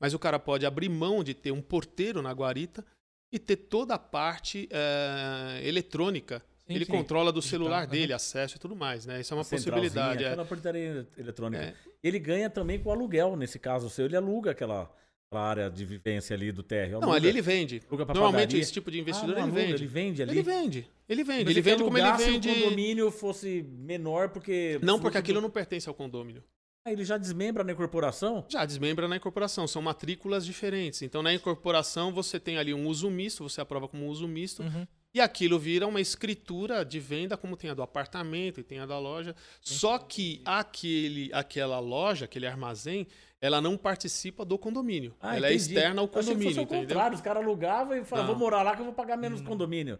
Mas o cara pode abrir mão de ter um porteiro na guarita e ter toda a parte eh, eletrônica. Sim, Ele sim. controla do Digital, celular dele, acesso e tudo mais, né? Isso é uma possibilidade. é. Aquela portaria eletrônica. É. Ele ganha também com aluguel, nesse caso seu. Ele aluga aquela, aquela área de vivência ali do térreo. Não, ali ele vende. Normalmente padaria. esse tipo de Ah, investidor não ele aluga, vende. Ele vende ali. Ele vende. Ele vende. Pensei Ele vende como ele alugar se vende. o condomínio fosse menor, porque... Não, porque aquilo não pertence ao condomínio. Ah, ele já desmembra na incorporação? Já desmembra na incorporação, são matrículas diferentes. Então, na incorporação, você tem ali um uso misto, você aprova como uso misto, Uhum. E aquilo vira uma escritura de venda, como tem a do apartamento e tem a da loja. Só que aquele, aquela loja, aquele armazém, ela não participa do condomínio. Ah, ela é entendi. externa ao Eu achei que condomínio, fosse o entendeu? contrário, os caras alugavam e falavam, vou morar lá que eu vou pagar menos condomínio.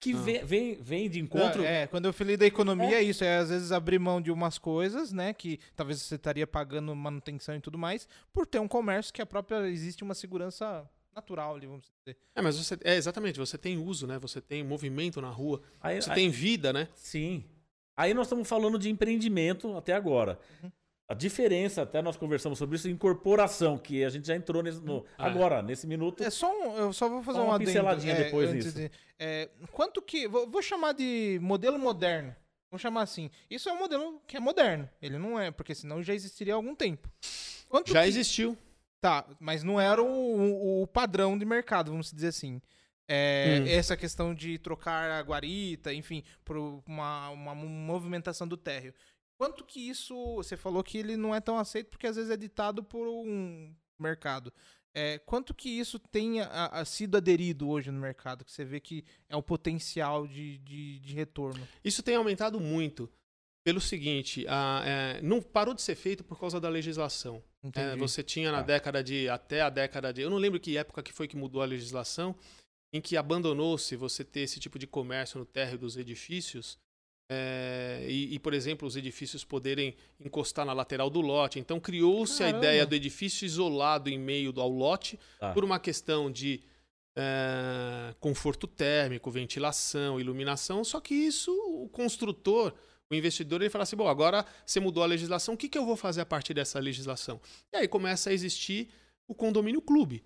Que vem, vem, vem de encontro... É, quando eu falei da economia, é isso. É às vezes abrir mão de umas coisas, né? Que talvez você estaria pagando manutenção e tudo mais, por ter um comércio que a própria. Existe uma segurança natural ali, vamos dizer. É, mas você, é exatamente, você tem uso, né? Você tem movimento na rua, Aí- você aí- tem vida, né? Sim. Aí nós estamos falando de empreendimento até agora. Uhum. A diferença, até nós conversamos sobre isso, incorporação, que a gente já entrou nesse, no- Ah, é. agora, nesse minuto. É só um, eu só vou fazer Só uma uma adendo, pinceladinha é, depois antes nisso. de- é, quanto que. Vou, vou chamar de modelo moderno. Vou chamar assim. Isso é um modelo que é moderno. Ele não é, porque senão já existiria há algum tempo. Quanto Já que- existiu. Tá, mas não era o, o- o padrão de mercado, vamos dizer assim. É, Hum. Essa questão de trocar a guarita, enfim, por uma, uma movimentação do térreo. Quanto que isso. Você falou que ele não é tão aceito porque às vezes é ditado por um mercado. É, quanto que isso tenha a- a sido aderido hoje no mercado? Que você vê que é o potencial de, de, de retorno. Isso tem aumentado muito. Pelo seguinte, a- é, não parou de ser feito por causa da legislação. É, você tinha na Tá. década de. até a década de. Eu não lembro que época que foi que mudou a legislação, em que abandonou-se você ter esse tipo de comércio no térreo dos edifícios. é, e, e, por exemplo, os edifícios poderem encostar na lateral do lote. Então, criou-se a ideia do edifício isolado em meio ao lote, Tá. por uma questão de é, conforto térmico, ventilação, iluminação. Só que isso, o construtor, o investidor, ele fala assim: bom, agora você mudou a legislação, o que, que eu vou fazer a partir dessa legislação? E aí começa a existir o condomínio clube.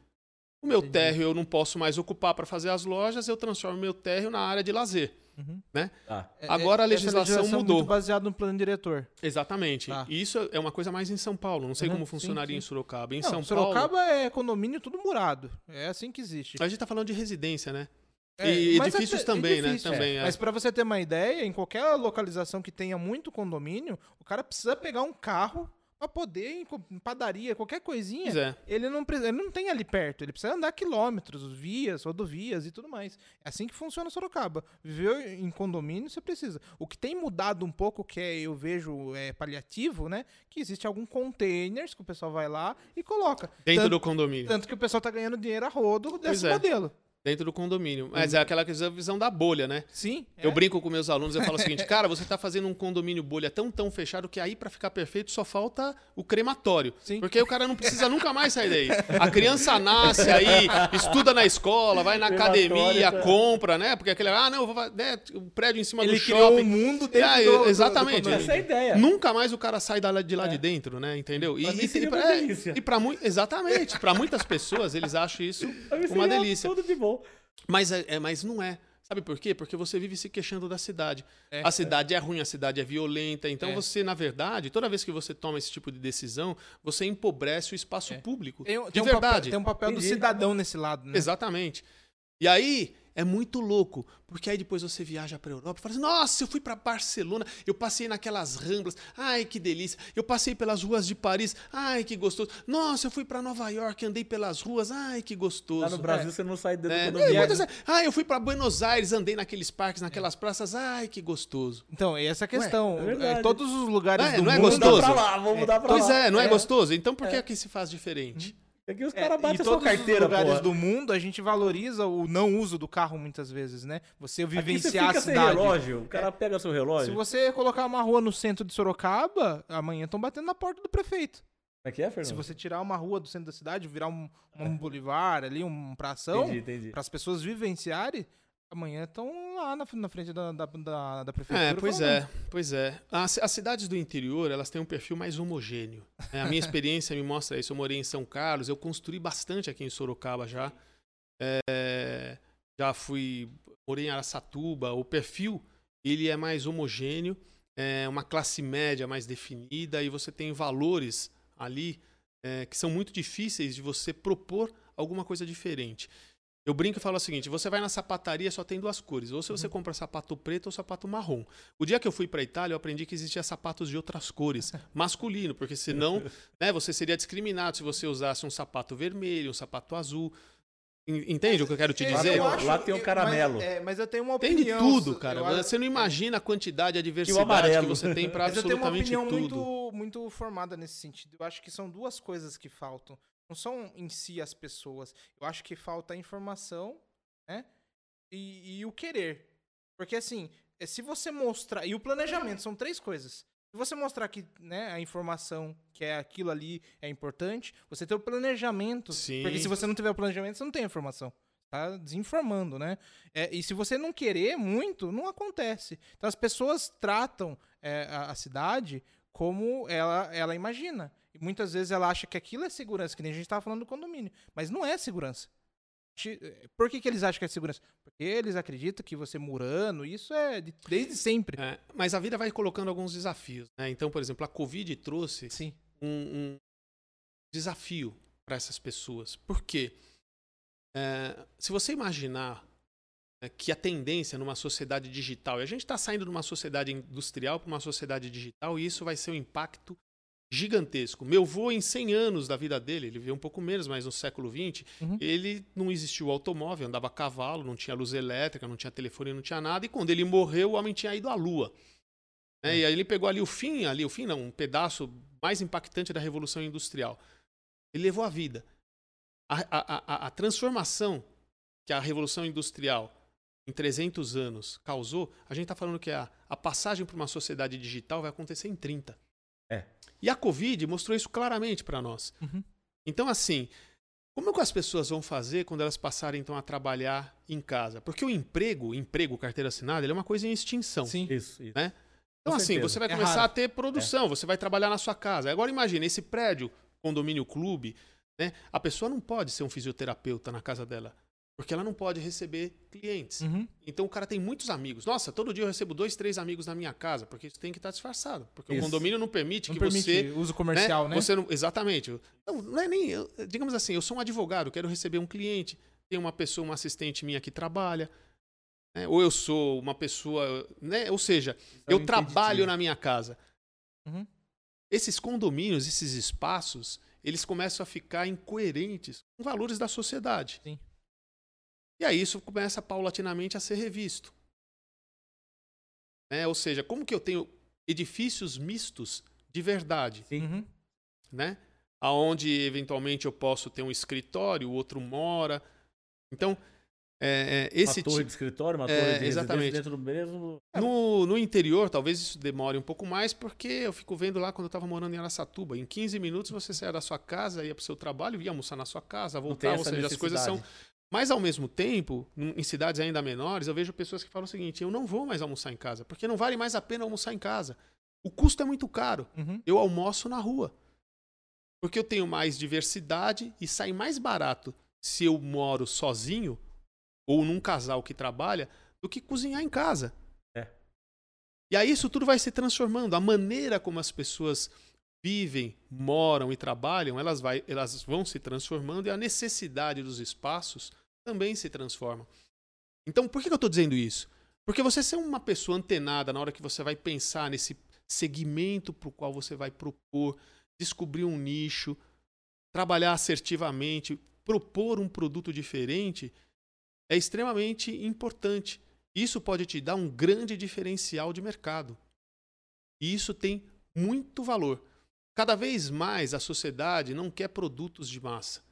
O meu Entendi. térreo eu não posso mais ocupar para fazer as lojas, eu transformo meu térreo na área de lazer. Uhum. Tá. É- Agora a é- essa legislação legislação mudou. Muito baseado no plano diretor. Exatamente. Tá. E isso é uma coisa mais em São Paulo. Não sei Uhum, como sim, funcionaria sim. em Sorocaba. Em Não, São Sorocaba Paulo. é condomínio tudo murado. É assim que existe. A gente tá falando de residência, né? É, E mas edifícios até- também, né? edifício, Também, é. Mas pra você ter uma ideia, em qualquer localização que tenha muito condomínio, o cara precisa pegar um carro pra poder ir em padaria, qualquer coisinha. É. Ele não, precisa- ele não tem ali perto, ele precisa andar quilômetros, vias, rodovias e tudo mais. É assim que funciona Sorocaba. Viveu em condomínio, você precisa. O que tem mudado um pouco, que é, eu vejo é, paliativo, né? Que existe algum containers que o pessoal vai lá e coloca. Dentro tanto, do condomínio. tanto que o pessoal tá ganhando dinheiro a rodo desse é. modelo. Dentro do condomínio. Mas é aquela visão da bolha, né? Sim. Eu é. brinco com meus alunos, eu falo o seguinte, cara, você tá fazendo um condomínio bolha tão, tão fechado que aí pra ficar perfeito só falta o crematório. Sim. Porque aí o cara não precisa nunca mais sair daí. A criança nasce aí, estuda na escola, vai na Crematório, academia, tá. compra, né? Porque aquele, ah, não, eu vou né, o prédio em cima Ele do criou shopping. um mundo dentro Ah, do, exatamente. do. Essa é a ideia. Nunca mais o cara sai de lá É. de dentro, né? Entendeu? Pra mim e, seria pra- uma é, e para muito, exatamente, para muitas pessoas eles acham isso Pra uma delícia. Tudo de bom. Mas, é, é- mas não é. Sabe por quê? Porque você vive se queixando da cidade. É. a cidade é. ruim, a cidade é violenta. Então É. você, na verdade, toda vez que você toma esse tipo de decisão, você empobrece o espaço É. público. Tem, de tem um papel, verdade. tem um papel do cidadão nesse lado, né? Exatamente. E aí é muito louco, porque aí depois você viaja para Europa e fala assim: "Nossa, eu fui para Barcelona, eu passei naquelas ramblas. Ai, que delícia. Eu passei pelas ruas de Paris. Ai, que gostoso. Nossa, eu fui para Nova York, andei pelas ruas. Ai, que gostoso." Lá no Brasil você não sai dentro É, do não, mas, ah, eu fui para Buenos Aires, andei naqueles parques, naquelas praças. Ai, que gostoso. Então, essa questão. é verdade. é, todos os lugares É, do não é mundo. Vamos mudar gostoso? pra lá, vamos mudar pra Pois lá. é, não é, É. gostoso? Então por que aqui se faz diferente? Aqui os É, caras batem a sua carteira, os lugares porra. do mundo a gente valoriza o não uso do carro muitas vezes, né? Você Aqui você vivenciar fica a sem cidade. relógio, o cara pega seu Se relógio. você colocar uma rua no centro de Sorocaba, amanhã estão batendo na porta do prefeito. Como é que é, Fernando? Se você tirar uma rua do centro da cidade, virar um, um boulevard ali, um pração, para as pessoas vivenciarem, amanhã estão lá na, na frente da, da, da, da prefeitura. É, pois falando. é, pois é. As, as cidades do interior, elas têm um perfil mais homogêneo. né? A minha experiência me mostra isso. Eu morei em São Carlos, eu construí bastante aqui em Sorocaba já. É, já fui, morei em Araçatuba. O perfil, ele é mais homogêneo, é uma classe média mais definida e você tem valores ali é, que são muito difíceis de você propor alguma coisa diferente. Eu brinco e falo o seguinte: você vai na sapataria, só tem duas cores. Ou se você compra sapato preto ou sapato marrom. O dia que eu fui para Itália, eu aprendi que existia sapatos de outras cores, masculino, porque senão né, você seria discriminado se você usasse um sapato vermelho, um sapato azul. En- Entende o que eu quero te É, dizer? eu acho- lá tem o eu- caramelo. Mas, é, mas eu tenho uma Tem opinião. de tudo, cara. eu Você não imagina a quantidade, a diversidade que você tem para Mas eu tenho uma absolutamente opinião tudo. muito, muito formada nesse sentido. Eu acho que são duas coisas que faltam. Não são em si as pessoas. Eu acho que falta a informação, né? E, e o querer. Porque assim, é, se você mostrar. E o planejamento, são três coisas. Se você mostrar que né, a informação, que é aquilo ali, é importante, você tem o planejamento. Sim. Porque se você não tiver o planejamento, você não tem a informação. Tá desinformando, né? É, e se você não querer muito, não acontece. Então as pessoas tratam é, a, a cidade como ela, ela imagina. E muitas vezes ela acha que aquilo é segurança, que nem a gente estava falando do condomínio. Mas não é segurança. Ti- Por que, que eles acham que é segurança? Porque eles acreditam que você murando, isso é de- desde sempre. É, mas a vida vai colocando alguns desafios. né? Então, por exemplo, a Covid trouxe Sim. um, um desafio para essas pessoas. Por quê? É, se você imaginar que a tendência numa sociedade digital, e a gente está saindo de uma sociedade industrial para uma sociedade digital, e isso vai ser um impacto gigantesco. Meu avô, em 100 anos da vida dele, ele veio um pouco menos, mas no século XX, Uhum. ele não existiu automóvel, andava a cavalo, não tinha luz elétrica, não tinha telefone, não tinha nada, e quando ele morreu, o homem tinha ido à lua. né? E aí ele pegou ali o fim, ali o fim não, um pedaço mais impactante da Revolução Industrial. Ele levou a vida. A, a, a, a transformação que a Revolução Industrial em 300 anos causou, a gente está falando que a, a passagem para uma sociedade digital vai acontecer em 30. É. E a Covid mostrou isso claramente para nós. Uhum. Então, assim, como que as pessoas vão fazer quando elas passarem então a trabalhar em casa? Porque o emprego, o emprego, carteira assinada, ele é uma coisa em extinção. Sim. Isso, isso. Né? Então, Com assim, certeza. você vai É começar raro. a ter produção, você vai trabalhar na sua casa. Agora, imagine, esse prédio, condomínio clube, né? A pessoa não pode ser um fisioterapeuta na casa dela, porque ela não pode receber clientes. Uhum. Então, o cara tem muitos amigos. Nossa, todo dia eu recebo dois, três amigos na minha casa, porque isso tem que estar disfarçado. Porque Isso. o condomínio não permite Não que permite você uso comercial, né? você não, exatamente. Não, não é nem. eu- digamos assim, eu sou um advogado, quero receber um cliente, tem uma pessoa, uma assistente minha que trabalha. né? Ou eu sou uma pessoa. Né? Ou seja, eu um trabalho na minha casa. Uhum. Esses condomínios, esses espaços, eles começam a ficar incoerentes com valores da sociedade. Sim. E aí isso começa paulatinamente a ser revisto. Né? Ou seja, como que eu tenho edifícios mistos de verdade? Uhum. né? Aonde eventualmente eu posso ter um escritório, o outro mora. Então, é, é, esse uma torre tipo. de escritório, uma É, torre de exatamente. dentro do mesmo... No, no interior, talvez isso demore um pouco mais, porque eu fico vendo lá quando eu estava morando em Araçatuba. Em 15 minutos você saia da sua casa, ia para o seu trabalho, ia almoçar na sua casa, voltar. Ou seja, as coisas são. Mas ao mesmo tempo, em cidades ainda menores, eu vejo pessoas que falam o seguinte: eu não vou mais almoçar em casa, porque não vale mais a pena almoçar em casa. O custo é muito caro. Uhum. eu almoço na rua. Porque eu tenho mais diversidade e sai mais barato se eu moro sozinho ou num casal que trabalha do que cozinhar em casa. É. E aí isso tudo vai se transformando. A maneira como as pessoas vivem, moram e trabalham, elas, vai, elas vão se transformando e a necessidade dos espaços também se transformam. Então, por que eu estou dizendo isso? Porque você ser uma pessoa antenada na hora que você vai pensar nesse segmento para o qual você vai propor, descobrir um nicho, trabalhar assertivamente, propor um produto diferente, é extremamente importante. Isso pode te dar um grande diferencial de mercado. E isso tem muito valor. Cada vez mais a sociedade não quer produtos de massa.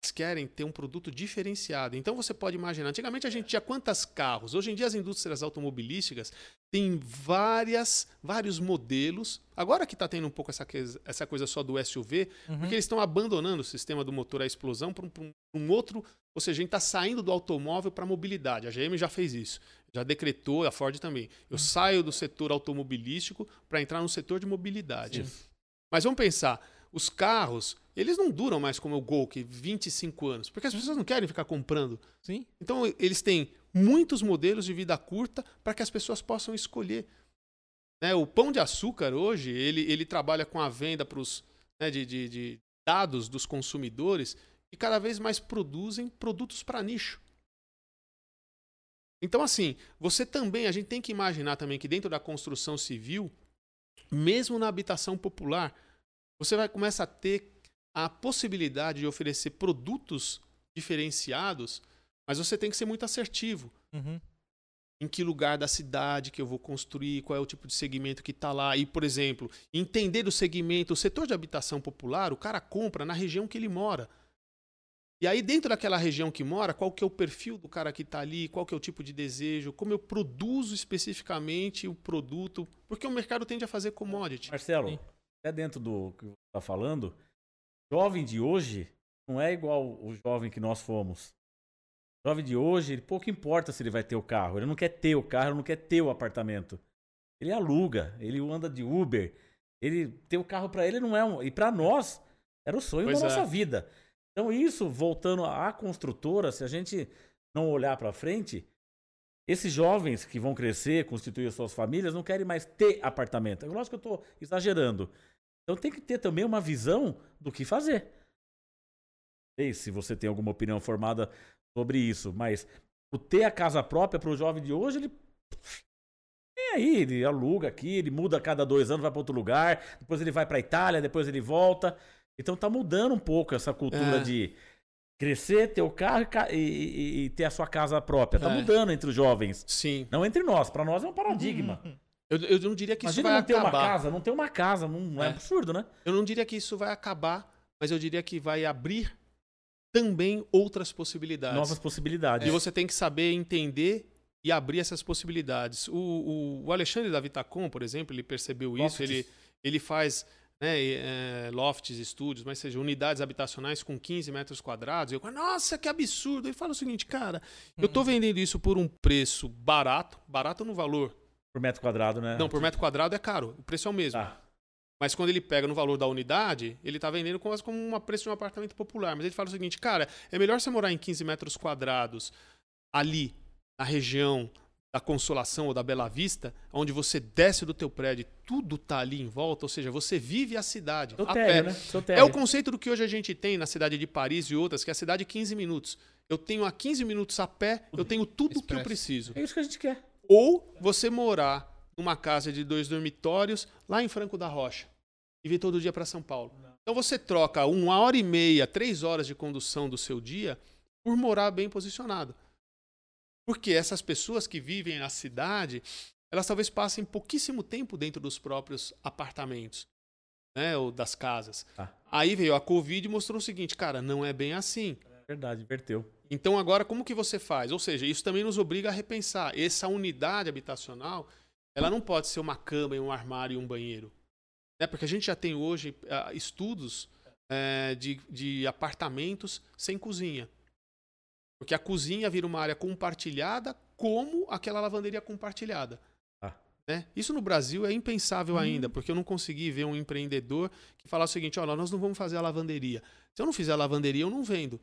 Eles querem ter um produto diferenciado. Então você pode imaginar, antigamente a gente tinha quantos carros? Hoje em dia as indústrias automobilísticas têm várias, vários modelos. Agora que está tendo um pouco essa, essa coisa só do SUV, uhum. porque eles estão abandonando o sistema do motor à explosão para um, um, outro. Ou seja, a gente está saindo do automóvel para a mobilidade. A GM já fez isso. Já decretou, a Ford também. Eu uhum. saio do setor automobilístico para entrar no setor de mobilidade. Sim. Mas vamos pensar, os carros, eles não duram mais como o Gol, que 25 anos, porque as pessoas não querem ficar comprando. Sim. Então eles têm muitos modelos de vida curta para que as pessoas possam escolher. Né? O pão de açúcar hoje, ele, ele trabalha com a venda pros, né, de, de, de dados dos consumidores e cada vez mais produzem produtos para nicho. Então, assim, você também, a gente tem que imaginar também que dentro da construção civil, mesmo na habitação popular, você vai começar a ter a possibilidade de oferecer produtos diferenciados, mas você tem que ser muito assertivo. Uhum. Em que lugar da cidade que eu vou construir, qual é o tipo de segmento que está lá. E, por exemplo, entender o segmento, o setor de habitação popular, o cara compra na região que ele mora. E aí, dentro daquela região que mora, qual que é o perfil do cara que está ali, qual que é o tipo de desejo, como eu produzo especificamente o produto, porque o mercado tende a fazer commodity. Marcelo, Sim até dentro do que você está falando, jovem de hoje não é igual o jovem que nós fomos. O jovem de hoje, ele pouco importa se ele vai ter o carro. Ele não quer ter o carro, ele não quer ter o apartamento. Ele aluga, ele anda de Uber. Ele ter o carro para ele não é um. E para nós, era o sonho pois da é. nossa vida. Então, isso, voltando à construtora, se a gente não olhar para frente, esses jovens que vão crescer, constituir suas famílias, não querem mais ter apartamento. É lógico que eu estou exagerando. Então tem que ter também uma visão do que fazer. Não sei se você tem alguma opinião formada sobre isso, mas o ter a casa própria para o jovem de hoje, ele tem aí, ele aluga aqui, ele muda a cada dois anos, vai para outro lugar, depois ele vai para Itália, depois ele volta. Então tá mudando um pouco essa cultura é. de crescer, ter o carro e, e, e, ter a sua casa própria. Tá é. mudando entre os jovens. Sim. Não entre nós. Para nós é um paradigma. Uhum. Eu, eu não diria que Imagina isso vai não ter acabar. uma casa, não ter uma casa, não é. é absurdo, né? Eu não diria que isso vai acabar, mas eu diria que vai abrir também outras possibilidades. Novas possibilidades. E você tem que saber entender e abrir essas possibilidades. O, o, o Alexandre da Vitacom, por exemplo, ele percebeu isso, ele, ele faz né, é, lofts, estúdios, mas seja, unidades habitacionais com 15 metros quadrados. Eu, nossa, que absurdo! Ele fala o seguinte, cara, eu estou uhum. vendendo isso por um preço barato, barato no valor. Por metro quadrado, né? Não, por metro quadrado é caro, o preço é o mesmo. Ah. Mas quando ele pega no valor da unidade, ele está vendendo quase como um preço de um apartamento popular. Mas ele fala o seguinte, cara, é melhor você morar em 15 metros quadrados ali, na região da Consolação ou da Bela Vista, onde você desce do teu prédio, tudo tá ali em volta, ou seja, você vive a cidade. a pé. Né? É o conceito do que hoje a gente tem na cidade de Paris e outras, que é a cidade de 15 minutos. Eu tenho a 15 minutos a pé, eu tenho tudo o que eu preciso. É isso que a gente quer. Ou você morar numa casa de dois dormitórios lá em Franco da Rocha e vir todo dia para São Paulo. Não. Então você troca uma hora e meia, três horas de condução do seu dia por morar bem posicionado. Porque essas pessoas que vivem na cidade, elas talvez passem pouquíssimo tempo dentro dos próprios apartamentos, né, ou das casas. Ah. Aí veio a Covid e mostrou o seguinte, cara, não é bem assim. É verdade, inverteu. Então agora como que você faz? Ou seja, isso também nos obriga a repensar. Essa unidade habitacional, ela não pode ser uma cama, um armário e um banheiro. Né? Porque a gente já tem hoje uh, estudos uh, de, de apartamentos sem cozinha. Porque a cozinha vira uma área compartilhada como aquela lavanderia compartilhada. Ah. Né? Isso no Brasil é impensável hum. ainda, porque eu não consegui ver um empreendedor que falasse o seguinte: olha, nós não vamos fazer a lavanderia. Se eu não fizer a lavanderia, eu não vendo.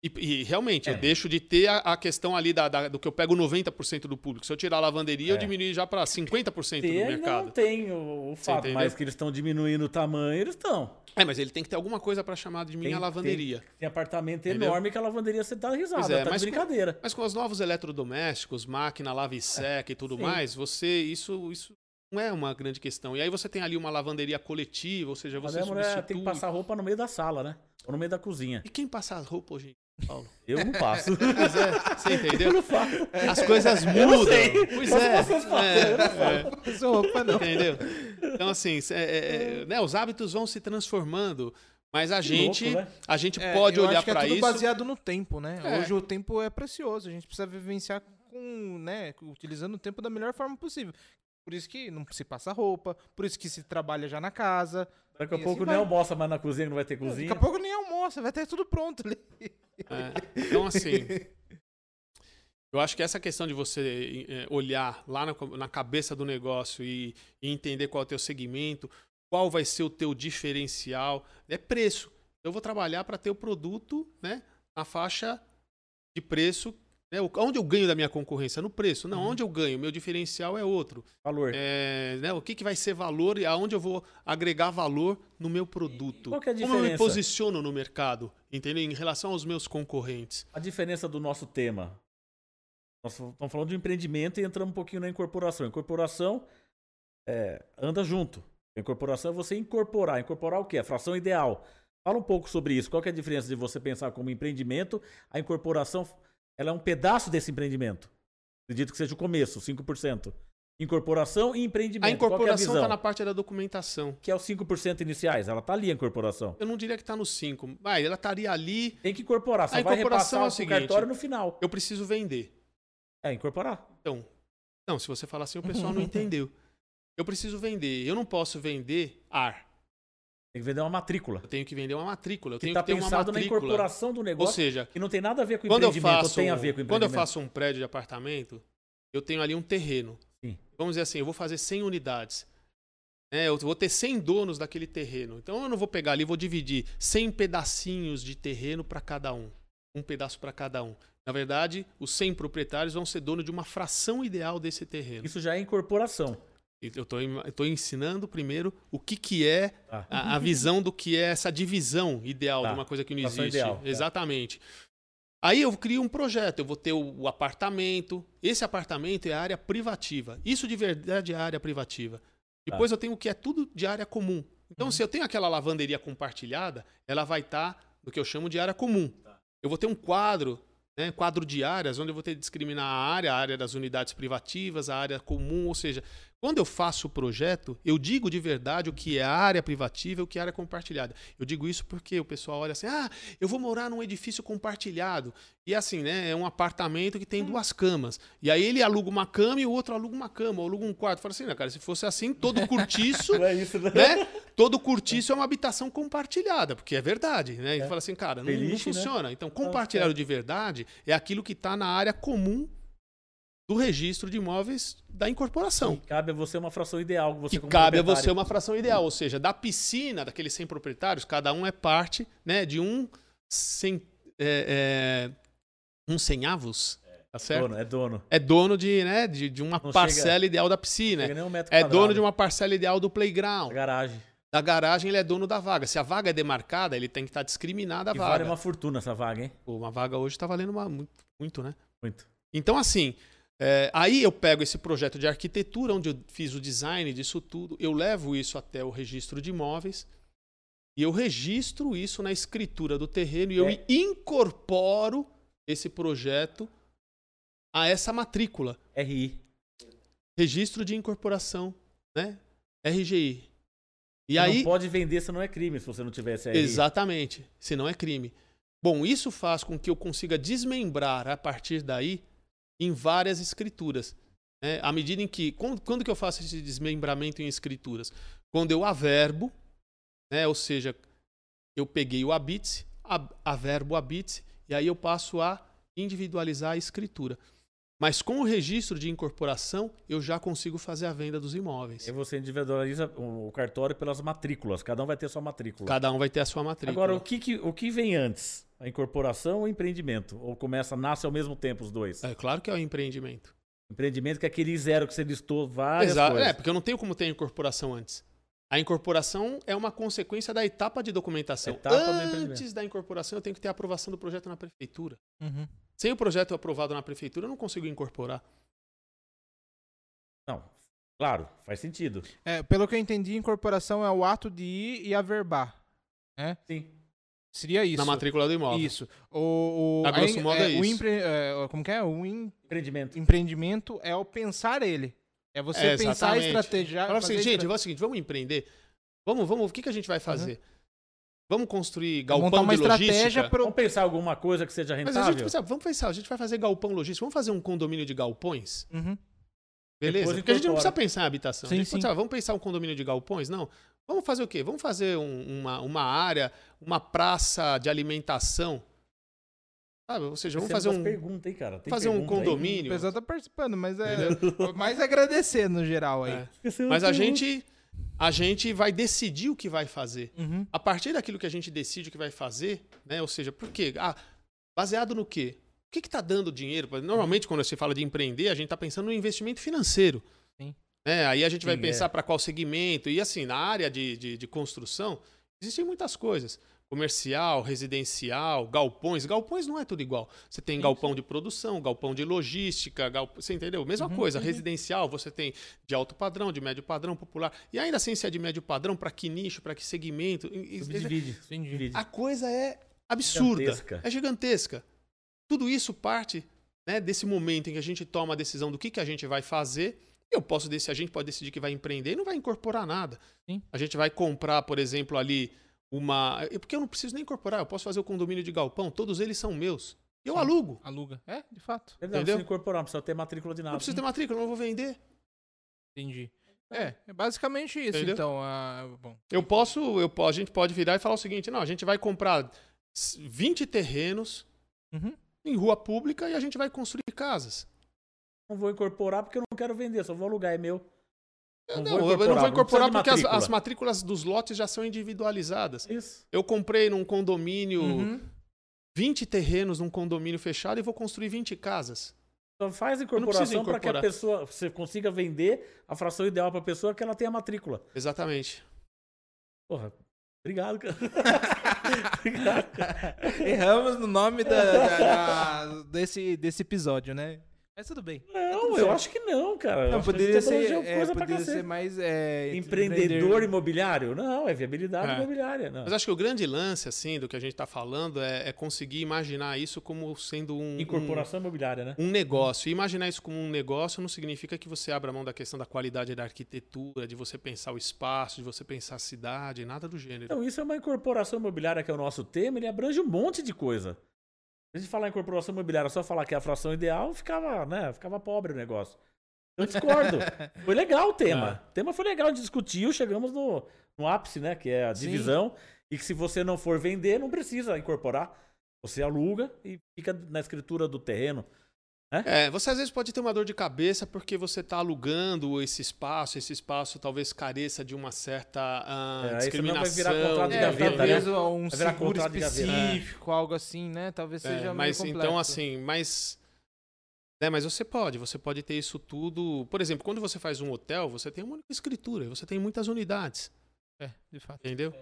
E, e realmente, É. eu deixo de ter a, a questão ali da, da- do que eu pego 90% do público. Se eu tirar a lavanderia, eu É. diminuir já para 50% do ainda não mercado. tem o, o Você fato, mas que eles estão diminuindo o tamanho, eles estão. É, mas ele tem que ter alguma coisa para chamar de minha Tem- lavanderia. Tem apartamento Entendeu? enorme que a lavanderia você dá risada, Pois é, tá mas de brincadeira. Mas com os novos eletrodomésticos, máquina, lava e seca e tudo Sim. mais, você isso isso não é uma grande questão. E aí você tem ali uma lavanderia coletiva, ou seja, Mas você a mulher substitui. tem que passar roupa no meio da sala, né? Ou no meio da cozinha. E quem passa a roupa hoje, em Paulo? Eu não passo. Pois é, você entendeu? eu não faço. As coisas Eu não mudam. sei. Pois é. vocês fazem, é, eu não é. Essa roupa não. Entendeu? Então, assim, é, é, é, né, os hábitos vão se transformando, mas a Que gente, louco, né? a gente É, pode olhar acho que é para tudo isso. baseado no tempo, né? É. Hoje o tempo é precioso, a gente precisa vivenciar com, né, utilizando o tempo da melhor forma possível. Por isso que não se passa roupa, por isso que se trabalha já na casa. Daqui a E pouco assim nem vai. almoça mais na cozinha, não vai ter cozinha. Daqui a pouco nem almoça, vai ter tudo pronto ali. É, Então, assim, eu acho que essa questão de você é, olhar lá na, na cabeça do negócio e, e entender qual é o teu segmento, qual vai ser o teu diferencial, é preço. Eu vou trabalhar para ter o produto né, na faixa de preço. Né, o- onde eu ganho da minha concorrência? No preço. Não, Uhum. onde eu ganho? Meu diferencial é outro. Valor. É, né, o que, que vai ser valor e aonde eu vou agregar valor no meu produto. qual que é a Como eu me diferença? posiciono no mercado, entendeu? Em relação aos meus concorrentes. A diferença do nosso tema. Nós estamos falando de empreendimento e entramos um pouquinho na incorporação. Incorporação é, anda junto. Incorporação é você incorporar. Incorporar o quê? A fração ideal. Fala um pouco sobre isso. Qual que é a diferença de você pensar como empreendimento? A incorporação ela é um pedaço desse empreendimento. Acredito que seja o começo, 5%. Incorporação e empreendimento. A é incorporação está na parte da documentação. Que é os 5% iniciais. Ela tá ali a incorporação. Eu não diria que está no 5. Vai, ela estaria ali. Tem que incorporar. Só A vai incorporação repassar é o o seguinte, cartório no final. Eu preciso vender. É, incorporar. Então, não, se você falar assim, o pessoal não entendeu. Eu preciso vender. Eu não posso vender ar. Tem que vender uma matrícula. Eu tenho que vender uma matrícula. Eu Que tenho está que ter pensado na incorporação do Ou negócio seja, que não tem nada a ver com o quando eu empreendimento, faço, ou tem a ver com o quando eu faço um prédio de apartamento, eu tenho ali um terreno. Sim. Vamos dizer assim, eu vou fazer 100 unidades. É, eu vou ter 100 donos daquele terreno. Então eu não vou pegar ali e vou dividir 100 pedacinhos de terreno para cada um. Um pedaço para cada um. Na verdade, os 100 proprietários vão ser dono de uma fração ideal desse terreno. Isso já é incorporação. Eu estou ensinando primeiro o que, que é Tá. a, a visão do que é essa divisão ideal Tá. de uma coisa que não Fração existe. ideal, tá. Exatamente. Aí eu crio um projeto, eu vou ter o, o apartamento. Esse apartamento é a área privativa. Isso de verdade é a área privativa. Tá. Depois eu tenho o que é tudo de área comum. Então, Uhum. se eu tenho aquela lavanderia compartilhada, ela vai estar no que eu chamo de área comum. Tá. Eu vou ter um quadro, né, quadro de áreas, onde eu vou ter que discriminar a área, a área das unidades privativas, a área comum, ou seja, quando eu faço o projeto, eu digo de verdade o que é área privativa e o que é área compartilhada. Eu digo isso porque o pessoal olha assim: ah, eu vou morar num edifício compartilhado. E assim, né? É um apartamento que tem duas camas. E aí ele aluga uma cama e o outro aluga uma cama, ou aluga um quarto. Fala assim, né, cara, se fosse assim, todo cortiço, Não é isso, né? né? Todo cortiço é uma habitação compartilhada, porque é verdade, né? E fala assim, cara, não, não Beliche, né? funciona. Então, compartilhado de verdade é aquilo que está na área comum do registro de imóveis da incorporação. E cabe a você uma fração ideal. Você Que cabe a você uma fração ideal, ou seja, da piscina, daqueles 100 proprietários, cada um é parte né, de um cem, é, é, um centavos, tá certo? Dono, é dono. É dono de, né, de, de uma Não parcela chega- ideal da piscina. um É quadrado. dono de uma parcela ideal do playground. garagem. Da garagem, ele é dono da vaga. Se a vaga é demarcada, ele tem que estar discriminada a vaga. vale uma fortuna essa vaga, hein? Pô, uma vaga hoje está valendo uma- muito, muito, né? Muito. Então, assim, é, aí eu pego esse projeto de arquitetura, onde eu fiz o design disso tudo, eu levo isso até o registro de imóveis e eu registro isso na escritura do terreno e eu É. incorporo esse projeto a essa matrícula. RI. Registro de incorporação, né? RGI. E Você aí. Não pode vender se não é crime, se você não tivesse RI. Exatamente, se não é crime. Bom, isso faz com que eu consiga desmembrar a partir daí em várias escrituras. né? À medida em que. Quando, quando que eu faço esse desmembramento em escrituras? Quando eu averbo, né? ou seja, eu peguei o habite, averbo o habite, e aí eu passo a individualizar a escritura. Mas com o registro de incorporação, eu já consigo fazer a venda dos imóveis. E você individualiza o cartório pelas matrículas. Cada um vai ter sua matrícula. Cada um vai ter a sua matrícula. Agora, o que, que- o que vem antes? A incorporação ou o empreendimento? Ou começa, nasce ao mesmo tempo os dois? É claro que é o empreendimento. Empreendimento que é aquele zero que você listou várias Exato. coisas. É, porque eu não tenho como ter a incorporação antes. A incorporação é uma consequência da etapa de documentação. Etapa do antes empreendimento. da incorporação, eu tenho que ter a aprovação do projeto na prefeitura. Uhum. Sem o projeto aprovado na prefeitura, eu não consigo incorporar. Não, claro, faz sentido. É, pelo que eu entendi, incorporação é o ato de ir e averbar. Sim. Seria isso. Na matrícula do imóvel. Isso. O, o, A grosso em- modo é O isso. empre- é, como que é? O em- Empreendimento. empreendimento é o pensar ele. É você É, pensar, estratégia. Fala assim, gente, estra- vamos, seguinte, vamos empreender. Vamos, vamos, o que, que a gente vai fazer? Vamos construir galpão montar uma de estratégia logística? pro... Vamos pensar alguma coisa que seja Mas rentável? a gente precisa, vamos pensar, a gente vai fazer galpão logístico, vamos fazer um condomínio de galpões? Uhum. Beleza? Depois Porque a gente não precisa pensar em habitação. Sim, a gente sim. sei lá, vamos pensar um condomínio de galpões? Não. Vamos fazer o quê? Vamos fazer um- uma, uma área, uma praça de alimentação. Sabe? Ou seja, vamos fazer faz um, pergunta, hein, cara? Tem fazer um pergunta aí? O condomínio. pessoal tá participando, mas é mais agradecer no geral aí. É. Mas a pergunta. gente, a gente vai decidir o que vai fazer. Uhum. A partir daquilo que a gente decide o que vai fazer, né? Ou seja, por quê? Ah, baseado no quê? O que está dando dinheiro? Normalmente, quando você fala de empreender, a gente está pensando no investimento financeiro. Né? Aí a gente vai Sim, pensar é. para qual segmento. E assim, na área de, de, de construção, existem muitas coisas. Comercial, residencial, galpões. Galpões não é tudo igual. Você tem Sim, galpão de produção, galpão de logística, galp... você entendeu? Mesma Uhum, coisa. entendi. Residencial, você tem de alto padrão, de médio padrão, popular. E ainda assim, se é de médio padrão, para que nicho, para que segmento. Subdivide. Entendi. Divide. a coisa é absurda. Gigantesca. É gigantesca. Tudo isso parte né, desse momento em que a gente toma a decisão do que, que a gente vai fazer. Eu posso decidir, a gente pode decidir que vai empreender e não vai incorporar nada. Sim. A gente vai comprar, por exemplo, ali uma. Porque eu não preciso nem incorporar, eu posso fazer o condomínio de galpão, todos eles são meus. Eu Sim. alugo. Aluga. É, de fato. Não Entendeu? precisa incorporar, não precisa ter matrícula de Não nada. preciso ter matrícula, não vou vender. Entendi. É, é basicamente isso, Entendeu? então. ah, bom. Eu posso, eu, a gente pode virar e falar o seguinte: não, a gente vai comprar 20 terrenos Uhum. em rua pública e a gente vai construir casas. Não vou incorporar porque eu não quero vender, só vou alugar, é meu. Não, Não vou eu não incorporar, vou não incorporar de porque as, matrícula. as matrículas dos lotes já são individualizadas. Isso. Eu comprei num condomínio Uhum. 20 terrenos num condomínio fechado e vou construir 20 casas. Só faz incorporação para que a pessoa você consiga vender a fração ideal para a pessoa que ela tenha matrícula. Exatamente. Porra, obrigado, cara. obrigado. cara. Erramos no nome da, da- da- desse, desse episódio, né? Mas tudo bem. Não, eu acho que não, cara. Não, que poderia ser, é, poderia ser mais. é, Empreendedor imobiliário? Não, é viabilidade É. imobiliária. Não. Mas acho que o grande lance, assim, do que a gente está falando é, é conseguir imaginar isso como sendo um, Incorporação imobiliária, né? um, um negócio. E imaginar isso como um negócio não significa que você abra mão da questão da qualidade da arquitetura, de você pensar o espaço, de você pensar a cidade, nada do gênero. Então, isso é uma incorporação imobiliária que é o nosso tema, ele abrange um monte de coisa. Se a gente falar em incorporação imobiliária, só falar que é a fração ideal, ficava, né, ficava pobre o negócio. Eu discordo. foi legal o tema. É. O tema foi legal, a gente discutiu, chegamos no, no ápice, né, que é a Sim. divisão, e que se você não for vender, não precisa incorporar. Você aluga e fica na escritura do terreno. É, você às vezes pode ter uma dor de cabeça porque você está alugando esse espaço, esse espaço talvez careça de uma certa ah, É, aí senão vai discriminação. virar contrato de É, gaveta, talvez né? um Vai virar seguro contrato de gaveta. específico, algo assim, né? Talvez É, seja meio mas complexo. então assim, mas né, mas você pode, você pode ter isso tudo. Por exemplo, quando você faz um hotel, você tem uma única escritura, você tem muitas unidades, É, de fato. entendeu?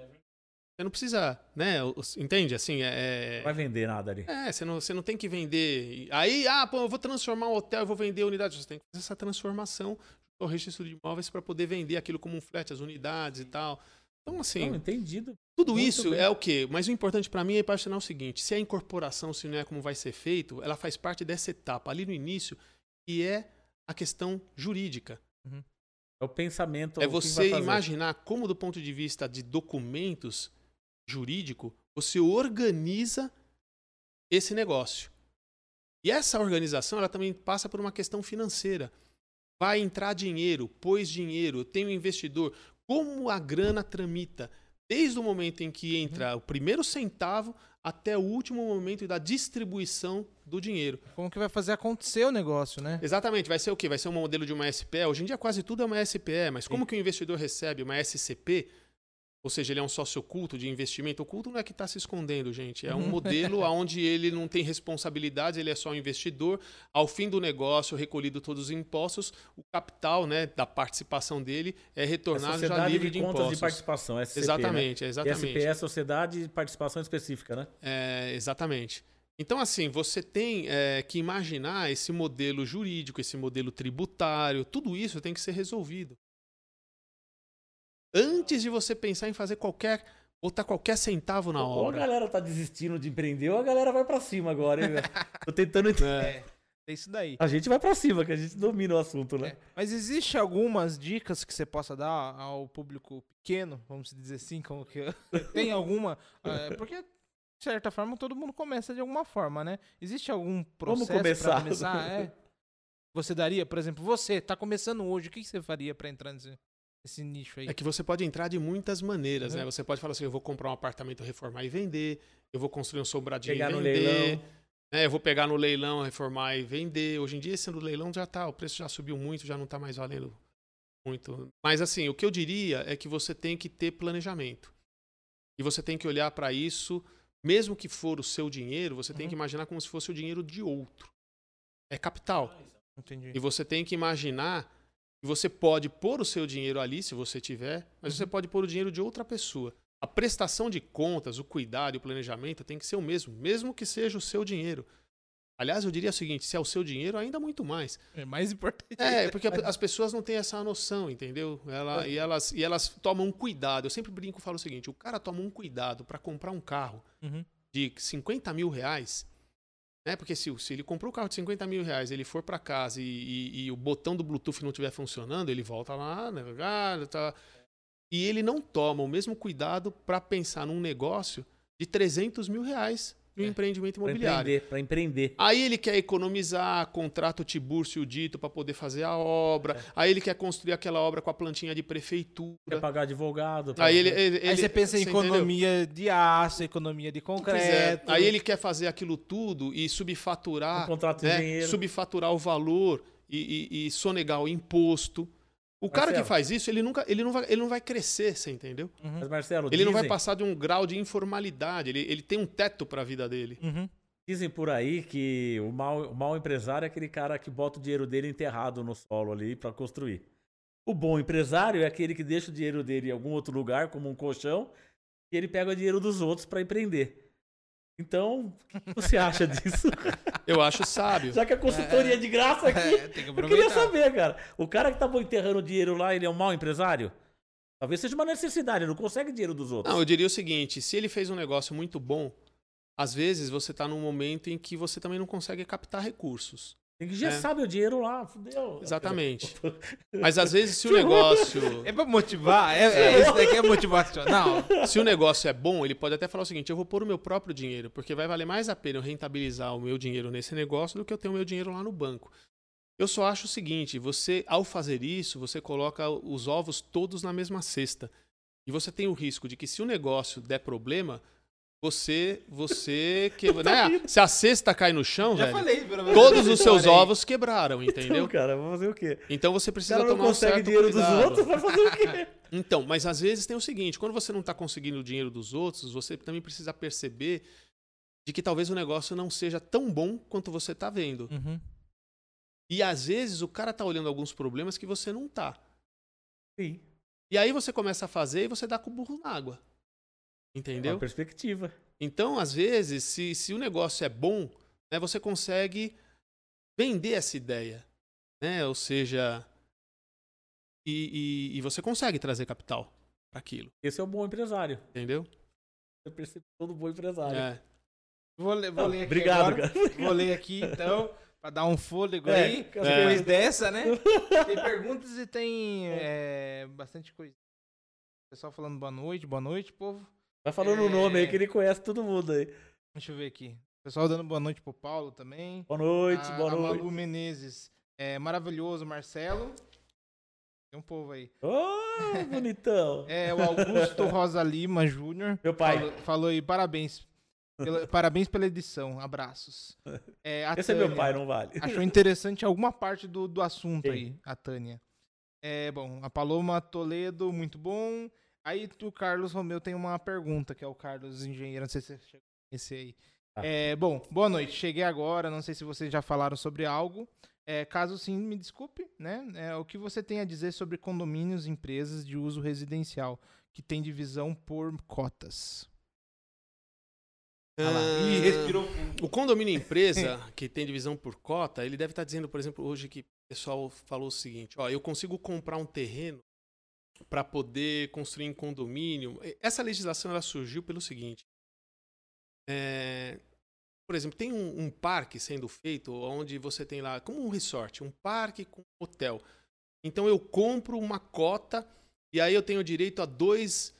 Você não precisa, né? Entende? Assim, é. Não vai vender nada ali. É, você não, você não tem que vender. Aí, ah, pô, eu vou transformar um hotel, eu vou vender unidades. Você tem que fazer essa transformação no registro de imóveis para poder vender aquilo como um flat, as unidades e tal. Então, assim, Não, entendido. tudo muito isso bem. é o quê? Mas o importante para mim é imaginar o seguinte: se a incorporação, se não é como vai ser feito, ela faz parte dessa etapa ali no início, e é a questão jurídica. É o pensamento. é que você imaginar como, do ponto de vista de documentos jurídico, você organiza esse negócio. E essa organização ela também passa por uma questão financeira. Vai entrar dinheiro, pôs dinheiro, tem um investidor. Como a grana tramita? Desde o momento em que entra o primeiro centavo até o último momento da distribuição do dinheiro. Como que vai fazer acontecer o negócio, né? Exatamente, vai ser o quê? Vai ser um modelo de uma SPE. Hoje em dia quase tudo é uma SPE, mas como que o investidor recebe uma SCP? Ou seja, ele é um sócio oculto de investimento. Oculto não é que está se escondendo, gente. É um modelo onde ele não tem responsabilidades, ele é só um investidor. Ao fim do negócio, recolhido todos os impostos, o capital né, da participação dele é retornado é já livre de, de contas impostos. de participação, SCP, exatamente, né? exatamente. SCP é Sociedade de Participação Específica, né? É, exatamente. Então, assim, você tem é, que imaginar esse modelo jurídico, esse modelo tributário, tudo isso tem que ser resolvido antes de você pensar em fazer qualquer botar qualquer centavo na ou obra. Ou a galera tá desistindo de empreender, ou a galera vai para cima agora, hein, Tô tentando entender. É, é isso daí. A gente vai para cima, que a gente domina o assunto, né? É. Mas existe algumas dicas que você possa dar ao público pequeno, vamos dizer assim, como que tem alguma, é, porque de certa forma todo mundo começa de alguma forma, né? Existe algum processo para começar? começar? É. Você daria, por exemplo, você tá começando hoje, o que você faria para entrar nesse esse nicho aí? É que você pode entrar de muitas maneiras, uhum. né? Você pode falar assim, eu vou comprar um apartamento, reformar e vender, eu vou construir um sobradinho pegar e vender. No leilão. Né? Eu vou pegar no leilão, reformar e vender. Hoje em dia, esse no leilão já tá, o preço já subiu muito, já não tá mais valendo muito. Mas assim, o que eu diria é que você tem que ter planejamento. E você tem que olhar para isso, mesmo que for o seu dinheiro, você uhum. tem que imaginar como se fosse o dinheiro de outro. É capital. Entendi. E você tem que imaginar você pode pôr o seu dinheiro ali, se você tiver, mas uhum. você pode pôr o dinheiro de outra pessoa. A prestação de contas, o cuidado e o planejamento tem que ser o mesmo, mesmo que seja o seu dinheiro. Aliás, eu diria o seguinte: se é o seu dinheiro, ainda muito mais. É mais importante. É, porque as pessoas não têm essa noção, entendeu? Ela, é. e, elas, e elas tomam um cuidado. Eu sempre brinco e falo o seguinte: o cara toma um cuidado para comprar um carro uhum. de 50 mil reais né? Porque se, se ele comprou o carro de 50 mil reais, ele for para casa e, e, e, o botão do Bluetooth não estiver funcionando, ele volta lá, né? tá... e ele não toma o mesmo cuidado para pensar num negócio de 300 mil reais um é, empreendimento imobiliário. Para empreender, empreender, Aí ele quer economizar, contrata o Tiburcio e o Dito para poder fazer a obra. É. Aí ele quer construir aquela obra com a plantinha de prefeitura. Quer pagar advogado. Aí, ele, ele, Aí você pensa em economia entendeu? de aço, economia de concreto. Aí ele quer fazer aquilo tudo e subfaturar. Um contrato de né? dinheiro. Subfaturar o valor e, e, e sonegar o imposto. O cara Marcelo. que faz isso, ele nunca, ele não vai, ele não vai crescer, você entendeu? Uhum. Mas Marcelo, ele dizem... não vai passar de um grau de informalidade. Ele, ele tem um teto para a vida dele. Uhum. Dizem por aí que o mau, o mau empresário é aquele cara que bota o dinheiro dele enterrado no solo ali para construir. O bom empresário é aquele que deixa o dinheiro dele em algum outro lugar, como um colchão, e ele pega o dinheiro dos outros para empreender. Então, o que você acha disso? Eu acho sábio. Já que a consultoria é de graça aqui, é, que eu queria saber, cara. O cara que tá enterrando dinheiro lá, ele é um mau empresário? Talvez seja uma necessidade, ele não consegue dinheiro dos outros. Não, eu diria o seguinte: se ele fez um negócio muito bom, às vezes você está num momento em que você também não consegue captar recursos. Tem que gestar é. meu dinheiro lá, fudeu. Exatamente. Mas às vezes se o negócio. É pra motivar? É, é, isso daqui é motivacional. Se o negócio é bom, ele pode até falar o seguinte: eu vou pôr o meu próprio dinheiro, porque vai valer mais a pena eu rentabilizar o meu dinheiro nesse negócio do que eu ter o meu dinheiro lá no banco. Eu só acho o seguinte: você, ao fazer isso, você coloca os ovos todos na mesma cesta. E você tem o risco de que se o negócio der problema, você, você que, né? Se a cesta cai no chão, Já velho, falei, todos os seus ovos quebraram, entendeu? Então, cara, vou fazer o quê? Então você precisa tomar um certo dinheiro cuidado. dos outros, vai fazer o quê? Então, mas às vezes tem o seguinte, quando você não está conseguindo o dinheiro dos outros, você também precisa perceber de que talvez o negócio não seja tão bom quanto você está vendo. Uhum. E às vezes o cara tá olhando alguns problemas que você não tá. Sim. E aí você começa a fazer e você dá com o burro na água. Entendeu? É uma perspectiva. Então, às vezes, se, se o negócio é bom, né, você consegue vender essa ideia. Né? Ou seja, e, e, e você consegue trazer capital para aquilo. Esse é o bom empresário. Entendeu? Eu percebo todo bom empresário. É. Vou, ler, vou ler aqui Obrigado, agora. cara. Vou ler aqui, então, para dar um fôlego É, aí. é. Depois dessa, né? Tem perguntas e tem é, bastante coisa. Pessoal falando boa noite, boa noite, povo. Vai falando o É. nome aí que ele conhece todo mundo aí. Deixa eu ver aqui. Pessoal dando boa noite pro Paulo também. Boa noite, a, boa a noite. Malu Menezes. É maravilhoso, Marcelo. Tem um povo aí. Ô, bonitão. É o Augusto Rosa Lima Júnior. Meu pai. Falou, falou aí, parabéns. Pela- parabéns pela edição. Abraços. É, a Esse é meu Tânia pai, não vale. Achou interessante alguma parte do, do assunto aí, a Tânia. É, bom, a Paloma Toledo, muito bom. Aí o Carlos Romeu tem uma pergunta, que é o Carlos Engenheiro, não sei se você chegou a conhecer aí. Ah. É, bom, boa noite. Cheguei agora, não sei se vocês já falaram sobre algo. É, caso sim, me desculpe, né? É, o que você tem a dizer sobre condomínios e empresas de uso residencial, que tem divisão por cotas? Ah. Ih, respirou fundo. O condomínio empresa, que tem divisão por cota, ele deve estar dizendo, por exemplo, hoje que o pessoal falou o seguinte: ó, eu consigo comprar um terreno para poder construir em condomínio. Essa legislação ela surgiu pelo seguinte: é, por exemplo, tem um, um parque sendo feito onde você tem lá, como um resort, um parque com hotel. Então eu compro uma cota e aí eu tenho direito a dois,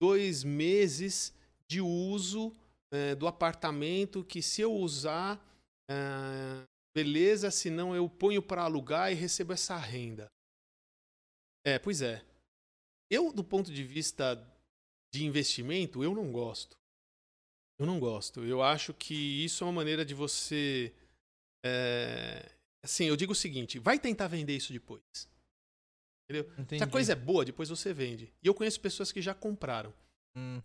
dois meses de uso eh, do apartamento que se eu usar, eh, beleza, senão eu ponho para alugar e recebo essa renda. É, pois é. Eu, do ponto de vista de investimento, eu não gosto. Eu não gosto. Eu acho que isso é uma maneira de você. eh, assim, eu digo o seguinte: vai tentar vender isso depois. Se a Entendi. coisa é boa, depois você vende. E eu conheço pessoas que já compraram. Hum.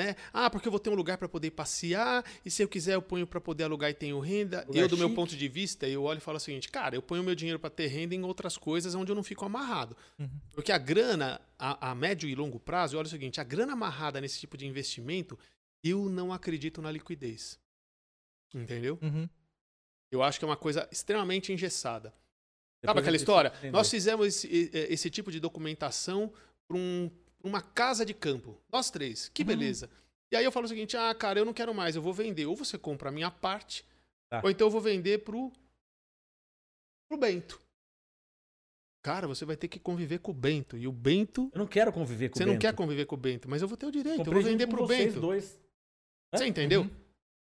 Né? Ah, porque eu vou ter um lugar para poder passear, e se eu quiser eu ponho para poder alugar e tenho renda. Lugar eu, do meu ponto de vista, eu olho e falo o seguinte, cara, eu ponho meu dinheiro para ter renda em outras coisas onde eu não fico amarrado. Uhum. Porque a grana, a, a médio e longo prazo, eu olho o seguinte, a grana amarrada nesse tipo de investimento, eu não acredito na liquidez. Entendeu? Uhum. Eu acho que é uma coisa extremamente engessada. Depois Sabe aquela história? Nós fizemos esse, esse tipo de documentação para um, uma casa de campo. Nós três. Que Uhum. beleza. E aí eu falo o seguinte: ah, cara, eu não quero mais, eu vou vender. Ou você compra a minha parte, Tá. ou então eu vou vender pro, pro Bento. Cara, você vai ter que conviver com o Bento. E o Bento. Eu não quero conviver com Você o não Bento. quer conviver com o Bento, mas eu vou ter o direito. Comprei eu vou vender pro Bento. dois. Você entendeu? Uhum.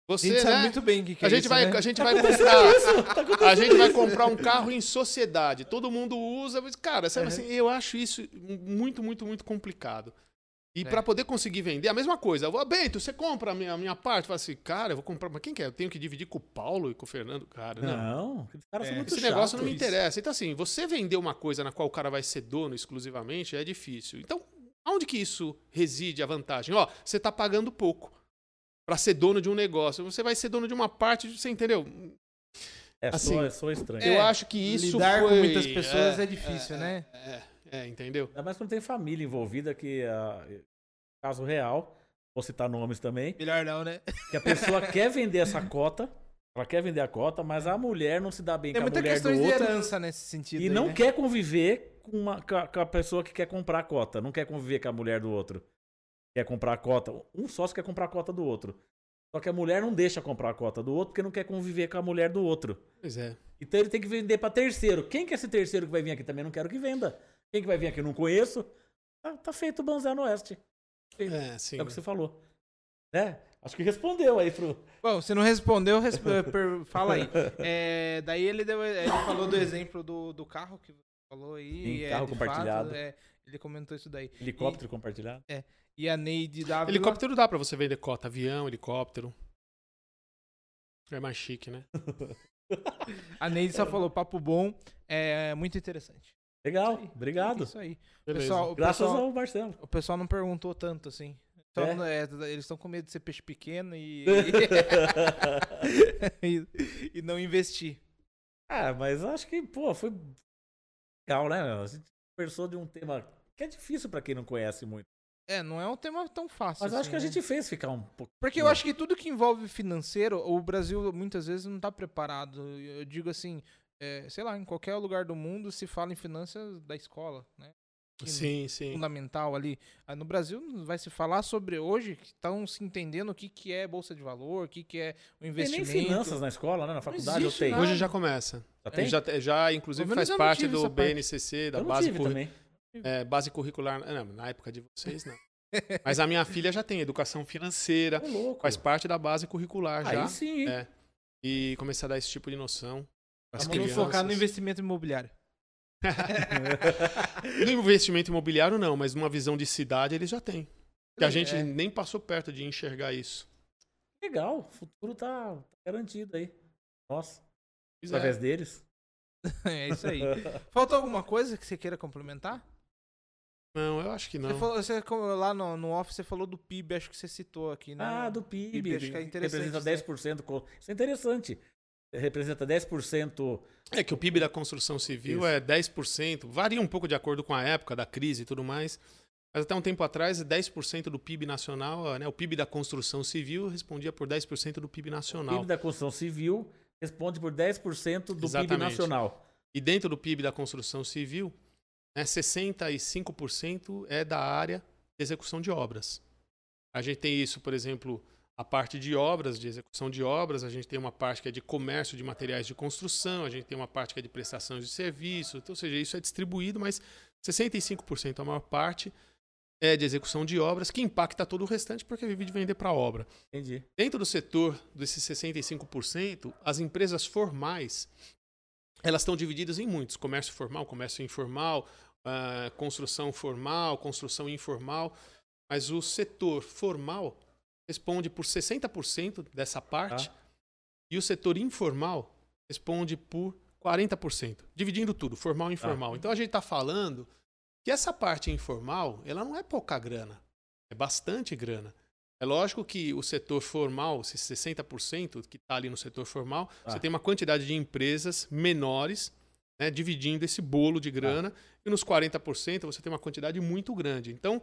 A Você, gente sabe né? muito bem o que, que A é gente, isso, vai, né? a gente vai comprar. A gente vai comprar um carro em sociedade. Todo mundo usa. Mas, cara, sabe Uhum. assim, eu acho isso muito, muito, muito complicado. E É. pra poder conseguir vender, a mesma coisa. Eu vou, Bento, você compra a minha, a minha parte? Fala assim, cara, eu vou comprar. Mas quem quer? Eu tenho que dividir com o Paulo e com o Fernando? Cara, não. Não, os caras É, Esse negócio não me chatos. interessa. Então, assim, você vender uma coisa na qual o cara vai ser dono exclusivamente é difícil. Então, aonde que isso reside a vantagem? Ó, você tá pagando pouco pra ser dono de um negócio. Você vai ser dono de uma parte, você entendeu? É, Assim, sou, sou estranho. eu acho que isso Lidar com foi- muitas pessoas é, difícil, né? É, é, entendeu? Ainda mais quando tem família envolvida, que ah, caso real, vou citar nomes também, Melhor não, né? que a pessoa quer vender essa cota, ela quer vender a cota, mas a mulher não se dá bem Tem com a muita mulher do questão de outro herança nesse sentido. e aí, não né? quer conviver com, uma, com a- com a pessoa que quer comprar a cota, não quer conviver com a mulher do outro. Quer comprar a cota, um sócio quer comprar a cota do outro. Só que a mulher não deixa comprar a cota do outro porque não quer conviver com a mulher do outro. Pois é. Então ele tem que vender pra terceiro. Quem que é esse terceiro que vai vir aqui? Também não quero que venda. Quem que vai vir aqui? Eu não conheço. Tá, tá feito o Banzé no Oeste. É, sim. É o que você falou. Né? Acho que respondeu aí pro. Bom, se não respondeu, resp- fala aí. É, daí ele, deu, ele falou do exemplo do, do carro que você falou aí. Sim, é, carro de compartilhado. fato, é, ele comentou isso daí. Helicóptero compartilhado. E a Neide Dávila... Helicóptero dá pra você vender cota. Avião, helicóptero. É mais chique, né? A Neide só falou papo bom, é muito interessante. Legal, Isso aí. obrigado. Isso aí. Pessoal, o Graças pessoal, ao Marcelo. o pessoal não perguntou tanto assim. Só É? é, eles estão com medo de ser peixe pequeno e, e, e não investir. ah, mas acho que, pô, foi legal, né? A conversou de um tema que é difícil pra quem não conhece muito. É, não é um tema tão fácil. Mas acho assim, que a né? gente fez ficar um pouco. Porque eu acho que tudo que envolve financeiro, o Brasil muitas vezes não está preparado. Eu digo assim, é, sei lá, em qualquer lugar do mundo se fala em finanças da escola, né? Sim, sim. Fundamental ali. Ah, No Brasil vai se falar sobre hoje que estão se entendendo o que, que é bolsa de valor, o que, que é o Tem nem investimento. finanças na escola, né? Na faculdade eu tenho. Hoje já começa. Já tem? Já, já inclusive, faz parte do. BNCC, da eu não base, tive também. é, base curricular. Não, na época de vocês, não. Mas a minha filha já tem educação financeira, louco. faz parte da base curricular já. Aí sim, hein? É. E começar a dar esse tipo de noção. pras Vamos focar no investimento imobiliário. No investimento imobiliário, não, mas numa visão de cidade eles já têm. Que a É. gente nem passou perto de enxergar isso. Legal, o futuro tá, garantido aí. Nossa, Pois é. através deles. É isso aí. Faltou alguma coisa que você queira complementar? Não, eu acho que não. Você falou, você, lá no, no off você falou do PIB, acho que você citou aqui, né? Ah, do PIB. PIB, acho que é interessante representa isso aí. 10%. co- Isso é interessante. Representa 10%. É que o PIB da construção civil Isso. é 10%, varia um pouco de acordo com a época da crise e tudo mais. Mas até um tempo atrás, 10% do PIB nacional, né, o PIB da construção civil respondia por 10% do PIB O nacional. PIB da construção civil responde por 10% do PIB Exatamente. nacional. E dentro do PIB da construção civil, né, 65% é da área de execução de obras. A gente tem isso, por exemplo, a parte de obras, de execução de obras, a gente tem uma parte que é de comércio de materiais de construção, a gente tem uma parte que é de prestação de serviço, então, ou seja, isso é distribuído, mas 65% a maior parte é de execução de obras, que impacta todo o restante porque vive de vender para obra. Entendi. Dentro do setor desses 65%, as empresas formais elas estão divididas em muitos: comércio formal, comércio informal, ah, construção formal, construção informal. Mas o setor formal responde por 60% dessa parte Tá. e o setor informal responde por 40%, dividindo tudo, formal e informal. Então a gente está falando que essa parte informal, ela não é pouca grana, é bastante grana. É lógico que o setor formal, esses 60% que está ali no setor formal, Ah. você tem uma quantidade de empresas menores né, dividindo esse bolo de grana, e nos 40% você tem uma quantidade muito grande. Então,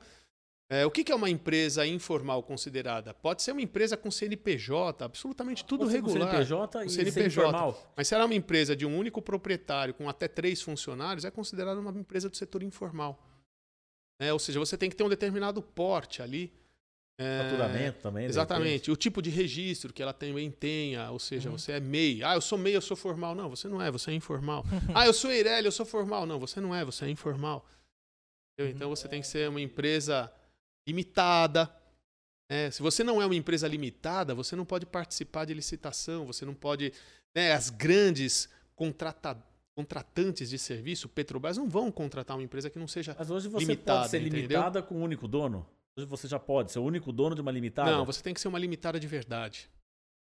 é, o que, que é uma empresa informal considerada? Pode ser uma empresa com CNPJ, absolutamente tudo com regular. CNPJ e CNPJ. informal. Mas se ela é uma empresa de um único proprietário com até três funcionários, é considerada uma empresa do setor informal. Né? Ou seja, você tem que ter um determinado porte ali. É, Faturamento também. de Exatamente. O tipo de registro que ela também tenha, ou seja, Uhum. você é MEI. Ah, eu sou MEI, eu sou formal. Não, você não é, você é informal. ah, eu sou Eireli, eu sou formal. Não, você não é, você é informal. Entendeu? Uhum. Então você tem que ser uma empresa limitada. né? Se você não é uma empresa limitada, você não pode participar de licitação, você não pode. né, as grandes contrata- contratantes de serviço, Petrobras, não vão contratar uma empresa que não seja. Mas hoje você Limitada, pode ser entendeu? limitada com um único dono. Hoje você já pode ser o único dono de uma limitada. Não, você tem que ser uma limitada de verdade.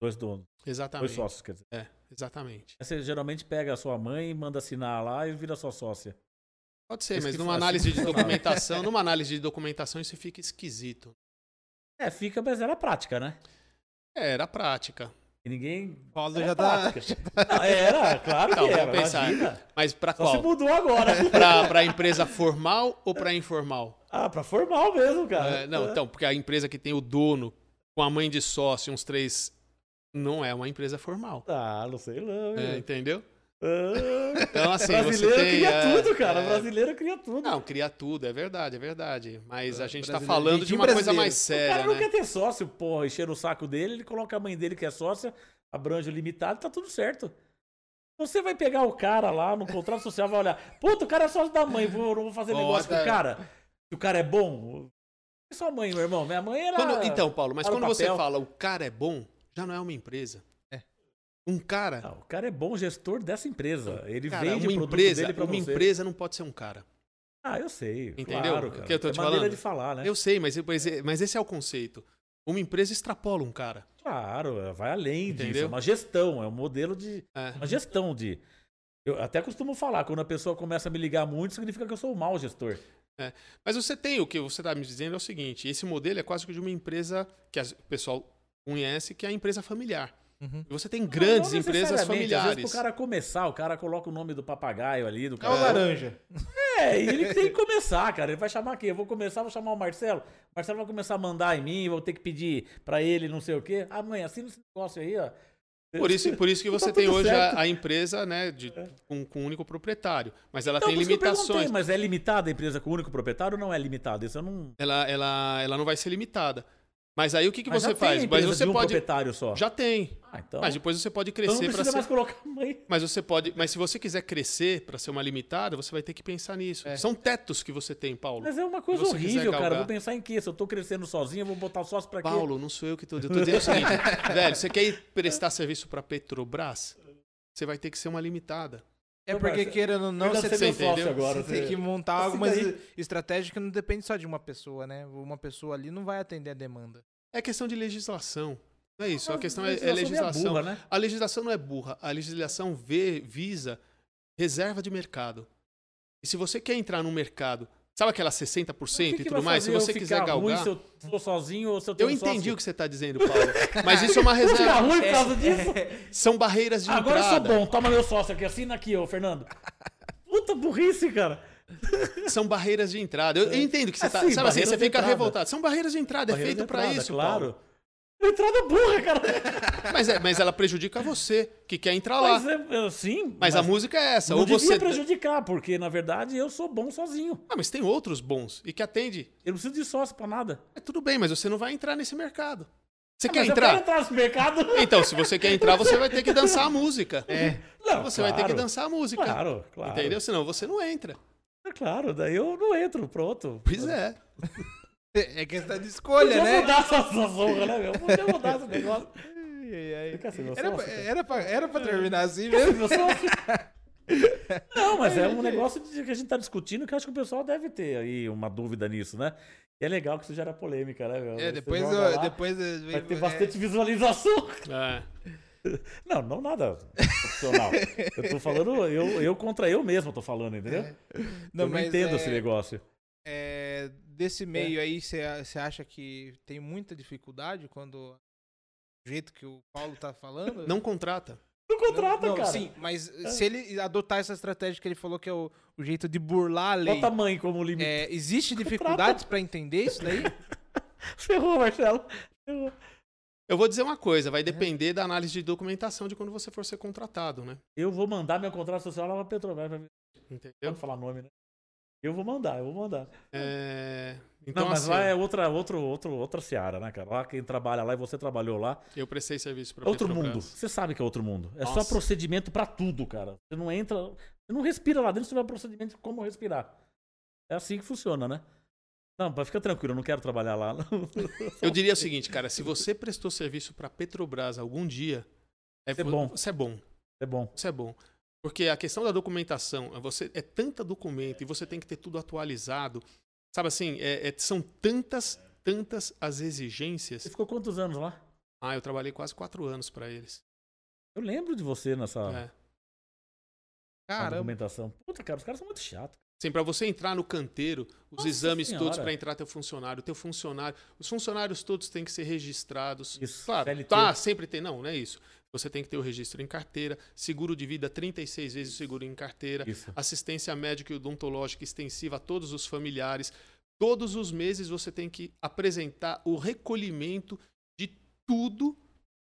Dois donos. Dois Exatamente. sócios, quer dizer. É, exatamente. Você geralmente pega a sua mãe, manda assinar lá e vira sua sócia. Pode ser, mas que numa análise de documentação, numa análise de documentação isso fica esquisito. É, fica, mas era prática, né? É, era prática. E ninguém. Paulo Era já tá. prática. Não, era, claro que Não, era. pensar. imagina. Mas para Só se qual? mudou agora. Para para empresa formal ou para informal? ah, pra formal mesmo, cara. É, não, então, porque a empresa que tem o dono com a mãe de sócio, uns três, não é uma empresa formal. Ah, não sei não. É, entendeu? Ah, Então, assim, você brasileiro tem. cria é, tudo, cara. é, Brasileiro cria tudo. Não, cria tudo, é verdade, é verdade. Mas a gente tá falando de uma coisa brasileiro. mais o séria, cara não né? quer ter sócio, porra, encher o saco dele, ele coloca a mãe dele que é sócia, abrange o limitado, tá tudo certo. Você vai pegar o cara lá no contrato social, vai olhar, puta, o cara é sócio da mãe, vou, não vou fazer negócio com o Bota- cara. Se o cara é bom, é sua mãe, meu irmão. Minha mãe era. Quando- então, Paulo, mas o quando você papel. fala o cara é bom, já não é uma empresa. É. Um cara. Ah, o cara é bom gestor dessa empresa. Ele Cara, vende uma o produto empresa, dele pra uma você. empresa não pode ser um cara. Ah, eu sei. Entendeu? Claro, cara. que eu tô é te maneira falando? de falar, né? Eu sei, mas, mas, esse é o conceito. Uma empresa extrapola um cara. Claro, vai além disso. É Entendeu? uma gestão, é um modelo de. É. Uma gestão de. Eu até costumo falar, quando a pessoa começa a me ligar muito, significa que eu sou um mau gestor. Mas você tem, o que você está me dizendo é o seguinte: esse modelo é quase que de uma empresa que o pessoal conhece, que é a empresa familiar. Uhum. Você tem grandes Não empresas necessariamente, Às familiares. vezes, pro cara começar, o cara coloca o nome do papagaio ali, do É o cara. laranja. É, e ele tem que começar, cara. Ele vai chamar quem? Eu vou começar, vou chamar o Marcelo. O Marcelo vai começar a mandar em mim, vou ter que pedir pra ele não sei o quê. Ah, mãe, assina esse negócio aí, ó. Por isso, por isso que Tá você tudo tem hoje a, a empresa né, de, com, com um único proprietário. Mas ela Então, tem limitações. mas é limitada a empresa com único proprietário ou não é limitada? Isso eu não. Ela, ela, ela não vai ser limitada. Mas aí o que, que Mas você já tem faz? Mas você de um pode. proprietário só. Já tem. Ah, então. Mas depois você pode então não crescer para precisa ser. mais colocar mãe. Mas você pode. Mas se você quiser crescer para ser uma limitada, você vai ter que pensar nisso. É. São tetos que você tem, Paulo. Mas é uma coisa horrível, cara. Eu vou pensar em quê? Se eu tô crescendo sozinho, eu vou botar o sócio pra quê? Paulo, não sou eu que tô. Eu tô dizendo o seguinte, velho, você quer ir prestar serviço para Petrobras? Você vai ter que ser uma limitada. É porque querendo ou não, você sócio entendeu? agora. você tem você- que montar Assim algumas daí- estratégias que não depende só de uma pessoa, né? Uma pessoa ali não vai atender a demanda. É questão de legislação. Não é isso. A questão A é, é legislação legislação. é burra, né? A legislação não é burra. A legislação vê, visa reserva de mercado. E se você quer entrar num mercado, sabe aquela 60% O que e que tudo mais? Se eu você ficar quiser ruim galgar. se eu for sozinho ou se eu Eu tenho um entendi sócio? o que você está dizendo, Paulo. Mas isso é uma Ficar reserva. ruim por causa disso? São barreiras de Agora eu sou entrada. bom, toma meu sócio aqui, assina aqui, ô Fernando. Puta burrice, cara. São barreiras de entrada. Eu, eu entendo que você Ah, tá. sim, sabe assim, barreiras você fica entrada. revoltado. São barreiras de entrada, é Barreira feito de pra entrada, isso, claro. Paulo. Entrada burra, cara. Mas, é, mas ela prejudica você, que quer entrar lá. Mas, é, sim, Mas, a música é essa. não Ou devia você. prejudicar, porque na verdade eu sou bom sozinho. Ah, mas tem outros bons e que atende. Eu não preciso de sócio pra nada. É tudo bem, mas você não vai entrar nesse mercado. Você Ah, quer mas Eu entrar? quero entrar nesse mercado. Então, se você quer entrar, você vai ter que dançar a música. É. Não, Você vai ter que claro, dançar a música. Claro, claro. Entendeu? Senão você não entra. É claro, daí eu não entro, pronto. Pois é. É questão de escolha, Podia né? mudar essa essa zorra, né, meu? Podia mudar esse negócio. Fica assim, meu Era, pra, cara. era, pra, era pra terminar assim Fica assim, mesmo. meu sócio. Não, mas é um negócio de- que a gente tá discutindo que eu acho que o pessoal deve ter aí uma dúvida nisso, né? E é legal que isso gera polêmica, né, meu? É, depois, joga eu- lá, depois é, Vai ter bastante visualização. É. Não, não nada profissional. Eu tô falando, eu, eu contra eu mesmo tô falando, entendeu? eu não mas entendo é- esse negócio. é, desse meio aí, você acha que tem muita dificuldade quando o jeito que o Paulo tá falando? Não contrata. Não contrata, não, cara. Sim, mas se ele adotar essa estratégia que ele falou que é o, o jeito de burlar a lei, Bota a mãe como limite. é, existe dificuldades pra entender isso daí? Ferrou, Marcelo. Ferrou. Eu vou dizer uma coisa, vai depender da análise de documentação de quando você for ser contratado, né? Eu vou mandar meu contrato social lá pra Petrobras. Pra... Entendeu? Pode falar nome, né? Eu vou mandar, eu vou mandar. É, Então, não, mas assim, lá é outra, outro, outro, outra seara, né, cara? Lá quem trabalha lá e você trabalhou lá. eu prestei serviço para É outro mundo. Você sabe que é outro mundo. É só Nossa. procedimento pra tudo, cara. Você não entra. Você não respira lá dentro, você vai procedimento de como respirar. É assim que funciona, né? Não, mas fica tranquilo, eu não quero trabalhar lá. Eu diria o seguinte, cara, se você prestou serviço para Petrobras algum dia, é, Isso é bom. Você é bom. É bom. Isso é bom. Porque a questão da documentação, você é tanta documento e você tem que ter tudo atualizado. Sabe assim, é- é- são tantas, tantas as exigências. Você ficou quantos anos lá? Ah, eu trabalhei quase quatro anos para eles. Eu lembro de você nessa, É. Caramba. documentação. Puta, cara, os caras são muito chatos. Assim, para você entrar no canteiro, os Nossa exames Senhora. todos para entrar teu funcionário, teu funcionário, os funcionários todos têm que ser registrados. Isso, Claro, CLT. tá, sempre tem, não, não é isso. Você tem que ter o registro em carteira, seguro de vida 36 vezes o seguro em carteira, Isso. assistência médica e odontológica extensiva a todos os familiares. Todos os meses você tem que apresentar o recolhimento de tudo,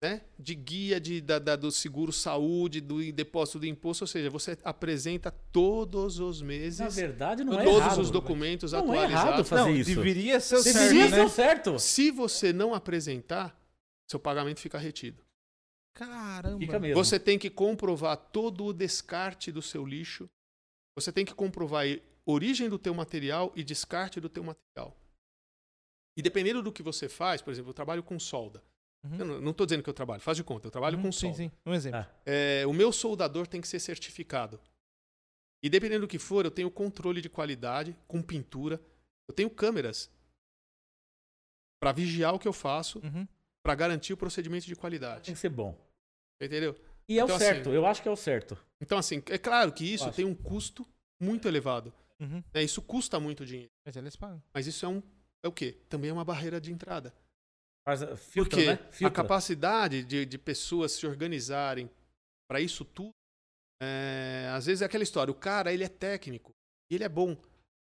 né? De guia de, da, da- do seguro saúde, do depósito do imposto, ou seja, você apresenta todos os meses Na verdade, não é todos errado. os documentos Não é errado atualizados. fazer Não, isso. deveria ser o Deveria certo, ser né? o certo. Se você não apresentar, seu pagamento fica retido. Caramba. Fica mesmo. Você tem que comprovar todo o descarte do seu lixo. Você tem que comprovar a origem do teu material e descarte do teu material. E dependendo do que você faz, por exemplo, eu trabalho com solda. Uhum. Eu não estou dizendo que eu trabalho, faz de conta, eu trabalho Uhum, com sim, solda. sim. Um exemplo. Ah. É, o meu soldador tem que ser certificado. E dependendo do que for, eu tenho controle de qualidade com pintura. Eu tenho câmeras para vigiar o que eu faço, Uhum. para garantir o procedimento de qualidade. Tem que ser bom. Entendeu? E é Então, o certo, assim, eu acho que é o certo. Então, assim, é claro que isso tem um custo muito elevado. Uhum. né? Isso custa muito dinheiro. Mas eles pagam. Mas isso é um. É o quê? Também é uma barreira de entrada. Uh, filtra, Porque né? a capacidade de, de pessoas se organizarem para isso tudo, é, às vezes é aquela história. O cara, ele é técnico e ele é bom,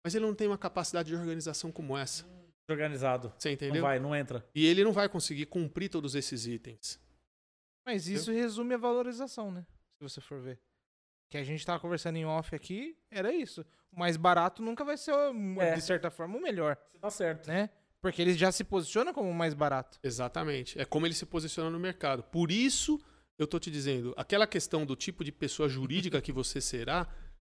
mas ele não tem uma capacidade de organização como essa. organizado. Você Não entendeu? vai, não entra. E ele não vai conseguir cumprir todos esses itens. Mas isso resume a valorização, né? Se você for ver. Que a gente tava conversando em off aqui, era isso. O mais barato nunca vai ser, É. de certa forma, o melhor, Você tá certo. né? Porque ele já se posiciona como o mais barato. Exatamente. É como ele se posiciona no mercado. Por isso, eu tô te dizendo, aquela questão do tipo de pessoa jurídica que você será,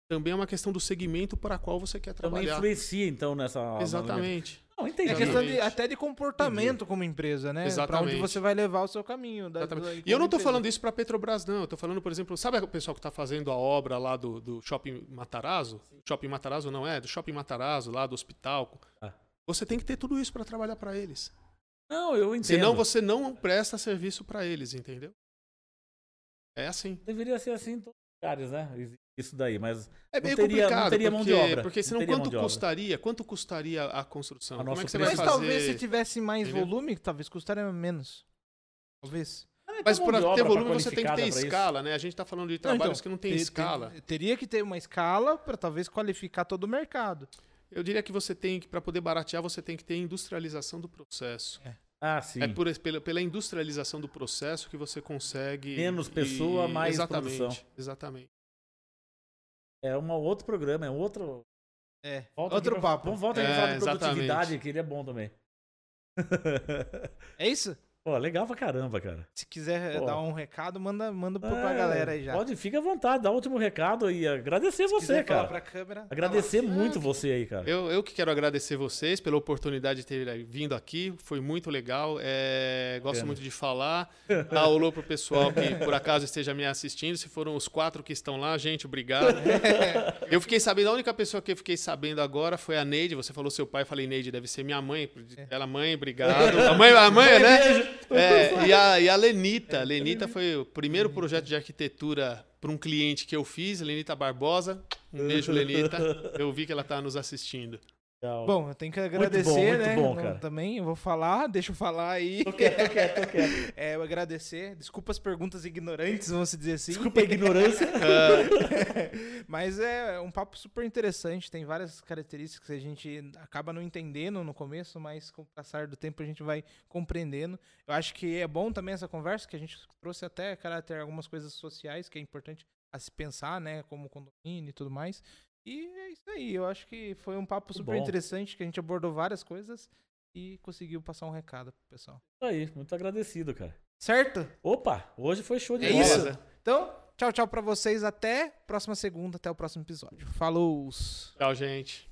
também é uma questão do segmento para qual você quer Também trabalhar. influencia, então, nessa. Exatamente. Não, É entendi. questão de, Exatamente. até de comportamento como empresa, né? Pra onde Exatamente. você vai levar o seu caminho. da- Exatamente. da- E eu não estou falando isso para Petrobras, não. Eu estou falando, por exemplo, sabe o pessoal que está fazendo a obra lá do, do Shopping Matarazzo? Shopping Matarazzo não é? Do Shopping Matarazzo, lá do hospital. Ah. Você tem que ter tudo isso para trabalhar para eles. Não, eu entendo. Senão você não presta serviço para eles, entendeu? É assim. Deveria ser assim em todos lugares, né? Isso daí, mas É Não meio teria- não complicado, teria mão porque, de obra. porque Não senão teria mão quanto custaria? Quanto custaria a construção? A Como é que você preço. vai Mas fazer? talvez se tivesse mais Entendeu? volume, talvez custaria menos. Talvez. Mas Tem mão para ter volume você tem que ter pra isso. escala, né? A gente tá falando de Não, trabalhos então, que não tem te- te- escala. teria que ter uma escala para talvez qualificar todo o mercado. Eu diria que você tem que, para poder baratear, você tem que ter industrialização do processo. Ah, sim. É por, pela, pela industrialização do processo que você consegue. Menos pessoa, mais exatamente, produção. Exatamente. É um outro programa, é outro. É. Volta Outro pra- papo. Vamos voltar aqui É, pra falar de exatamente. produtividade, que ele é bom também. É isso? Pô, legal pra caramba, cara. Se quiser Pô. dar um recado, manda, manda pro- É, pra galera aí já. Pode, fica à vontade, dá o último recado e agradecer Se você, quiser falar cara. pra câmera. Agradecer tá lá. muito você aí, cara. Eu, eu que quero agradecer vocês pela oportunidade de ter vindo aqui. Foi muito legal. É, gosto Pena. muito de falar. Dá alô pro pessoal que por acaso esteja me assistindo. Se foram os quatro que estão lá, gente, obrigado. Eu fiquei sabendo, a única pessoa que eu fiquei sabendo agora foi a Neide. Você falou seu pai, eu falei, Neide, deve ser minha mãe. Ela, mãe, obrigado. A mãe, a mãe, né? É, e, a, e a Lenita. A Lenita foi o primeiro projeto de arquitetura para um cliente que eu fiz, Lenita Barbosa. Um beijo, Lenita. Eu vi que ela tá nos assistindo. Bom, eu tenho que bom, agradecer, muito né? bom, Não- cara. Também, eu vou falar, deixa eu falar aí. Tô quieto, tô quieto, tô quieto. É, eu agradecer. Desculpa as perguntas ignorantes, vamos se dizer assim. Desculpa a ignorância. Mas é um papo super interessante, tem várias características que a gente acaba não entendendo no começo, mas com o passar do tempo a gente vai compreendendo. Eu acho que é bom também essa conversa, que a gente trouxe até caráter algumas coisas sociais que é importante a se pensar, né, como condomínio e tudo mais. E é isso aí, eu acho que foi um papo super bom. interessante, que a gente abordou várias coisas e conseguiu passar um recado pro pessoal. Isso aí, muito agradecido, cara. Certo? Opa, hoje foi show de É bola. isso. Então, tchau, tchau pra vocês. Até próxima segunda, até o próximo episódio. Falou! Tchau, gente.